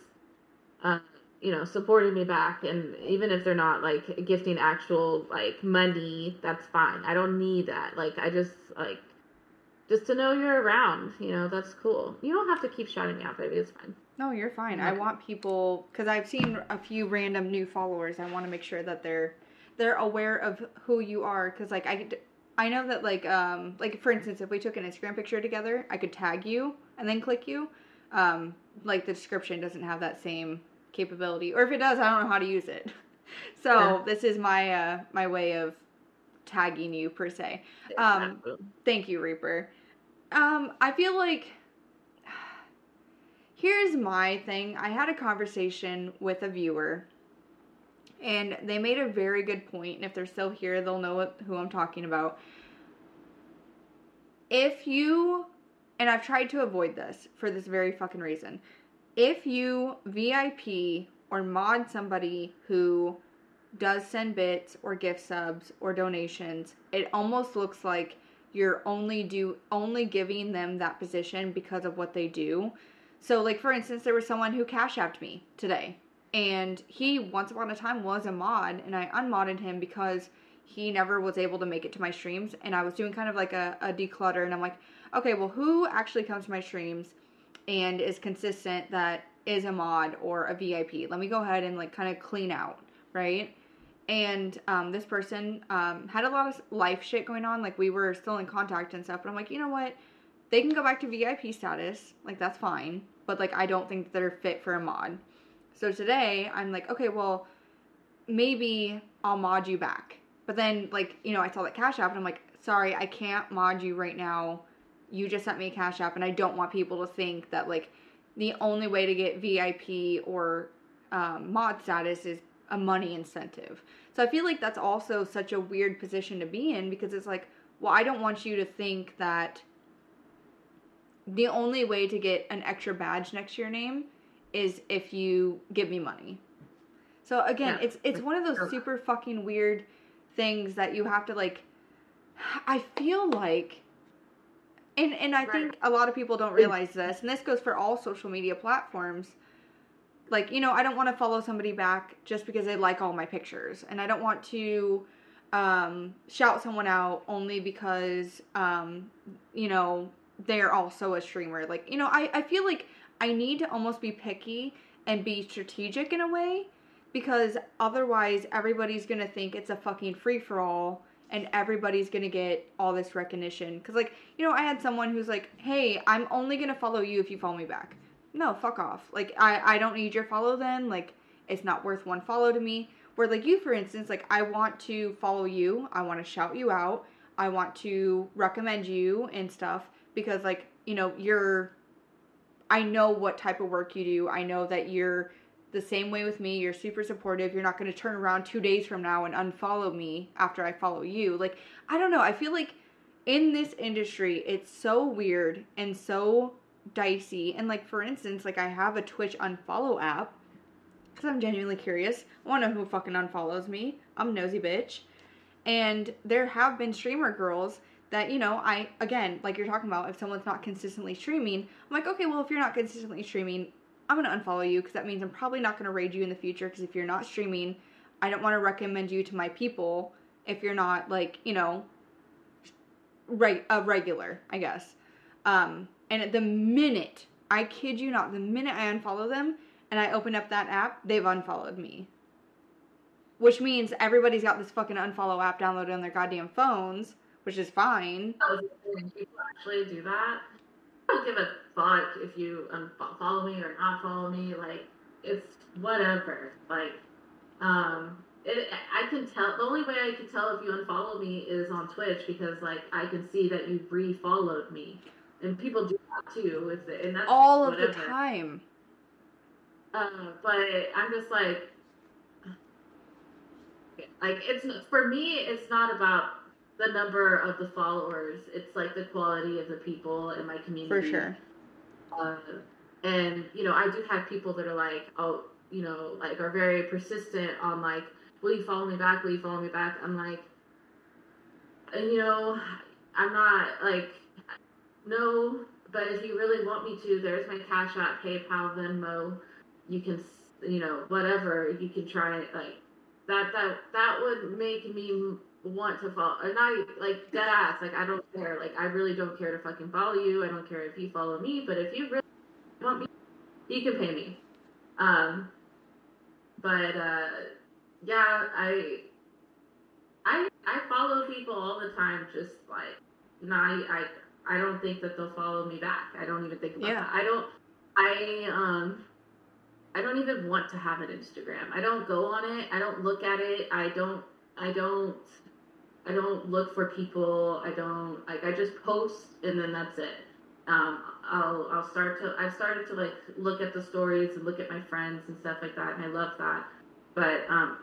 uh you know, supporting me back and even if they're not like gifting actual like money, that's fine. I don't need that. Like I just like just to know you're around, you know, that's cool. You don't have to keep shouting me out, baby. It's fine. No, you're fine. I want people because I've seen a few random new followers. I want to make sure that they're they're aware of who you are because like I I know that like um like for instance if we took an Instagram picture together I could tag you and then click you um like the description doesn't have that same capability or if it does I don't know how to use it so Yeah. this is my uh my way of tagging you per se Um, Thank you, Reaper. Um, I feel like here's my thing. I had a conversation with a viewer, and they made a very good point. And if they're still here, they'll know what, who I'm talking about. If you, and I've tried to avoid this for this very fucking reason, if you VIP or mod somebody who does send bits or gift subs or donations, it almost looks like you're only do only giving them that position because of what they do. So like for instance, there was someone who cash apped me today. And he once upon a time was a mod and I unmodded him because he never was able to make it to my streams and I was doing kind of like a, a declutter and I'm like, okay, well who actually comes to my streams and is consistent that is a mod or a VIP? Let me go ahead and like kind of clean out, right? and um, this person um, had a lot of life shit going on. Like we were still in contact and stuff. But I'm like, you know what? They can go back to VIP status. Like that's fine. But like I don't think they're fit for a mod. So today I'm like, okay, well maybe I'll mod you back. But then like you know I saw that cash app and I'm like, sorry, I can't mod you right now. You just sent me a cash app and I don't want people to think that like the only way to get VIP or um, mod status is a money incentive. So I feel like that's also such a weird position to be in because it's like, well, I don't want you to think that the only way to get an extra badge next to your name is if you give me money. So again, Yeah. it's it's one of those super fucking weird things that you have to like I feel like and and I think a lot of people don't realize this, and this goes for all social media platforms like you know i don't want to follow somebody back just because they like all my pictures and i don't want to um, shout someone out only because um, you know they're also a streamer like you know I, I feel like i need to almost be picky and be strategic in a way because otherwise everybody's gonna think it's a fucking free-for-all and everybody's gonna get all this recognition because like you know i had someone who's like hey i'm only gonna follow you if you follow me back no, fuck off. Like I I don't need your follow then. Like it's not worth one follow to me. Where like you for instance, like I want to follow you. I want to shout you out. I want to recommend you and stuff because like, you know, you're I know what type of work you do. I know that you're the same way with me. You're super supportive. You're not going to turn around 2 days from now and unfollow me after I follow you. Like I don't know. I feel like in this industry, it's so weird and so dicey. And like for instance, like I have a Twitch unfollow app because I'm genuinely curious. I want to know who fucking unfollows me. I'm nosy bitch. And there have been streamer girls that, you know, I, again, like you're talking about, if someone's not consistently streaming, I'm like, okay, well, if you're not consistently streaming, I'm going to unfollow you because that means I'm probably not going to raid you in the future because if you're not streaming, I don't want to recommend you to my people if you're not, like, you know, right a regular, I guess. Um, and at the minute, I kid you not, the minute I unfollow them and I open up that app, they've unfollowed me. which means everybody's got this fucking unfollow app downloaded on their goddamn phones, which is fine. People actually do that. I don't give a fuck if you unfollow me or not follow me. Like, it's whatever. Like, um, it, I can tell. The only way I can tell if you unfollow me is on Twitch because, like, I can see that you re-followed me, and people do that too. It's, and that's all of the time. Uh, but I'm just like, like it's for me. It's not about the number of the followers. It's like the quality of the people in my community. For sure. Uh, and you know, I do have people that are like, oh, you know, like are very persistent on like, will you follow me back? Will you follow me back? I'm like, and you know, I'm not like, no. But if you really want me to, there's my Cash App, PayPal, Venmo. You can, you know, whatever. You can try it. Like that. That that would make me want to follow. And I like dead ass. Like I don't care. Like I really don't care to fucking follow you. I don't care if you follow me. But if you really want me, you can pay me. Um. But uh, yeah, I. I I follow people all the time. Just like not. I I don't think that they'll follow me back. I don't even think about Yeah. that. I don't. I um. I don't even want to have an Instagram. I don't go on it. I don't look at it. I don't. I don't. I don't look for people. I don't like. I just post and then that's it. Um, I'll I'll start to. I've started to like look at the stories and look at my friends and stuff like that, and I love that. But um,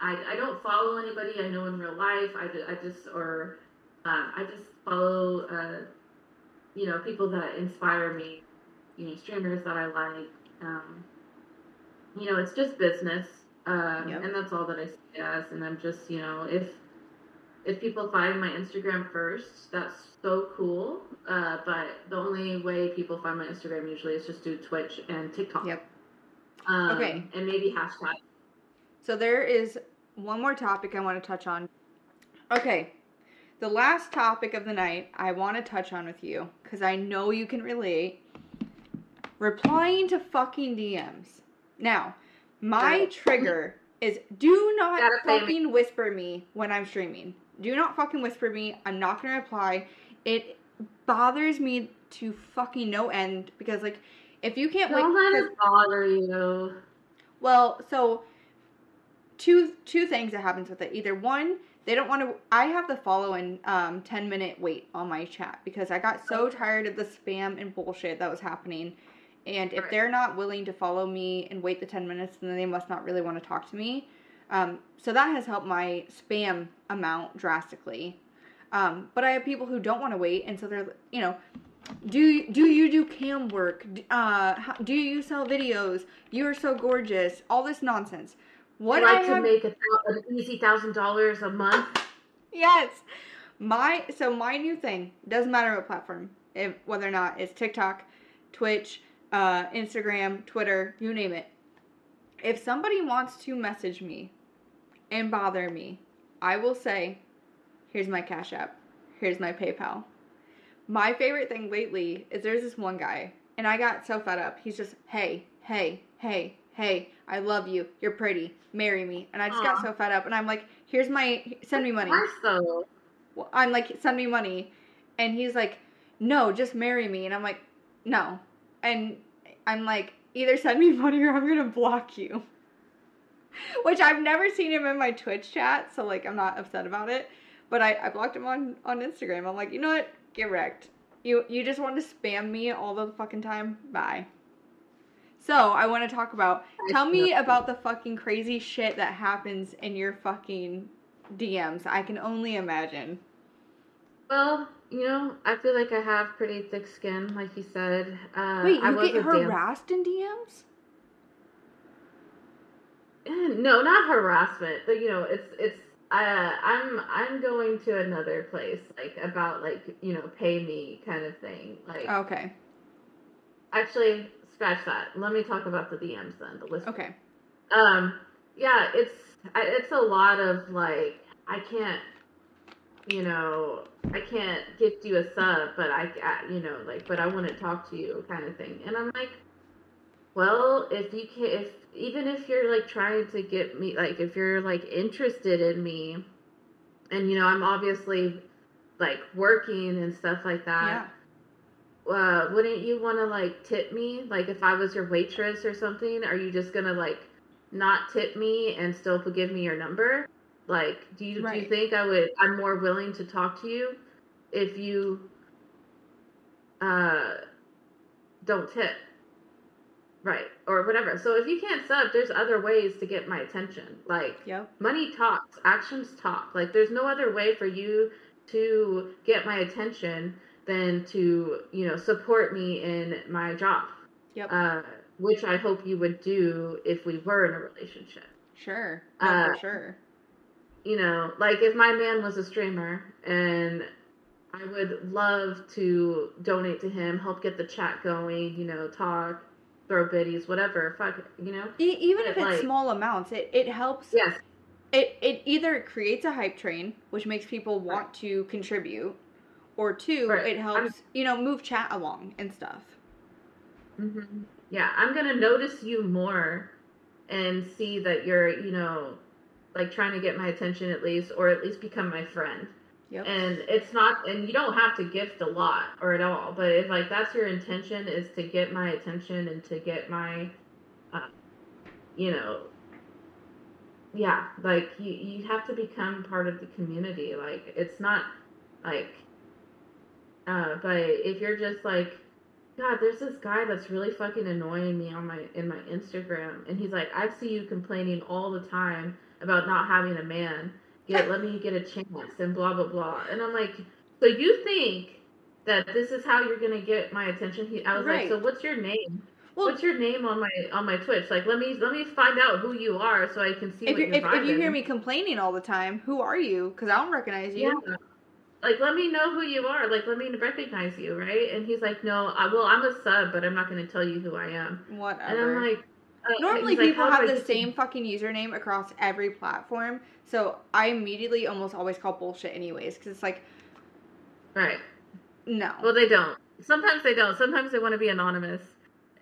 I I don't follow anybody I know in real life. I just, I just or um, I just follow uh, you know people that inspire me. You know, streamers that I like. Um, you know, it's just business, um, Yep. and that's all that I see as. And I'm just, you know, if if people find my Instagram first, that's so cool. Uh, but the only way people find my Instagram usually is just through Twitch and TikTok. Yep. Um, Okay. And maybe hashtag. So there is one more topic I want to touch on. Okay. The last topic of the night I want to touch on with you because I know you can relate. Replying to fucking DMs. Now, my trigger is do not me. fucking whisper me when I'm streaming. Do not fucking whisper me. I'm not gonna reply. It bothers me to fucking no end because like if you can't wait Don't let 'cause- it bother you. well, so two two things that happens with it. Either one, they don't want to. I have the following um, ten minute wait on my chat because I got so tired of the spam and bullshit that was happening. And if Right. they're not willing to follow me and wait the ten minutes, then they must not really want to talk to me. Um, so that has helped my spam amount drastically. Um, but I have people who don't want to wait, and so they're you know do do you do cam work? Uh, how, do you sell videos? You are so gorgeous. All this nonsense. What I'd like I to have, make a, an easy thousand dollars a month. yes, my so my new thing doesn't matter what platform, if, whether or not it's TikTok, Twitch, uh, Instagram, Twitter, you name it. If somebody wants to message me and bother me, I will say, "Here's my Cash App. Here's my PayPal." My favorite thing lately is there's this one guy, and I got so fed up. He's just, hey, hey, hey, hey, I love you. You're pretty. Marry me. And I just got so fed up. And I'm like, here's my, send me money. Nice I'm like, send me money. And he's like, no, just marry me. And I'm like, no. And I'm like, either send me money or I'm going to block you. Which I've never seen him in my Twitch chat. So, like, I'm not upset about it. But I, I blocked him on, on Instagram. I'm like, you know what? Get wrecked. You, you just want to spam me all the fucking time? Bye. So, I want to talk about. Tell me about the fucking crazy shit that happens in your fucking DMs. I can only imagine. Well, you know, I feel like I have pretty thick skin, like you said. Uh, Wait, I you was get damn- harassed in DMs? Eh, No, not harassment, but you know, it's it's. Uh, I'm I'm going to another place, like about like you know, pay me kind of thing. Like, Okay. actually, scratch that. Let me talk about the DMs then. The list. Okay. Um, yeah, it's I- it's a lot of like I can't, you know, I can't gift you a sub, but I, I you know, like, but I want to talk to you kind of thing, and I'm like, Well, if you can, if even if you're like trying to get me, like if you're like interested in me, and you know I'm obviously like working and stuff like that. Yeah. Uh, wouldn't you want to like tip me? Like if I was your waitress or something, are you just gonna like not tip me and still give me your number? Like, do you right. do you think I would? I'm more willing to talk to you if you uh don't tip. Right. Or whatever. So if you can't sub, there's other ways to get my attention. Like yep. money talks, actions talk. Like there's no other way for you to get my attention than to, you know, support me in my job. Yep. Uh, which I hope you would do if we were in a relationship. Sure. No, uh, for sure. You know, like if my man was a streamer and I would love to donate to him, help get the chat going, you know, talk, throw biddies, whatever. Fuck, you know. E- even but if it's like, small amounts, it it helps. Yes. It it either creates a hype train, which makes people want right. to contribute, or two, right. it helps I'm, you know move chat along and stuff. Mm-hmm. Yeah, I'm gonna notice you more, and see that you're you know, like trying to get my attention at least, or at least become my friend. Yep. And it's not, and you don't have to gift a lot or at all, but if like that's your intention is to get my attention and to get my, uh, you know, yeah, like you, you have to become part of the community. Like it's not like, uh, but if you're just like, God, there's this guy that's really fucking annoying me on my in my Instagram, and he's like, I see you complaining all the time about not having a man get let me get a chance and blah blah blah. And I'm like, so you think that this is how you're gonna get my attention? He, I was right. like, so what's your name? Well, what's your name on my on my Twitch? Like, let me let me find out who you are so I can see. If, you're, if, if, you hear me complaining all the time, who are you? Because I don't recognize you. Yeah. Like, let me know who you are. Like, let me recognize you, right? And he's like, no, I, well, I'm a sub, but I'm not going to tell you who I am. Whatever. And I'm like, uh, Normally, people like, have the same fucking username across every platform, so I immediately almost always call bullshit, anyways, because it's like, right? No. Well, they don't. Sometimes they don't. Sometimes they want to be anonymous,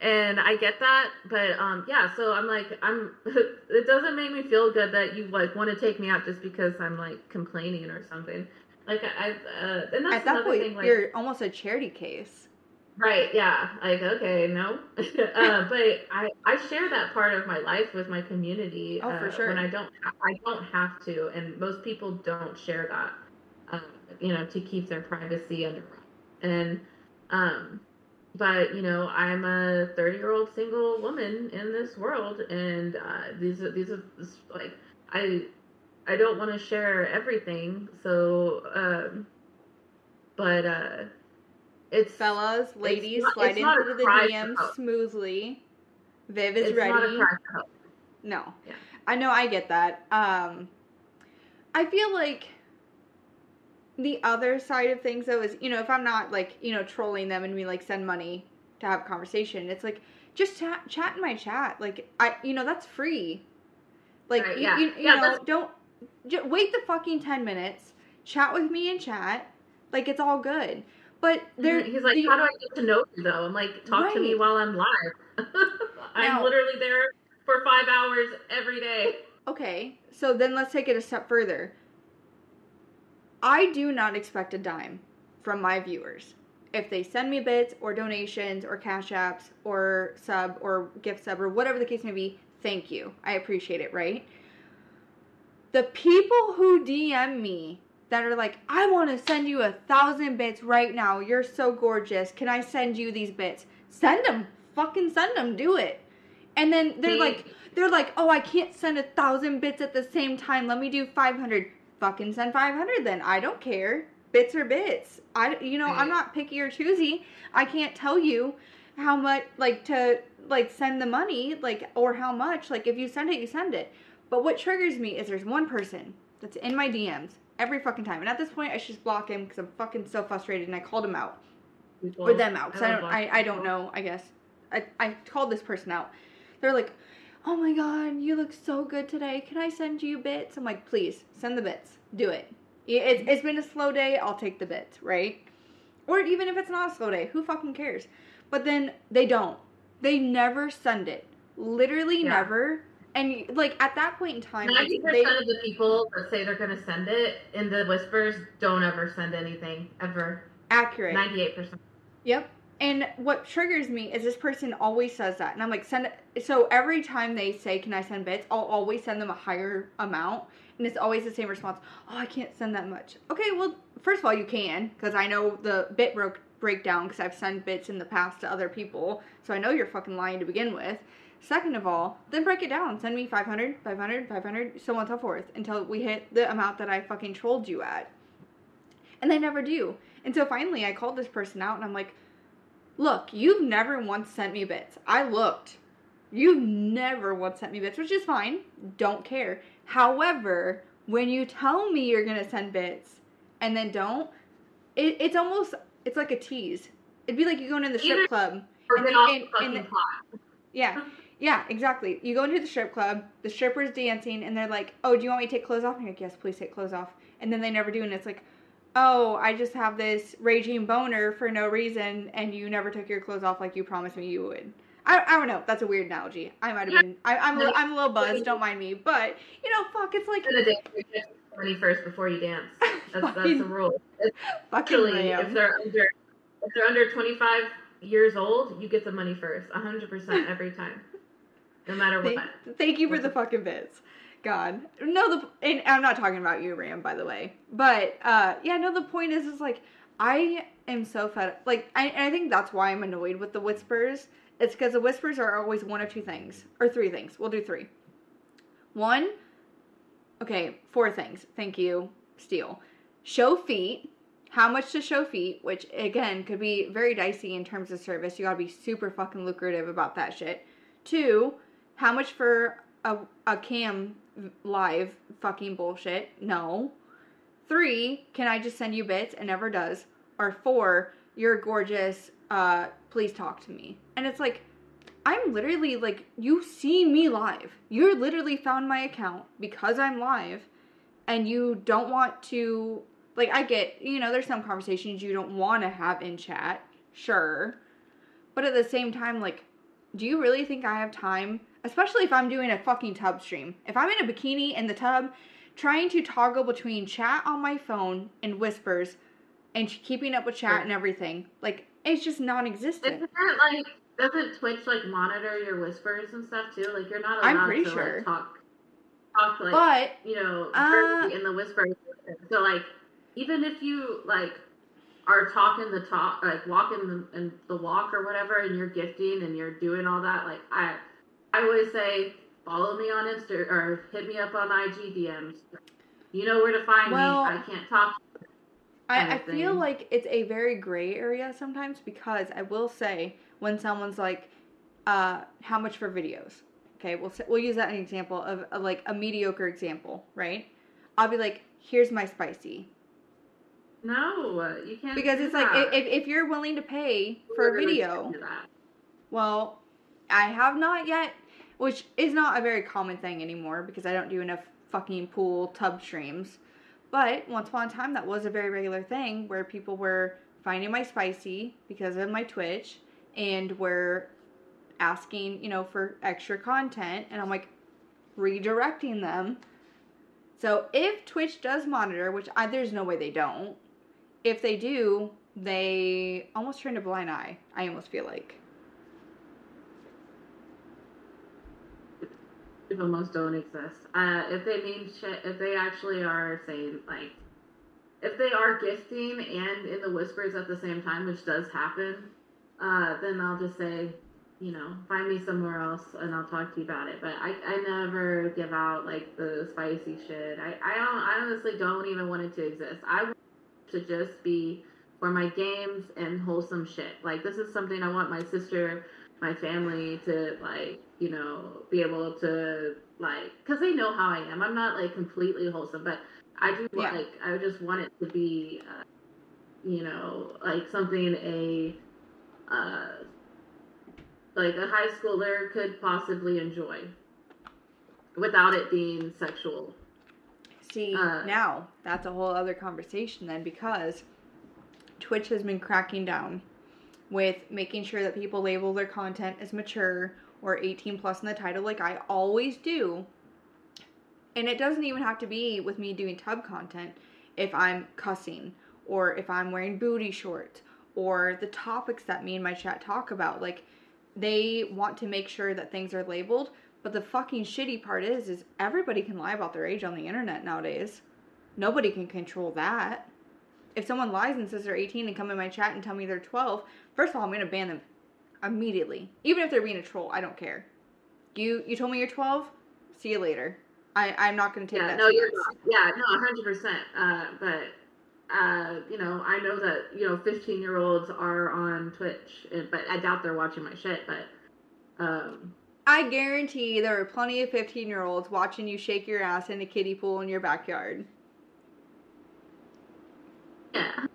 and I get that. But um, yeah. So I'm like, I'm. it doesn't make me feel good that you like want to take me out just because I'm like complaining or something. Like I, uh, and that's at that point, thing, like, you're almost a charity case. Right. Yeah. Like okay, no, uh, but I I share that part of my life with my community. Oh, uh, for sure. When I don't I don't have to, and most people don't share that. Uh, you know, to keep their privacy under and um, but you know, I'm a 30 year old single woman in this world, and uh, these are these are like I I don't want to share everything, so um, but uh it's fellas, ladies, not, slide into the DMs smoothly. Viv is it's ready. No. Yeah. I know I get that. Um I feel like the other side of things though is, you know, if I'm not like, you know, trolling them and we like send money to have a conversation, it's like just chat chat in my chat. Like I you know, that's free. Like right, yeah. you, you, you yeah, know, don't just wait the fucking 10 minutes, chat with me in chat. Like it's all good. But there, mm-hmm. he's like, the, how do I get to know you though? I'm like, talk right. to me while I'm live. I'm now, literally there for five hours every day. Okay, so then let's take it a step further. I do not expect a dime from my viewers. If they send me bits or donations or cash apps or sub or gift sub or whatever the case may be, thank you. I appreciate it, right? The people who DM me that are like, I want to send you a thousand bits right now. You're so gorgeous. Can I send you these bits? Send them. Fucking send them. Do it. And then they're like, they're like, oh, I can't send a thousand bits at the same time. Let me do 500. Fucking send 500 then. I don't care. Bits are bits. I, you know, I'm mm. not picky or choosy. I can't tell you how much, like, to, like, send the money, like, or how much. Like, if you send it, you send it. But what triggers me is there's one person that's in my DMs every fucking time. And at this point, I should just block him because I'm fucking so frustrated. And I called him out, or them out. Because I, don't, I, I don't know. I guess I, I called this person out. They're like, "Oh my god, you look so good today. Can I send you bits?" I'm like, "Please send the bits. Do it. It's, it's been a slow day. I'll take the bits, right? Or even if it's not a slow day, who fucking cares?" But then they don't. They never send it. Literally Yeah. never. And like at that point in time, Ninety percent of the people that say they're gonna send it in the whispers don't ever send anything ever. accurate. Ninety-eight percent. Yep. And what triggers me is this person always says that. And I'm like, send it. So every time they say, can I send bits? I'll always send them a higher amount. And it's always the same response. Oh, I can't send that much. Okay, well, first of all, you can. Because I know the bit broke breakdown because I've sent bits in the past to other people. So I know you're fucking lying to begin with. Second of all, then break it down. Send me 500, 500, 500, so on and so forth until we hit the amount that I fucking trolled you at. And they never do. And so finally, I called this person out and I'm like, look, you've never once sent me bits. I looked. You've never once sent me bits, which is fine. Don't care. However, when you tell me you're going to send bits and then don't, it, it's almost, it's like a tease. It'd be like you going to the strip Either- club. And the- and- and the- Yeah. Yeah, exactly. You go into the strip club, the stripper's dancing, and they're like, Oh, do you want me to take clothes off? And you're like, Yes, please take clothes off. And then they never do, and it's like, Oh, I just have this raging boner for no reason, and you never took your clothes off like you promised me you would. I, I don't know. That's a weird analogy. I might have Yeah. been. I, I'm, a, I'm a little buzzed. Don't mind me. But, you know, fuck, it's like In the day, you check your money first before you dance. That's, that's the fucking, rule. fucking Actually, if they're under if they're under 25 years old, you get the money first, 100% every time, no matter what. Thank, thank you for the fucking bits. God, no. The and I'm not talking about you, Ram, by the way. But uh, yeah, no. The point is, is like I am so fed. Up. Like, I, and I think that's why I'm annoyed with the whispers. It's because the whispers are always one of two things or three things. We'll do three. One, okay, four things. Thank you, Steele. Show feet. How much to show feet, which again could be very dicey in terms of service. You gotta be super fucking lucrative about that shit. Two, how much for a, a cam live fucking bullshit? No. Three, can I just send you bits? It never does. Or four, you're gorgeous. Uh, please talk to me. And it's like, I'm literally like, you see me live. You're literally found my account because I'm live, and you don't want to. Like, I get, you know, there's some conversations you don't want to have in chat. Sure. But at the same time, like, do you really think I have time? Especially if I'm doing a fucking tub stream. If I'm in a bikini in the tub, trying to toggle between chat on my phone and whispers and keeping up with chat and everything, like, it's just non existent. Isn't that like doesn't Twitch like monitor your whispers and stuff too? Like you're not allowed I'm pretty to sure. like talk talk like But, you know Uh, in the whisper. So like even if you like are talking the talk like walking the and the walk or whatever and you're gifting and you're doing all that, like I I always say follow me on Insta or hit me up on IG DMs. You know where to find Well, me. I can't talk I, I feel like it's a very gray area sometimes because I will say when someone's like, uh, how much for videos? Okay, we'll we'll use that as an example of, of like a mediocre example, right? I'll be like, here's my spicy No, you can't because it's like if, if you're willing to pay for a video, that. well, I have not yet, which is not a very common thing anymore because I don't do enough fucking pool tub streams. But once upon a time, that was a very regular thing where people were finding my spicy because of my Twitch and were asking, you know, for extra content. And I'm like redirecting them. So if Twitch does monitor, which I, there's no way they don't, if they do, they almost turn a blind eye. I almost feel like. People most don't exist. Uh, if they mean shit, if they actually are saying like, if they are gifting and in the whispers at the same time, which does happen, uh, then I'll just say, you know, find me somewhere else and I'll talk to you about it. But I, I never give out like the spicy shit. I, I don't, I honestly don't even want it to exist. I want to just be for my games and wholesome shit. Like this is something I want my sister my family to like you know be able to like because they know how i am i'm not like completely wholesome but i do Yeah. like i just want it to be uh, you know like something a uh like a high schooler could possibly enjoy without it being sexual See, Uh, now that's a whole other conversation then because Twitch has been cracking down with making sure that people label their content as mature or 18 plus in the title, like I always do. And it doesn't even have to be with me doing tub content if I'm cussing or if I'm wearing booty shorts or the topics that me and my chat talk about. Like, they want to make sure that things are labeled. But the fucking shitty part is, is everybody can lie about their age on the internet nowadays. Nobody can control that. If someone lies and says they're 18 and come in my chat and tell me they're 12, first of all, I'm gonna ban them immediately. Even if they're being a troll, I don't care. You you told me you're 12. See you later. I I'm not gonna take yeah, that. no, you're not. Yeah, no, hundred percent. Uh, but uh, you know, I know that you know, fifteen year olds are on Twitch, but I doubt they're watching my shit. But um, I guarantee there are plenty of 15 year olds watching you shake your ass in a kiddie pool in your backyard. yeah,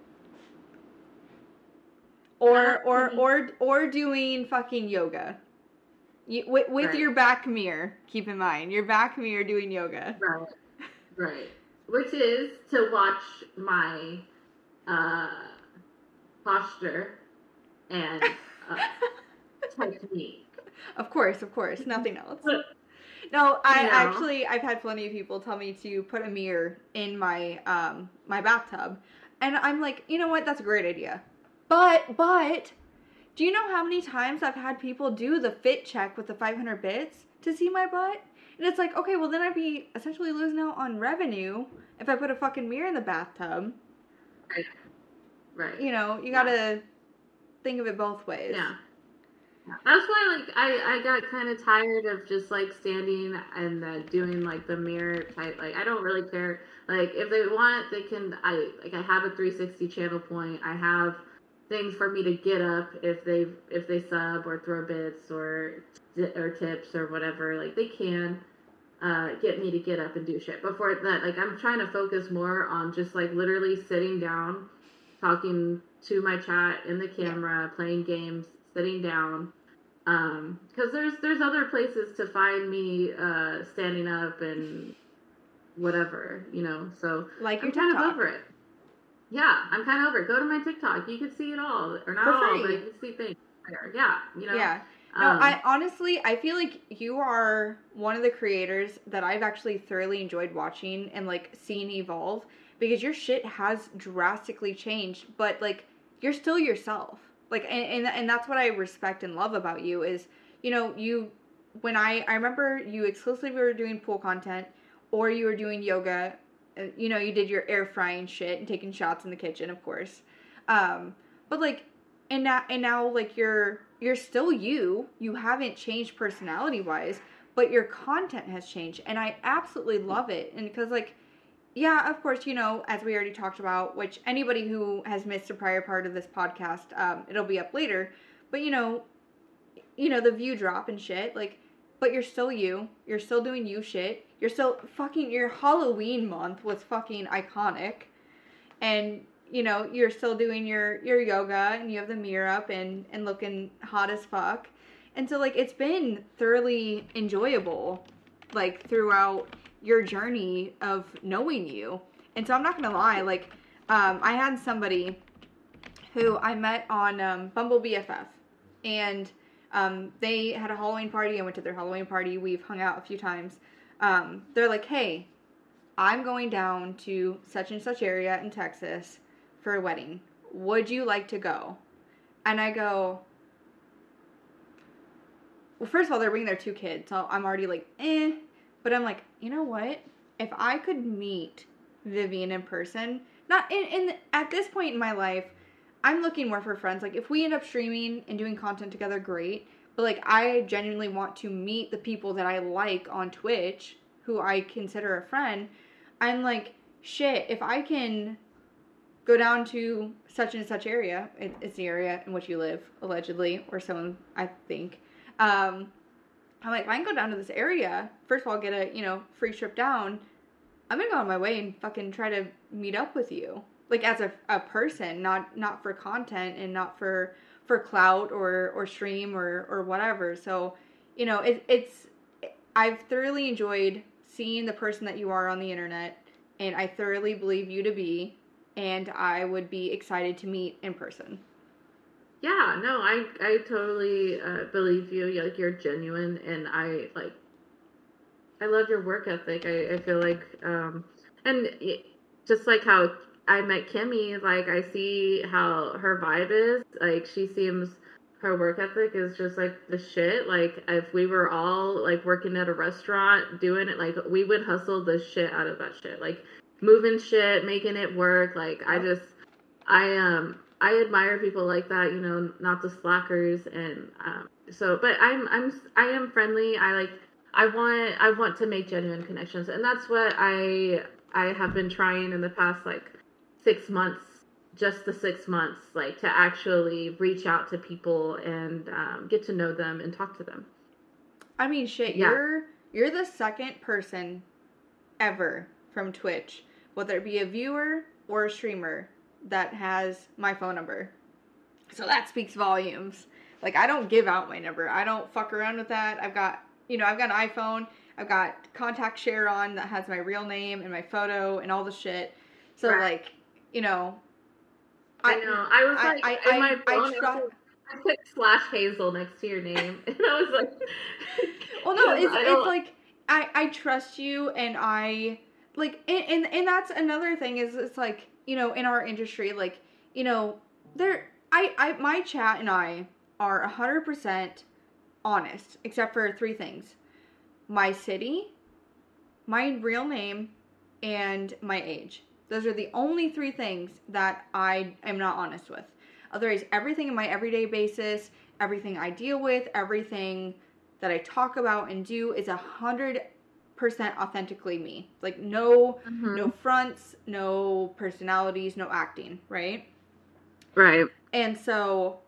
Or or or or doing fucking yoga. You, with with Right. your back mirror, keep in mind your back mirror doing yoga. right, right. Which is to watch my uh, posture and uh, technique. Of course, of course, nothing else. No, I No. actually I've had plenty of people tell me to put a mirror in my um my bathtub. And I'm like, you know what, that's a great idea. But but do you know how many times I've had people do the fit check with the 500 bits to see my butt? And it's like, okay, well then I'd be essentially losing out on revenue if I put a fucking mirror in the bathtub. Right. You know, you Yeah. gotta think of it both ways. Yeah. That's why, like, I, I got kind of tired of just like standing and uh, doing like the mirror type. Like, I don't really care. Like, if they want, they can. I like, I have a 360 channel point. I have things for me to get up if they if they sub or throw bits or or tips or whatever. Like, they can uh, get me to get up and do shit. Before that, like, I'm trying to focus more on just like literally sitting down talking to my chat in the camera, playing games, sitting down. Um, because there's there's other places to find me uh, standing up and whatever, you know. So Like your I'm kind of over it. Yeah, I'm kind of over it. Go to my TikTok. You can see it all, or not all, but you can see things there. Yeah, you know. Yeah. No, Um, I honestly, I feel like you are one of the creators that I've actually thoroughly enjoyed watching and like seeing evolve because your shit has drastically changed, but like you're still yourself. Like, and, and and that's what I respect and love about you is, you know, you when I I remember you exclusively were doing pool content or you were doing yoga, you know, you did your air frying shit and taking shots in the kitchen, of course. Um, but like and now and now like you're you're still you. You haven't changed personality wise but your content has changed and i absolutely love it. And because like yeah of course you know as we already talked about which anybody who has missed a prior part of this podcast um, it'll be up later. But you know you know the view drop and shit like but you're still you. You're still doing you shit. You're still fucking your halloween month was fucking iconic. And you know you're still doing your your yoga and you have the mirror up and and looking hot as fuck. And so like it's been thoroughly enjoyable like throughout your journey of knowing you. And so i'm not gonna lie like um i had somebody who i met on um, bumble bff and um, they had a halloween party i went to their halloween party we've hung out a few times um, they're like hey i'm going down to such and such area in texas for a wedding. Would you like to go? And I go, well, first of all, they're bringing their two kids, so I'm already like, eh. But I'm like, you know what? If I could meet Vivian in person, not in, in at this point in my life, I'm looking more for friends. Like, if we end up streaming and doing content together, great. But like, I genuinely want to meet the people that I like on Twitch, who I consider a friend. I'm like, shit. If I can go down to such and such area. It, it's the area in which you live, allegedly, or someone I think. Um, I'm like, if I can go down to this area, first of all, get a you know free trip down. I'm gonna go on my way and fucking try to meet up with you, like as a, a person, not not for content and not for for clout or or stream or or whatever. So, you know, it, it's I've thoroughly enjoyed seeing the person that you are on the internet, and I thoroughly believe you to be and I would be excited to meet in person. Yeah, no, I I totally uh, believe you. Like you're genuine, and I like. I love your work ethic. I, I feel like, um, and just like how I met Kimmy, like I see how her vibe is. Like she seems her work ethic is just like the shit. Like if we were all like working at a restaurant doing it, like we would hustle the shit out of that shit. Like moving shit, making it work. Like I just I um I admire people like that, you know, not the slackers and um so but I'm I'm I am friendly. I like I want I want to make genuine connections and that's what I I have been trying in the past like 6 months just the six months, like to actually reach out to people and um, get to know them and talk to them. I mean, shit, yeah. you're you're the second person ever from Twitch, whether it be a viewer or a streamer, that has my phone number. So that speaks volumes. Like I don't give out my number. I don't fuck around with that. I've got you know I've got an iPhone. I've got contact share on that has my real name and my photo and all the shit. So right. like you know I know. I was like, I, I, in my I, I, put slash Hazel next to your name, and I was like, well, no, it's, it's like I I trust you, and I like, and, and and that's another thing is it's like you know in our industry, like you know there I I my chat and I are hundred percent honest, except for three things: my city, my real name, and my age. Those are the only three things that I am not honest with. Otherwise, everything in my everyday basis, everything I deal with, everything that I talk about and do is a hundred percent authentically me. Like no mm-hmm. no fronts, no personalities, no acting, right? Right. And so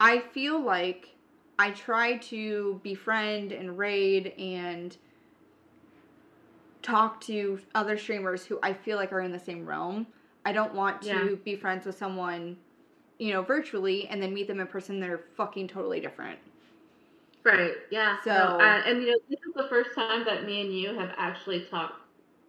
I feel like I try to befriend and raid and talk to other streamers who I feel like are in the same realm. I don't want to yeah. be friends with someone, you know, virtually and then meet them in person. They're fucking totally different. Right. Yeah. So, no, uh, and you know, this is the first time that me and you have actually talked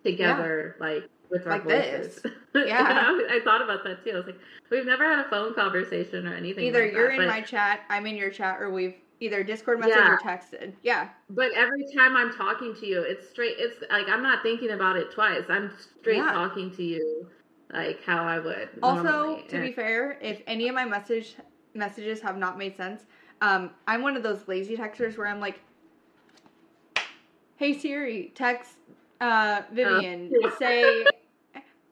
together, yeah. like with our like voices. This. Yeah. I, I, thought about that too. I was like, we've never had a phone conversation or anything. Either like you're that, in but... my chat, I'm in your chat, or we've either Discord message yeah. or texted. Yeah. But every time I'm talking to you, it's straight. It's like I'm not thinking about it twice. I'm straight yeah. talking to you, like how I would. Also, normally. to be fair, if any of my message messages have not made sense, um, I'm one of those lazy texters where I'm like, "Hey Siri, text uh, Vivian, uh, say."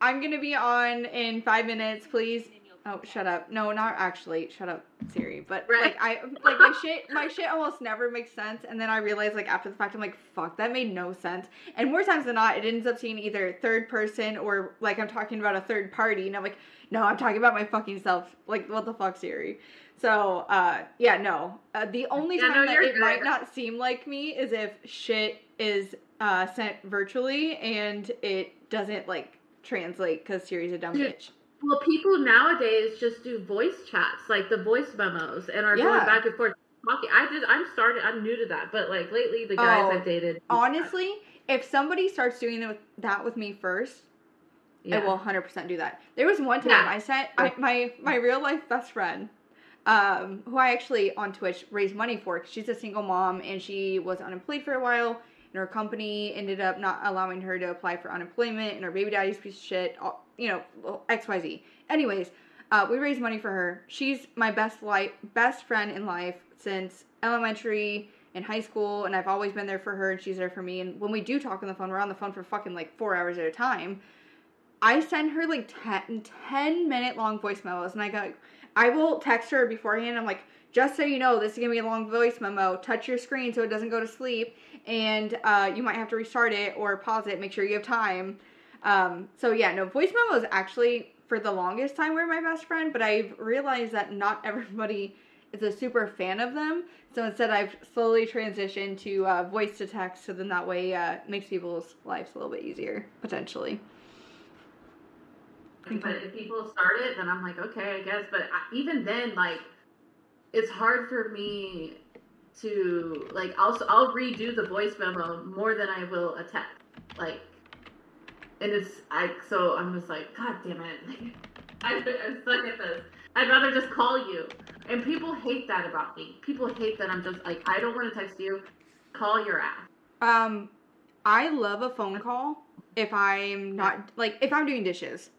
I'm gonna be on in five minutes. Please Oh, shut up. No, not actually. Shut up, Siri. But right. like I like my shit my shit almost never makes sense and then I realize like after the fact I'm like, fuck, that made no sense. And more times than not, it ends up seeing either third person or like I'm talking about a third party and I'm like, no, I'm talking about my fucking self. Like what the fuck, Siri? So, uh yeah, no. Uh, the only yeah, time no, that it good. might not seem like me is if shit is uh sent virtually and it doesn't like translate cuz Siri's a dumb bitch. Well, people nowadays just do voice chats, like the voice memos, and are yeah. going back and forth talking. I just, I'm started. I'm new to that, but like lately, the guys oh, I've dated. Honestly, if somebody starts doing that with me first, yeah. I will 100% do that. There was one time yeah. I sent I, my my real life best friend, um, who I actually on Twitch raised money for. Cause she's a single mom and she was unemployed for a while. And her company ended up not allowing her to apply for unemployment, and her baby daddy's piece of shit. All, you know, XYZ. Anyways, uh, we raised money for her. She's my best life, best friend in life since elementary and high school, and I've always been there for her, and she's there for me. And when we do talk on the phone, we're on the phone for fucking like four hours at a time. I send her like 10, 10 minute long voice and I go, I will text her beforehand. I'm like, just so you know, this is gonna be a long voice memo. Touch your screen so it doesn't go to sleep, and uh, you might have to restart it or pause it. Make sure you have time. Um, so yeah, no, voice memos actually for the longest time were my best friend, but I've realized that not everybody is a super fan of them. So instead, I've slowly transitioned to uh, voice to text, so then that way uh, makes people's lives a little bit easier potentially. But if people start it, then I'm like, okay, I guess. But even then, like, it's hard for me to like. I'll I'll redo the voice memo more than I will a text. Like and it's I so I'm just like, God damn it! I, I'm stuck at this. I'd rather just call you. And people hate that about me. People hate that I'm just like I don't want to text you. Call your ass. Um, I love a phone call if I'm not like if I'm doing dishes.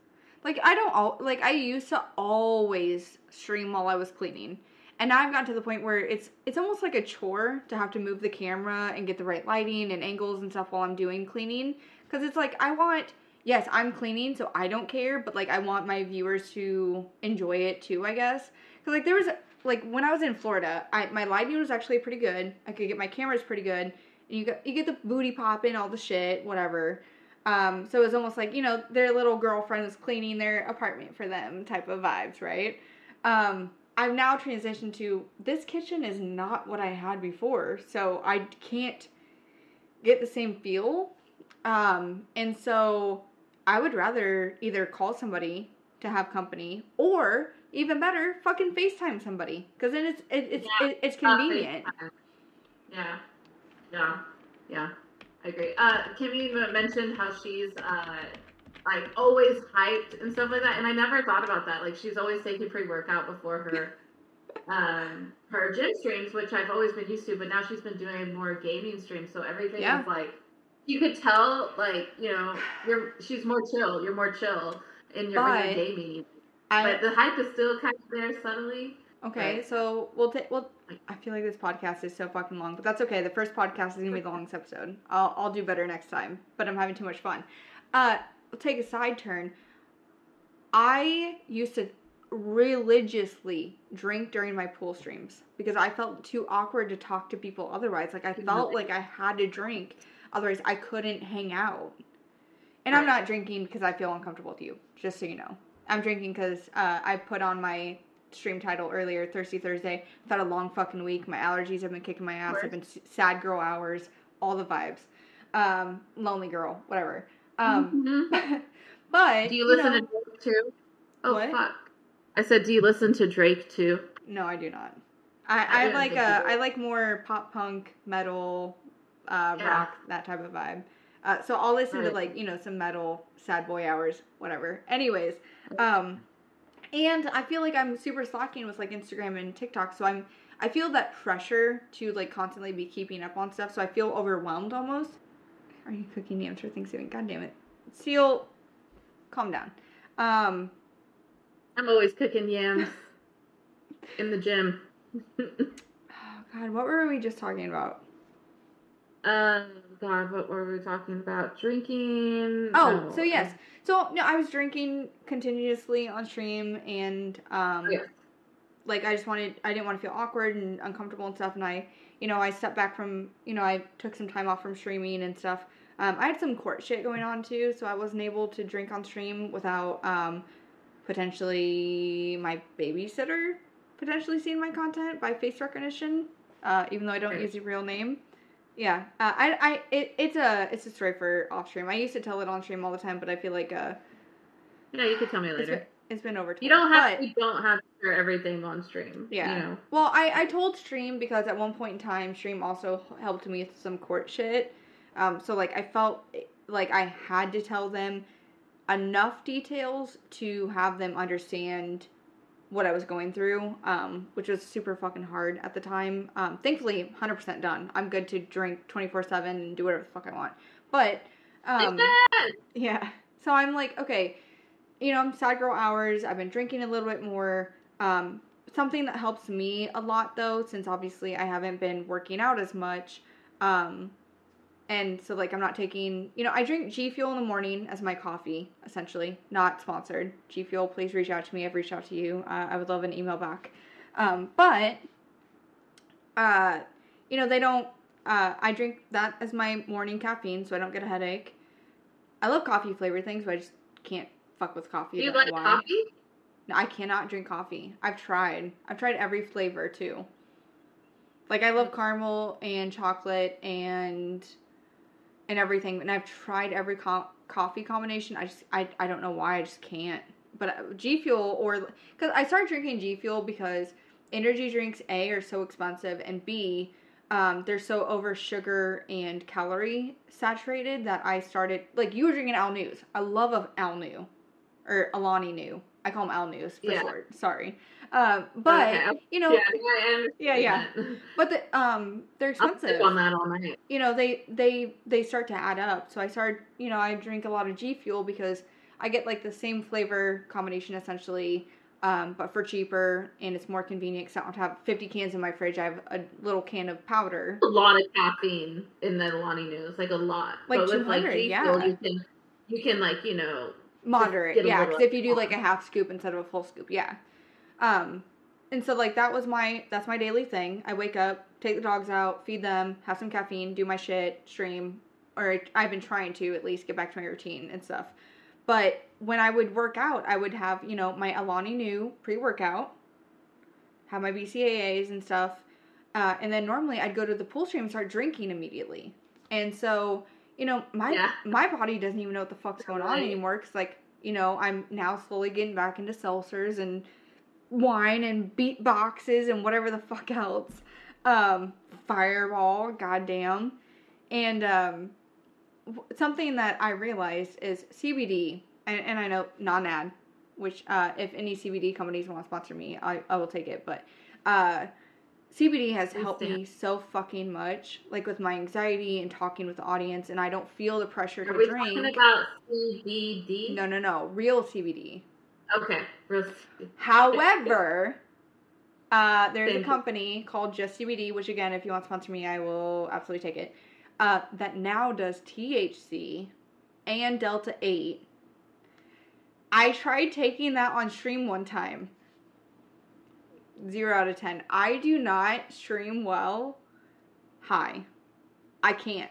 Like I don't all like I used to always stream while I was cleaning. And now I've gotten to the point where it's it's almost like a chore to have to move the camera and get the right lighting and angles and stuff while I'm doing cleaning cuz it's like I want yes, I'm cleaning so I don't care, but like I want my viewers to enjoy it too, I guess. Cuz like there was like when I was in Florida, I my lighting was actually pretty good. I could get my cameras pretty good. And you get you get the booty popping, all the shit, whatever. Um, so it was almost like, you know, their little girlfriend cleaning their apartment for them type of vibes, right? Um, I've now transitioned to this kitchen is not what I had before, so I can't get the same feel. Um, and so I would rather either call somebody to have company or even better, fucking FaceTime somebody because then it's it, it's Yeah, it, it's Uh, convenient. FaceTime. Yeah, yeah, yeah. I agree. Uh, Kimmy mentioned how she's uh, like always hyped and stuff like that, and I never thought about that. Like she's always taking pre-workout before her um, her gym streams, which I've always been used to, but now she's been doing more gaming streams, so everything Yeah. is like you could tell, like you know, you're she's more chill. You're more chill in your But you're gaming, I but the hype is still kind of there subtly. Okay, Right. so we'll take. Well, I feel like this podcast is so fucking long, but that's okay. The first podcast is gonna be the longest episode. I'll I'll do better next time. But I'm having too much fun. Uh, we'll take a side turn. I used to religiously drink during my pool streams because I felt too awkward to talk to people otherwise. Like I felt like I had to drink, otherwise I couldn't hang out. And I'm not drinking because I feel uncomfortable with you. Just so you know, I'm drinking because uh, I put on my stream title earlier, Thirsty Thursday. I've had a long fucking week. My allergies have been kicking my ass. I've been sad girl hours, all the vibes. Um, lonely girl, whatever. Um, Mhm. but Do you listen know- to Drake too? Oh What? fuck! I said, do you listen to Drake too? No, I do not. I, I I like you did. I like more pop punk, metal, uh, Yeah. rock, that type of vibe. Uh, so I'll listen to like you know some metal, sad boy hours, whatever. Anyways, um, and I feel like I'm super slacking with like Instagram and TikTok, so I'm I feel that pressure to like constantly be keeping up on stuff. So I feel overwhelmed almost. Are you cooking yams for Thanksgiving? God damn it, Seal, calm down. Um, I'm always cooking yams in the gym. oh God, what were we just talking about? Um, God, what were we talking about? Drinking. Oh, so yes. So no, I was drinking continuously on stream, and um, Yes. like I just wanted, I didn't want to feel awkward and uncomfortable and stuff, and I, you know, I stepped back from, you know, I took some time off from streaming and stuff. Um, I had some court shit going on too, so I wasn't able to drink on stream without um, potentially my babysitter potentially seeing my content by face recognition, uh, even though I don't use a real name. Yeah, uh, I, I, it, it's a, it's a story for off stream. I used to tell it on stream all the time, but I feel like uh, Yeah, you could tell me it's been, later. it's been over. You don't have. but- You don't have to share everything on stream. Yeah. You know. Well, I, I told Stream because at one point in time, Stream also helped me with some court shit. Um, so like I felt like I had to tell them enough details to have them understand what I was going through, um, which was super fucking hard at the time. Um, thankfully, 100% done. I'm good to drink 24 7 and do whatever the fuck I want. But, um, yeah. So I'm like, okay, you know, I'm sad girl hours. I've been drinking a little bit more. Um, something that helps me a lot though, since obviously I haven't been working out as much. Um, and so like I'm not taking, you know, I drink G Fuel in the morning as my coffee, essentially. Not sponsored. G Fuel, please reach out to me. I've reached out to you. Uh, I would love an email back. Um, but, uh, you know, they don't. Uh, I drink that as my morning caffeine, so I don't get a headache. I love coffee flavored things, but I just can't fuck with coffee. Do you like why. coffee? No, I cannot drink coffee. I've tried. I've tried every flavor too. Like I love caramel and chocolate and and everything, and I've tried every co- coffee combination. I just I I don't know why I just can't. But uh, G Fuel or because I started drinking G Fuel because energy drinks A are so expensive and B um, they're so over sugar and calorie saturated that I started like you were drinking Al News. I love of Al New. or Alani Nu. I call them Al News for Yeah. short. Sorry, um, but Okay. you know, yeah, Yeah, yeah. but the, um, they're expensive. on that all night. you know they they they start to add up so i started you know i drink a lot of g fuel because i get like the same flavor combination essentially um, but for cheaper and it's more convenient because i don't have 50 cans in my fridge i have a little can of powder A lot of caffeine in the Alani News, like a lot. Like but with 200, G yeah. Fuel, you can you can like you know moderate yeah because if you do like a half scoop instead of a full scoop yeah um and so like that was my that's my daily thing. I wake up take the dogs out feed them have some caffeine do my shit stream or i've been trying to at least get back to my routine and stuff. But when i would work out i would have you know my Alani Nu pre-workout have my bcaas and stuff uh, and then normally i'd go to the pool stream and start drinking immediately. And so you know my Yeah. my body doesn't even know what the fuck's going on anymore because like you know i'm now slowly getting back into seltzers and wine and BeatBoxes and whatever the fuck else um fireball goddamn and um something that i realized is cbd and, and i know non-ad which uh if any cbd companies want to sponsor me i, I will take it but uh CBD has helped me so fucking much, like with my anxiety and talking with the audience, and I don't feel the pressure to Are we drink. talking about CBD? no, no, no, real CBD. Okay. However, uh, there's a company called Just CBD, which again, if you want to sponsor me, I will absolutely take it. Uh, that now does THC and Delta Eight. I tried taking that on stream one time. Zero out of ten. I do not stream well. High. I can't.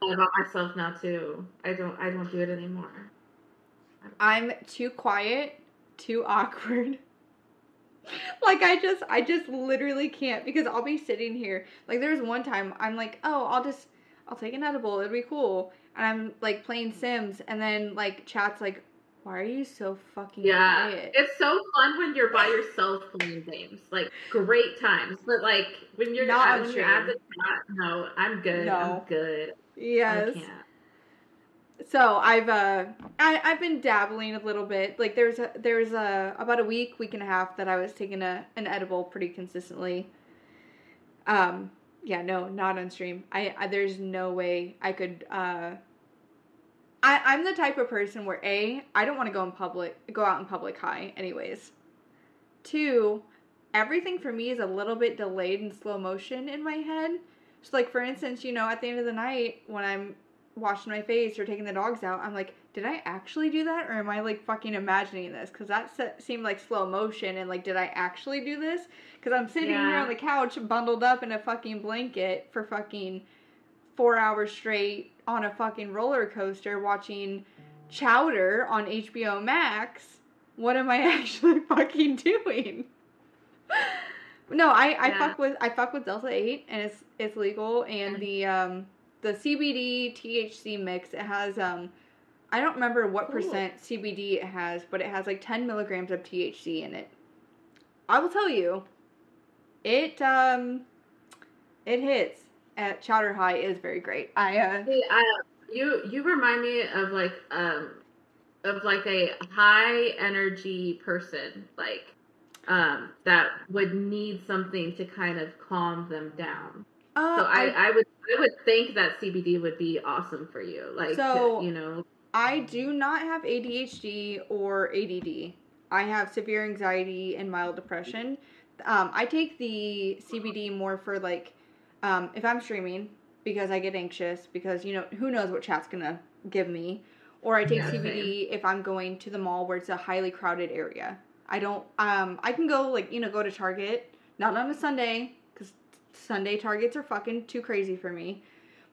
Thought about myself now too. I don't. I don't do it anymore. I'm too quiet, too awkward. like I just I just literally can't because I'll be sitting here. Like there was one time I'm like, "Oh, I'll just I'll take an edible. It'd be cool." And I'm like playing Sims and then like chat's like, "Why are you so fucking Yeah, quiet?" it's so fun when you're by yourself playing games. Like great times, but like when you're Not at, when you're at the chat, no, I'm good. No. I'm good. yes. I can't. So I've uh I, I've been dabbling a little bit. Like there's a there's a about a week, week and a half that I was taking a an edible pretty consistently. Um yeah, no, not on stream. I, I there's no way I could uh I, I'm the type of person where A, I don't want to go in public go out in public high anyways. Two, everything for me is a little bit delayed in slow motion in my head. So like for instance, you know, at the end of the night when I'm washing my face or taking the dogs out, I'm like, did I actually do that or am I like fucking imagining this? Because that se- seemed like slow motion and like, did I actually do this? Because I'm sitting here on the couch bundled up in a fucking blanket for fucking four hours straight on a fucking roller coaster watching Chowder on HBO Max. What am I actually fucking doing? no, I, I Yeah. fuck with I fuck with Delta Eight and it's it's legal and the um the CBD THC mix it has um I don't remember what percent CBD it has, but it has like 10 milligrams of THC in it. I will tell you, it um it hits at Chowder High is very great. I uh See, I, you you remind me of like um of like a high energy person like um that would need something to kind of calm them down. Uh, So I, I would I would think that CBD would be awesome for you. Like So- you know I do not have ADHD or ADD. I have severe anxiety and mild depression. Um, I take the CBD more for like um, if I'm streaming because I get anxious because you know who knows what chat's gonna give me, or I take Yeah, CBD if I'm going to the mall where it's a highly crowded area. I don't. Um, I can go like you know go to Target, not on a Sunday Sunday Targets are fucking too crazy for me.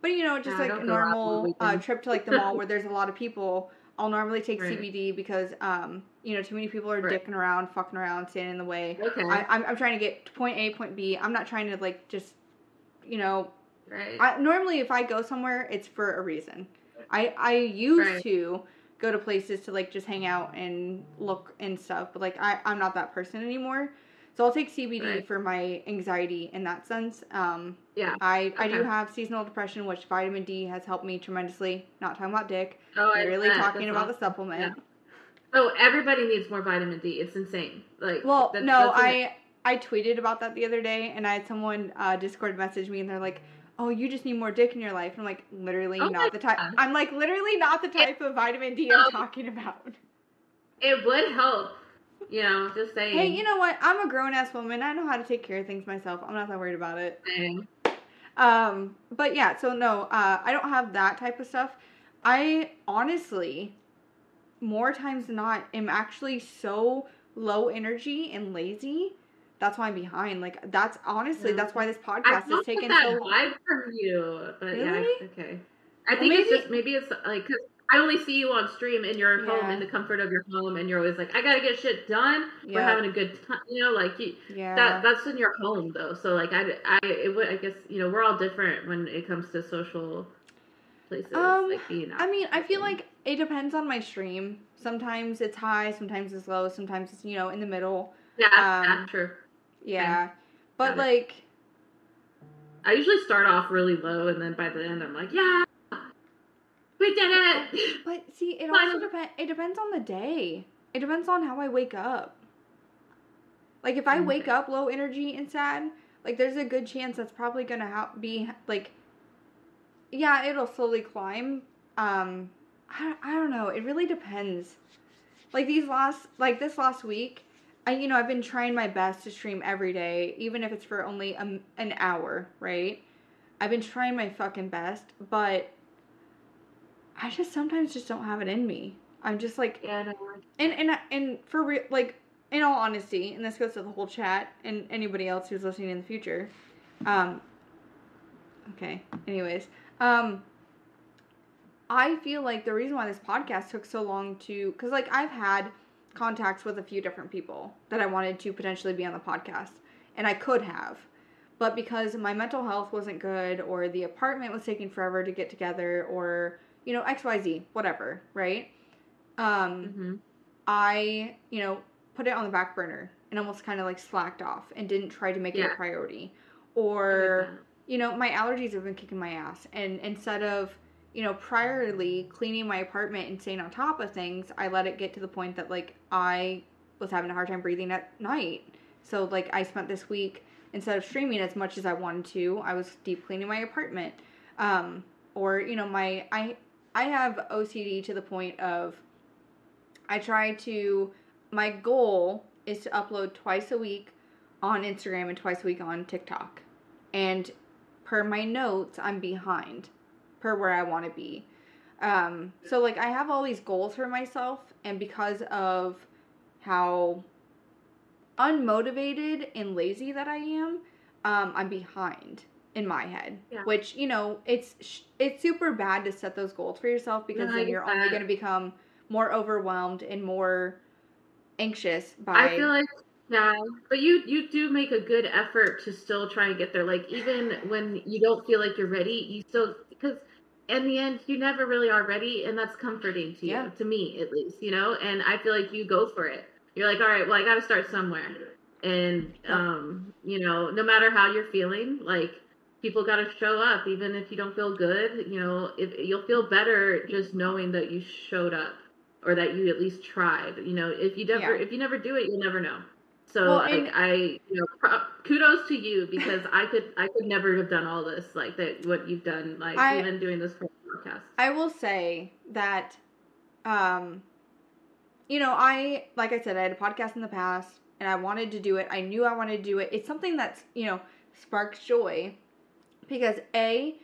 But you know, just Yeah, like a don't go out on the normal uh, trip to like the mall where there's a lot of people, I'll normally take Right. CBD because um, you know, too many people are Right. dicking around, fucking around, standing in the way. okay I, I'm, I'm trying to get to point A, point B. I'm not trying to like just, you know, right I, normally if I go somewhere, it's for a reason. I I used Right. to go to places to like just hang out and look and stuff, but like I I'm not that person anymore. So I'll take CBD Right. for my anxiety in that sense. Um, yeah I I do have seasonal depression, which vitamin D has helped me tremendously. Not talking about dick, oh I literally bet. talking That's about the awesome. supplement. Oh, everybody needs more vitamin D. It's insane. Like, Well, that's- no, I I tweeted about that the other day, and I had someone uh, Discord message me, and they're like, "Oh, you just need more dick in your life." And I'm like, literally Oh not the type. I'm like, literally not the type of vitamin D I'm talking about. It would help. You know, just saying. Hey, you know what? I'm a grown ass woman. I know how to take care of things myself. I'm not that worried about it. Um, but yeah, so no, uh, I don't have that type of stuff. I honestly, more times than not, am actually so low energy and lazy. That's why I'm behind. Like that's honestly, Yeah. that's why this podcast is taking that so. vibe from you, but yeah, Really? okay. I Well, think it's just maybe it's like because I only see you on stream in your home Yeah. in the comfort of your home, and you're always like, I gotta get shit done. We're having a good time, you know, like you. Yeah. That that's in your home though, so like I I it would I guess you know we're all different when it comes to social places Um, like being. I mean, I feel like it depends on my stream. Sometimes it's high, sometimes it's low, sometimes it's you know in the middle. yeah, um, that's true. Yeah, but Got it. like I usually start off really low, and then by the end I'm like, yeah, we did it. But see, it Kind also depends. It depends on the day. It depends on how I wake up. Like if I wake up low energy and sad, like there's a good chance that's probably gonna ha- be like, yeah, it'll slowly climb. Um, I I don't know. It really depends. Like these last, like this last week, I you know I've been trying my best to stream every day, even if it's for only a, an hour, right? I've been trying my fucking best, but I just sometimes just don't have it in me. I'm just like, Yeah, no, and and and for real, like in all honesty, and this goes to the whole chat and anybody else who's listening in the future. Um. Okay. Anyways, um. I feel like the reason why this podcast took so long to, because like I've had contacts with a few different people that I wanted to potentially be on the podcast, and I could have, but because my mental health wasn't good, or the apartment was taking forever to get together, or you know X Y Z, whatever, right? Um. hmm I, you know, put it on the back burner and almost kind of like slacked off and didn't try to make it a priority. Or, you know, my allergies have been kicking my ass. And instead of, you know, priorly cleaning my apartment and staying on top of things, I let it get to the point that like I was having a hard time breathing at night. So, like, I spent this week, instead of streaming as much as I wanted to, I was deep cleaning my apartment. Um, or, you know, my, I, I have OCD to the point of I try to my goal is to upload twice a week on Instagram and twice a week on TikTok. And per my notes, I'm behind per where I want to be. Um, so like I have all these goals for myself and because of how unmotivated and lazy that I am, um, I'm behind in my head. Yeah. Which, you know, it's it's super bad to set those goals for yourself because No, then you're only going to become more overwhelmed and more anxious by I feel like yeah, but you you do make a good effort to still try and get there. Like even when you don't feel like you're ready, you still because in the end you never really are ready, and that's comforting to you, Yeah. to me at least, you know. And I feel like you go for it. You're like, all right, well, I got to start somewhere, and um, you know, no matter how you're feeling, like people got to show up, even if you don't feel good. You know, if you'll feel better just knowing that you showed up or that you at least tried. You know, if you never Yeah. if you never do it, you'll never know. So Well, like and- I, you know, pro- kudos to you because I could I could never have done all this like that what you've done like I- even doing this podcast. I will say that, um, you know, I like I said, I had a podcast in the past, and I wanted to do it. I knew I wanted to do it. It's something that's you know sparks joy, because a,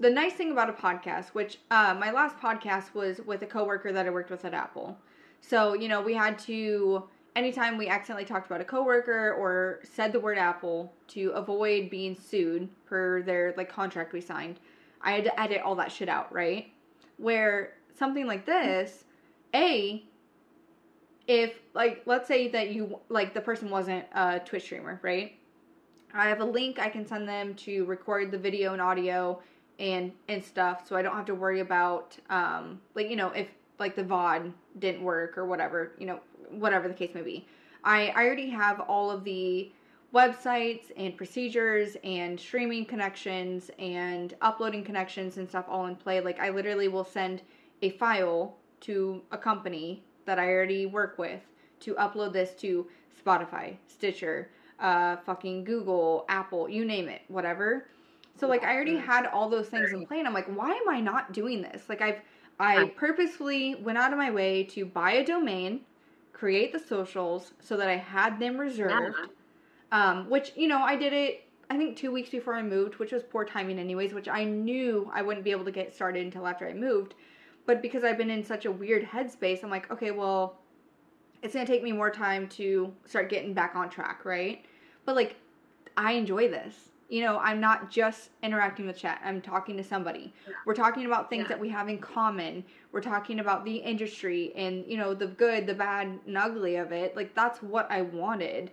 the nice thing about a podcast, which uh, my last podcast was with a coworker that I worked with at Apple, so you know we had to anytime we accidentally talked about a coworker or said the word Apple to avoid being sued per their like contract we signed. I had to edit all that shit out, right? Where something like this, A, if like let's say that you like the person wasn't a Twitch streamer, right? I have a link I can send them to record the video and audio and and stuff so I don't have to worry about um like you know if like the VOD didn't work or whatever, you know, whatever the case may be. I, I already have all of the websites and procedures and streaming connections and uploading connections and stuff all in play. Like I literally will send a file to a company that I already work with to upload this to Spotify, Stitcher, uh, fucking Google, Apple, you name it, whatever. So like I already had all those things in play, and I'm like, why am I not doing this? Like I've I purposefully went out of my way to buy a domain, create the socials so that I had them reserved. Um, which you know I did it I think two weeks before I moved, which was poor timing anyways, which I knew I wouldn't be able to get started until after I moved. But because I've been in such a weird headspace, I'm like, okay, well, it's gonna take me more time to start getting back on track, right? But like, I enjoy this. You know, I'm not just interacting with chat. I'm talking to somebody. We're talking about things Yeah. that we have in common. We're talking about the industry and, you know, the good, the bad, and ugly of it. Like that's what I wanted.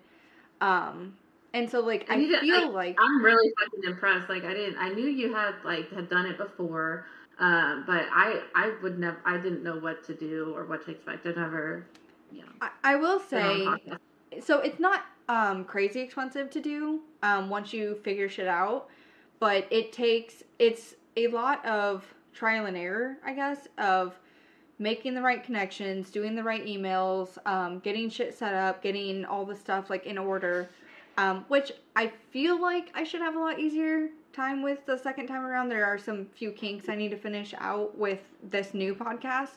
Um and so like I you did- feel like I'm really fucking impressed. Like I didn't, I knew you had like had done it before, um, but I I would never, I didn't know what to do or what to expect. I never, you know, I, I will say so it's not um crazy expensive to do um once you figure shit out. But it takes it's a lot of trial and error i guess of making the right connections doing the right emails um getting shit set up getting all the stuff like in order. Um which i feel like i should have a lot easier time with the second time around. There are some few kinks i need to finish out with this new podcast.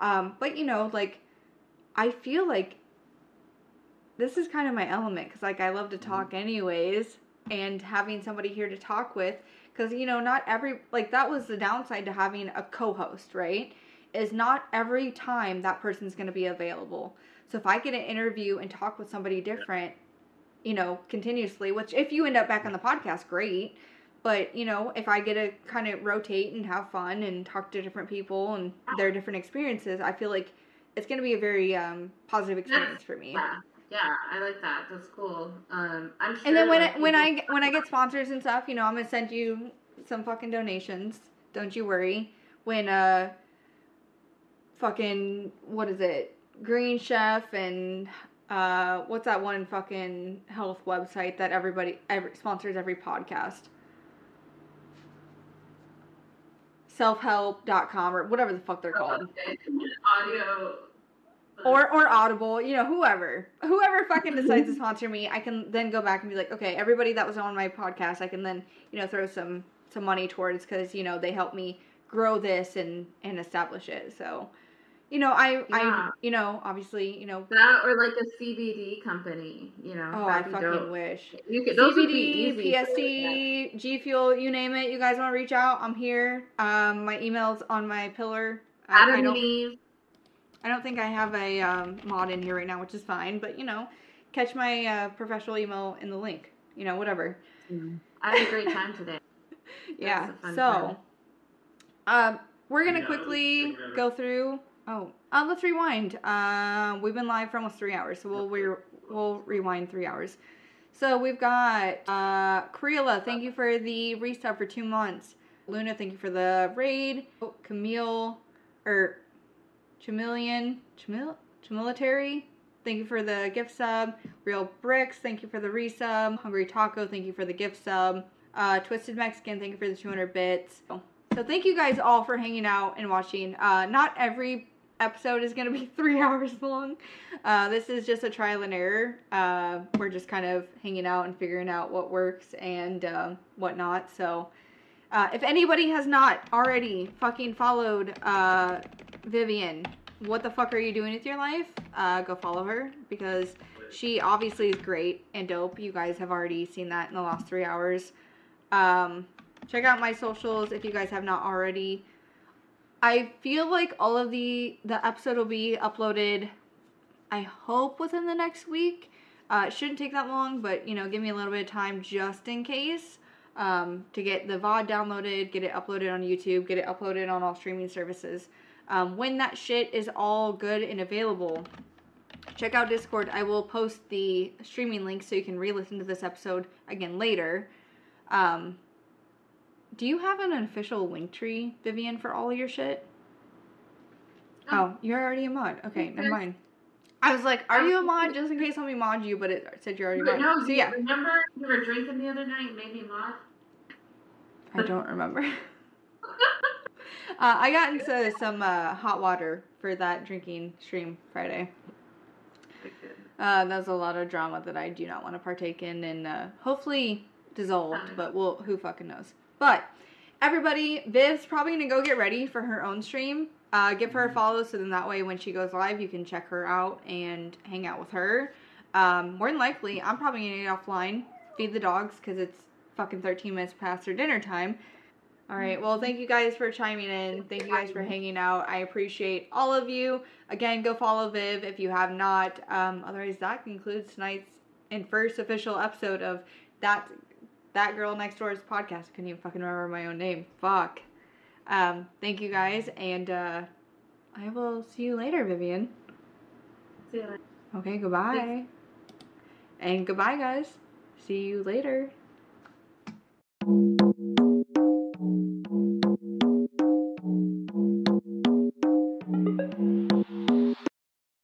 Um but you know like i feel like this is kind of my element because like i love to talk anyways and having somebody here to talk with because you know not every like that was the downside to having a co-host right? Is not every time that person's going to be available. So if i get an interview and talk with somebody different you know continuously which if you end up back on the podcast great. But you know if i get to kind of rotate and have fun and talk to different people and their different experiences i feel like it's going to be a very um, positive experience for me Yeah, I like that. That's cool. Um, I'm sure. and then when like, I, when I get- when I get sponsors and stuff, you know, I'm gonna send you some fucking donations. Don't you worry. When uh, fucking what is it? Green Chef and uh, what's that one fucking health website that everybody every sponsors every podcast? Selfhelp.com or whatever the fuck they're called. Okay. Audio. or or audible you know whoever whoever fucking decides to sponsor me i can then go back and be like okay everybody that was on my podcast i can then you know throw some some money towards because you know they helped me grow this and and establish it so you know i i you know obviously you know that or like a CBD company. You know. oh i fucking dope. wish You could, those would be CBD, PSD, G Fuel, you name it. You guys want to reach out? I'm here. Um, my email's on my pillar. I, I don't. Eve. I don't think I have a um, mod in here right now, which is fine. But you know, catch my uh, professional email in the link. You know, whatever. I had a great time today. yeah. So, um, we're gonna Yeah, quickly go go through. Oh, uh, let's rewind. Uh, we've been live for almost three hours, so we'll re- we'll rewind three hours. So we've got uh, Creola, thank you for the resub for two months. Luna, thank you for the raid. Oh, Camille, or Chameleon, Chamil, Chamilitary, thank you for the gift sub. Real Bricks, thank you for the resub. Hungry Taco, thank you for the gift sub. Uh, Twisted Mexican, thank you for the 200 bits. So thank you guys all for hanging out and watching. Uh, not every episode is going to be three hours long. Uh, this is just a trial and error. Uh, we're just kind of hanging out and figuring out what works and um whatnot. So uh, if anybody has not already fucking followed uh, Vivian, what the fuck are you doing with your life? Uh, go follow her because she obviously is great and dope. You guys have already seen that in the last three hours. Um, check out my socials if you guys have not already. I feel like all of the the episode will be uploaded. I hope within the next week. Uh, it shouldn't take that long, but you know, give me a little bit of time just in case um, to get the VOD downloaded, get it uploaded on YouTube, get it uploaded on all streaming services. Um, when that shit is all good and available, check out Discord. I will post the streaming link so you can re-listen to this episode again later. Um, do you have an official link tree, Vivian, for all your shit? No. Oh, you're already a mod. Okay, never mind. I was like, are you a mod? Just in case me mod you, but it said you're already But mod. no, so yeah, remember you were drinking the other night and made me mod? I don't remember. uh, I got into some uh, hot water for that drinking stream Friday. Uh, that's a lot of drama that I do not want to partake in, and uh, hopefully dissolved. But we'll who fucking knows. But everybody, Viv's probably gonna go get ready for her own stream. Uh, give her a follow so then that way when she goes live, you can check her out and hang out with her. Um, more than likely, I'm probably gonna get offline, feed the dogs because it's fucking 13 minutes past her dinner time. All right. Well, thank you guys for chiming in. Thank you guys for hanging out. I appreciate all of you. Again, go follow Viv if you have not. Um, otherwise, that concludes tonight's and first official episode of that that girl next door's podcast. I couldn't even fucking remember my own name. Fuck. Um, thank you guys, and uh, I will see you later, Vivian. See you later. Okay. Goodbye. And goodbye, guys. See you later.